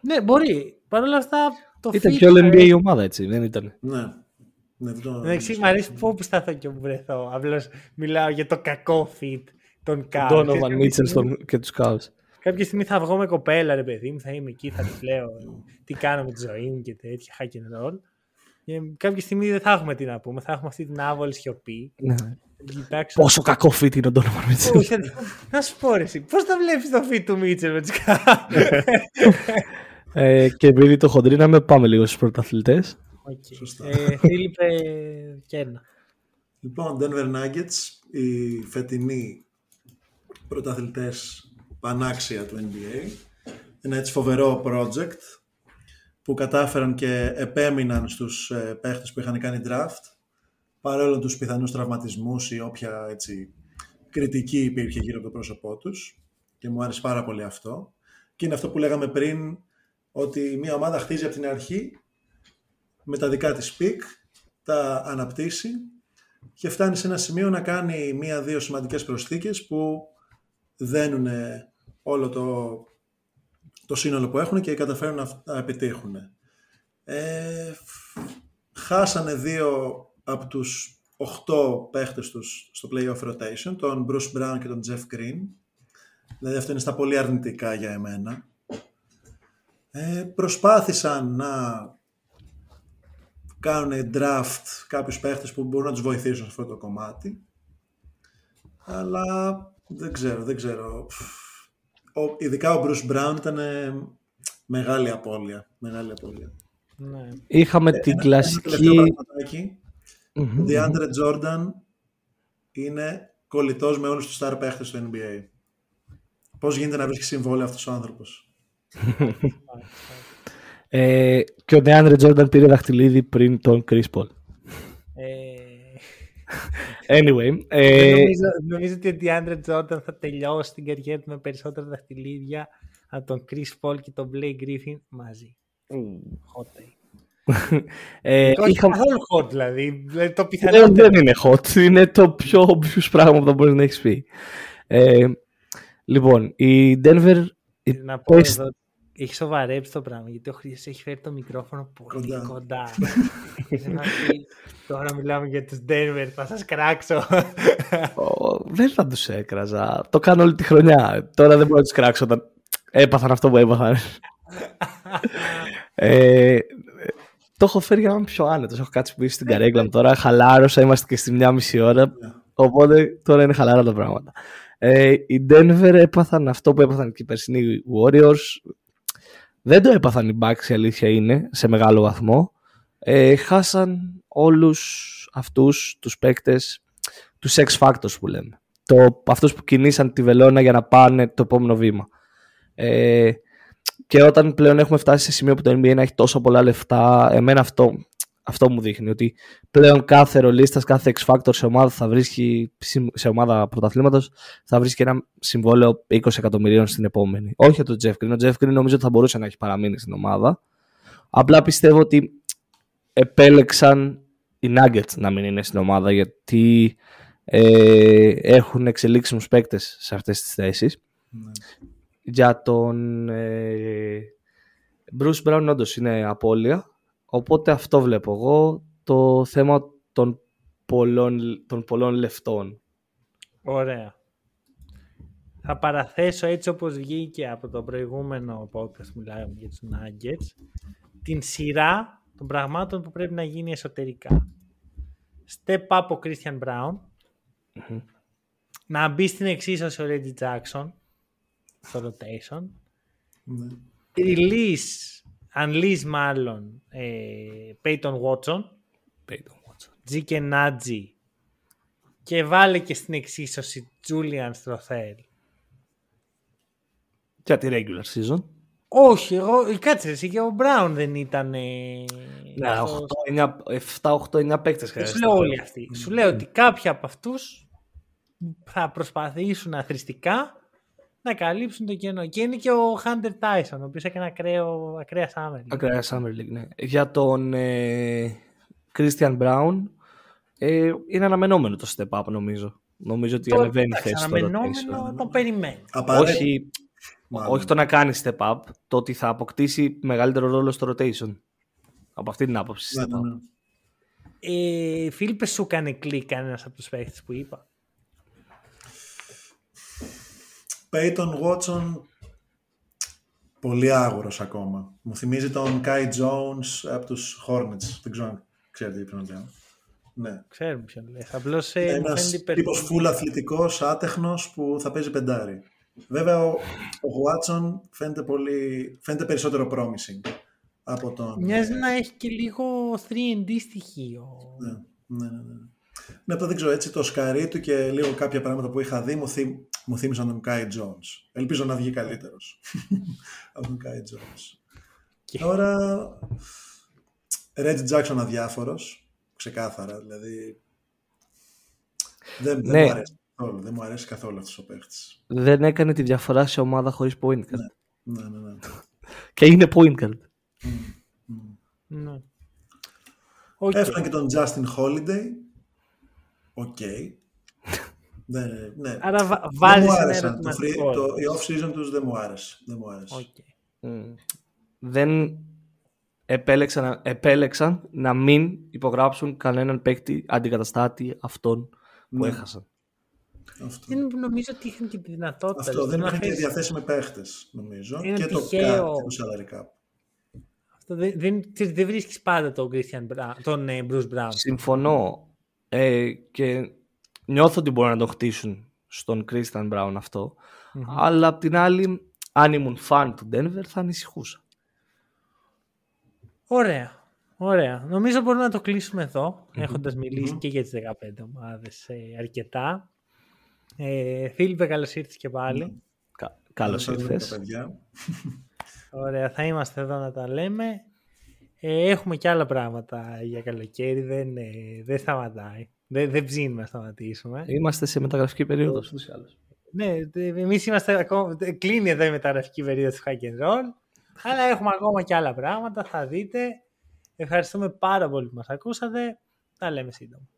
Ναι, μπορεί. Παρ' όλα αυτά το Ήταν και All NBA η ομάδα έτσι, δεν ήταν. Ναι. Ναι, το... Εντάξει, μου αρέσει πού σταθώ και όπου βρεθώ. Απλώς μιλάω για το κακό fit των Cavs. Donovan Mitchell και τους Cavs. Κάποια στιγμή θα βγω με κοπέλα, ρε παιδί μου, θα είμαι εκεί, θα τη λέω τι κάνω με τη ζωή μου και τέτοια, hack and roll. Και κάποια στιγμή δεν θα έχουμε τι να πούμε. Θα έχουμε αυτή την άβολη σιωπή. Ναι. Πόσο κακό φίτι είναι ο Ντόνομαν Μίτσελ. Να σου πω εσύ, πώς θα βλέπεις το φίτι του Μίτσελ με ε, Και επειδή το χοντρίναμε, πάμε λίγο στους πρωταθλητές. Okay. Ε, Φίλιππε Κέρνα. Λοιπόν, Denver Nuggets, οι φετινοί πρωταθλητές πανάξια του NBA. Ένα έτσι φοβερό project που κατάφεραν και επέμειναν στους ε, παίχτες που είχαν κάνει draft παρόλο τους πιθανούς τραυματισμούς ή όποια έτσι, κριτική υπήρχε γύρω από το πρόσωπό τους. Και μου άρεσε πάρα πολύ αυτό. Και είναι αυτό που λέγαμε πριν ότι μια ομάδα χτίζει από την αρχή με τα δικά της pick, τα αναπτύσσει και φτάνει σε ένα σημείο να κάνει μία-δύο σημαντικές προσθήκες που δένουν όλο το το σύνολο που έχουν και καταφέρουν να, να επιτύχουν. Ε, χάσανε δύο από τους οχτώ παίχτες τους στο playoff rotation, τον Bruce Brown και τον Jeff Green. Δηλαδή αυτό είναι στα πολύ αρνητικά για εμένα. Ε, προσπάθησαν να κάνουν draft κάποιους παίχτες που μπορούν να τους βοηθήσουν σε αυτό το κομμάτι. Αλλά δεν ξέρω, δεν ξέρω ο, ειδικά ο Bruce Brown ήταν ε, μεγάλη απώλεια. Μεγάλη απώλεια. Ναι. Είχαμε Ε, την ένα- κλασική... Ένα τελευταίο πραγματάκι. Μμμ. Ο DeAndre Jordan είναι κολλητός με όλους τους star παίχτες του NBA. Πώς γίνεται να βρίσκει συμβόλαιο αυτός ο άνθρωπος; Ε, και ο DeAndre Jordan πήρε δαχτυλίδι πριν τον Chris Paul. Ε, Anyway, ε, νομίζω, νομίζω ότι ο DeAndre Jordan θα τελειώσει την καριέρα του με περισσότερα δαχτυλίδια από τον Chris Paul και τον Blake Griffin μαζί. Hot take. ε, Όχι είχαμε... καθόλου hot δηλαδή. δηλαδή το Πλέον πιθανότερο. δεν είναι hot, είναι το πιο obvious πράγμα που θα μπορείς να έχεις πει. Ε, λοιπόν, η Denver... η Να πω best- εδώ, έχει σοβαρέψει το πράγμα γιατί ο Χρήστος έχει φέρει το μικρόφωνο πολύ Κοντά. κοντά. Είναι αυτή, Τώρα μιλάμε για τους Denver, θα σας κράξω. Ω, δεν θα τους έκραζα. Το κάνω όλη τη χρονιά. Τώρα δεν μπορώ να τους κράξω όταν έπαθαν αυτό που έπαθαν. ε, το έχω φέρει για να είμαι πιο άνετος. Έχω κάτσει πίσω στην καρέκλα μου τώρα. Χαλάρωσα, είμαστε και στη μια μισή ώρα. Οπότε τώρα είναι χαλαρά τα πράγματα. Ε, οι Denver έπαθαν αυτό που έπαθαν και οι περσινοί Warriors. Δεν το έπαθαν οι Bucks, η αλήθεια είναι, σε μεγάλο βαθμό. Ε, χάσαν όλους αυτούς τους παίκτες, τους X Factors που λέμε. Το, αυτούς που κινήσαν τη βελόνα για να πάνε το επόμενο βήμα. Ε, και όταν πλέον έχουμε φτάσει σε σημείο που το NBA να έχει τόσο πολλά λεφτά, εμένα αυτό, αυτό μου δείχνει ότι πλέον κάθε ρολίστας, κάθε X Factor σε ομάδα θα βρίσκει, σε ομάδα πρωταθλήματος, θα βρίσκει ένα συμβόλαιο 20 εκατομμυρίων στην επόμενη. Όχι για τον Jeff Green. Ο Jeff Green νομίζω ότι θα μπορούσε να έχει παραμείνει στην ομάδα. Απλά πιστεύω ότι επέλεξαν οι Nuggets να μην είναι στην ομάδα γιατί ε, έχουν εξελίξιμους παίκτες σε αυτές τις θέσεις. Ναι. Για τον ε, Bruce Brown όντως είναι απώλεια. Οπότε αυτό βλέπω εγώ. Το θέμα των πολλών, των πολλών λεφτών. Ωραία. Θα παραθέσω έτσι όπως βγήκε από το προηγούμενο podcast που μιλάγαμε για τους Nuggets την σειρά των πραγμάτων που πρέπει να γίνει εσωτερικά. Step up ο Christian Brown. Να μπει στην εξίσωση ο Reggie Jackson στο rotation. Ναι. Release, unleash μάλλον, ε, Peyton Watson. G και Nadji και βάλε και στην εξίσωση Julian Strothel. Για τη regular season. Όχι, εγώ, κάτσε εσύ και ο Brown δεν ήταν. ε, Ναι, αυτός. 7-8-9 παίκτες Σου χρειάζεται. λέω όλοι αυτοί. Σου λέω ότι κάποιοι από αυτούς θα προσπαθήσουν αθρηστικά να καλύψουν το κενό. Και είναι και ο Hunter Tyson, ο οποίος έκανε ακραίο, ακραία Summer. League. Ακραία Summer League, ναι. Για τον ε, Christian Brown ε, είναι αναμενόμενο το step up νομίζω. Νομίζω ότι Το- ανεβαίνει η εντάξει, θέση στο Αναμενόμενο rotation. το περιμένει. Απαραίτητα. Όχι, Μάλλον. όχι το να κάνει step up, το ότι θα αποκτήσει μεγαλύτερο ρόλο στο rotation. Από αυτή την άποψη. Ναι, step ναι, up. ναι. Ε, Φίλιππε, σου έκανε κλικ κανένας από τους παίχτες που είπα. Peyton Watson πολύ άγουρος ακόμα. Μου θυμίζει τον Kai Jones από τους Hornets. Δεν ξέρω αν ξέρετε τι πρέπει να λέω. Ναι. Ξέρουμε ποιον λες. Απλώς ε, μου φαίνεται Ένας υπερ... τύπος full αθλητικός, άτεχνος που θα παίζει πεντάρι. Βέβαια ο, ο Watson φαίνεται, πολύ, φαίνεται περισσότερο promising από τον... Μοιάζει να έχει και λίγο 3D στοιχείο. Ναι, ναι, ναι. ναι. Ναι, απλά δεν ξέρω, έτσι το σκαρί του και λίγο κάποια πράγματα που είχα δει μου, θύ, μου θύμισαν τον Kai Jones. Ελπίζω να βγει καλύτερος από τον Kai Jones. Και- Τώρα, Reggie Jackson αδιάφορος, ξεκάθαρα, δηλαδή δεν, δεν Ναι. μου αρέσει καθόλου, δεν μου αρέσει καθόλου αυτός ο παίχτης. Δεν έκανε τη διαφορά σε ομάδα χωρίς point guard. Ναι, ναι, ναι. Και είναι point guard. Ναι. Οκ. Έφεραν και τον Justin Holiday. Οκ. Ναι, ναι. Άρα βα- δεν βάζεις μου ένα άρεσαν. Το, free, ερωτηματικό. το, η off-season τους δεν μου άρεσε. Δεν μου άρεσε. Οκ. δεν επέλεξαν, επέλεξαν να μην υπογράψουν κανέναν παίκτη αντικαταστάτη αυτόν που Ναι. έχασαν. Αυτό. Δεν νομίζω ότι είχαν και τη δυνατότητα. Αυτό δηλαδή, δεν να είχαν και θες- διαθέσιμοι παίχτες, νομίζω. Είναι και το τυχαίο. cap, και το salary cap. Αυτό δεν, δεν, ξέρεις, δεν βρίσκεις πάντα τον, Christian Brown, τον ε, Bruce Brown. Συμφωνώ ε, και νιώθω ότι μπορούν να το χτίσουν στον Κρίσταν Μπράουν αυτό. Αλλά απ' την άλλη, αν ήμουν φαν του Denver θα ανησυχούσα. Ωραία. Ωραία. Νομίζω μπορούμε να το κλείσουμε εδώ, έχοντας μιλήσει και για τις 15 ομάδες ε, αρκετά. Ε, Φίλιππε, καλώς ήρθες και πάλι. Κα- καλώς Ευχαριστούμε ήρθες. τα παιδιά. Ωραία, θα είμαστε εδώ να τα λέμε. Ε, έχουμε και άλλα πράγματα για καλοκαίρι, δεν, ε, δεν σταματάει. Δεν, δεν ψήνουμε να σταματήσουμε. Είμαστε σε μεταγραφική περίοδος. ούτως ή άλλως. Ναι, εμείς είμαστε ακόμα. Κλείνει εδώ η μεταγραφική περίοδος του Hack and Roll. Αλλά έχουμε ακόμα και άλλα πράγματα. Θα δείτε. Ευχαριστούμε πάρα πολύ που μας ακούσατε. Τα λέμε σύντομα.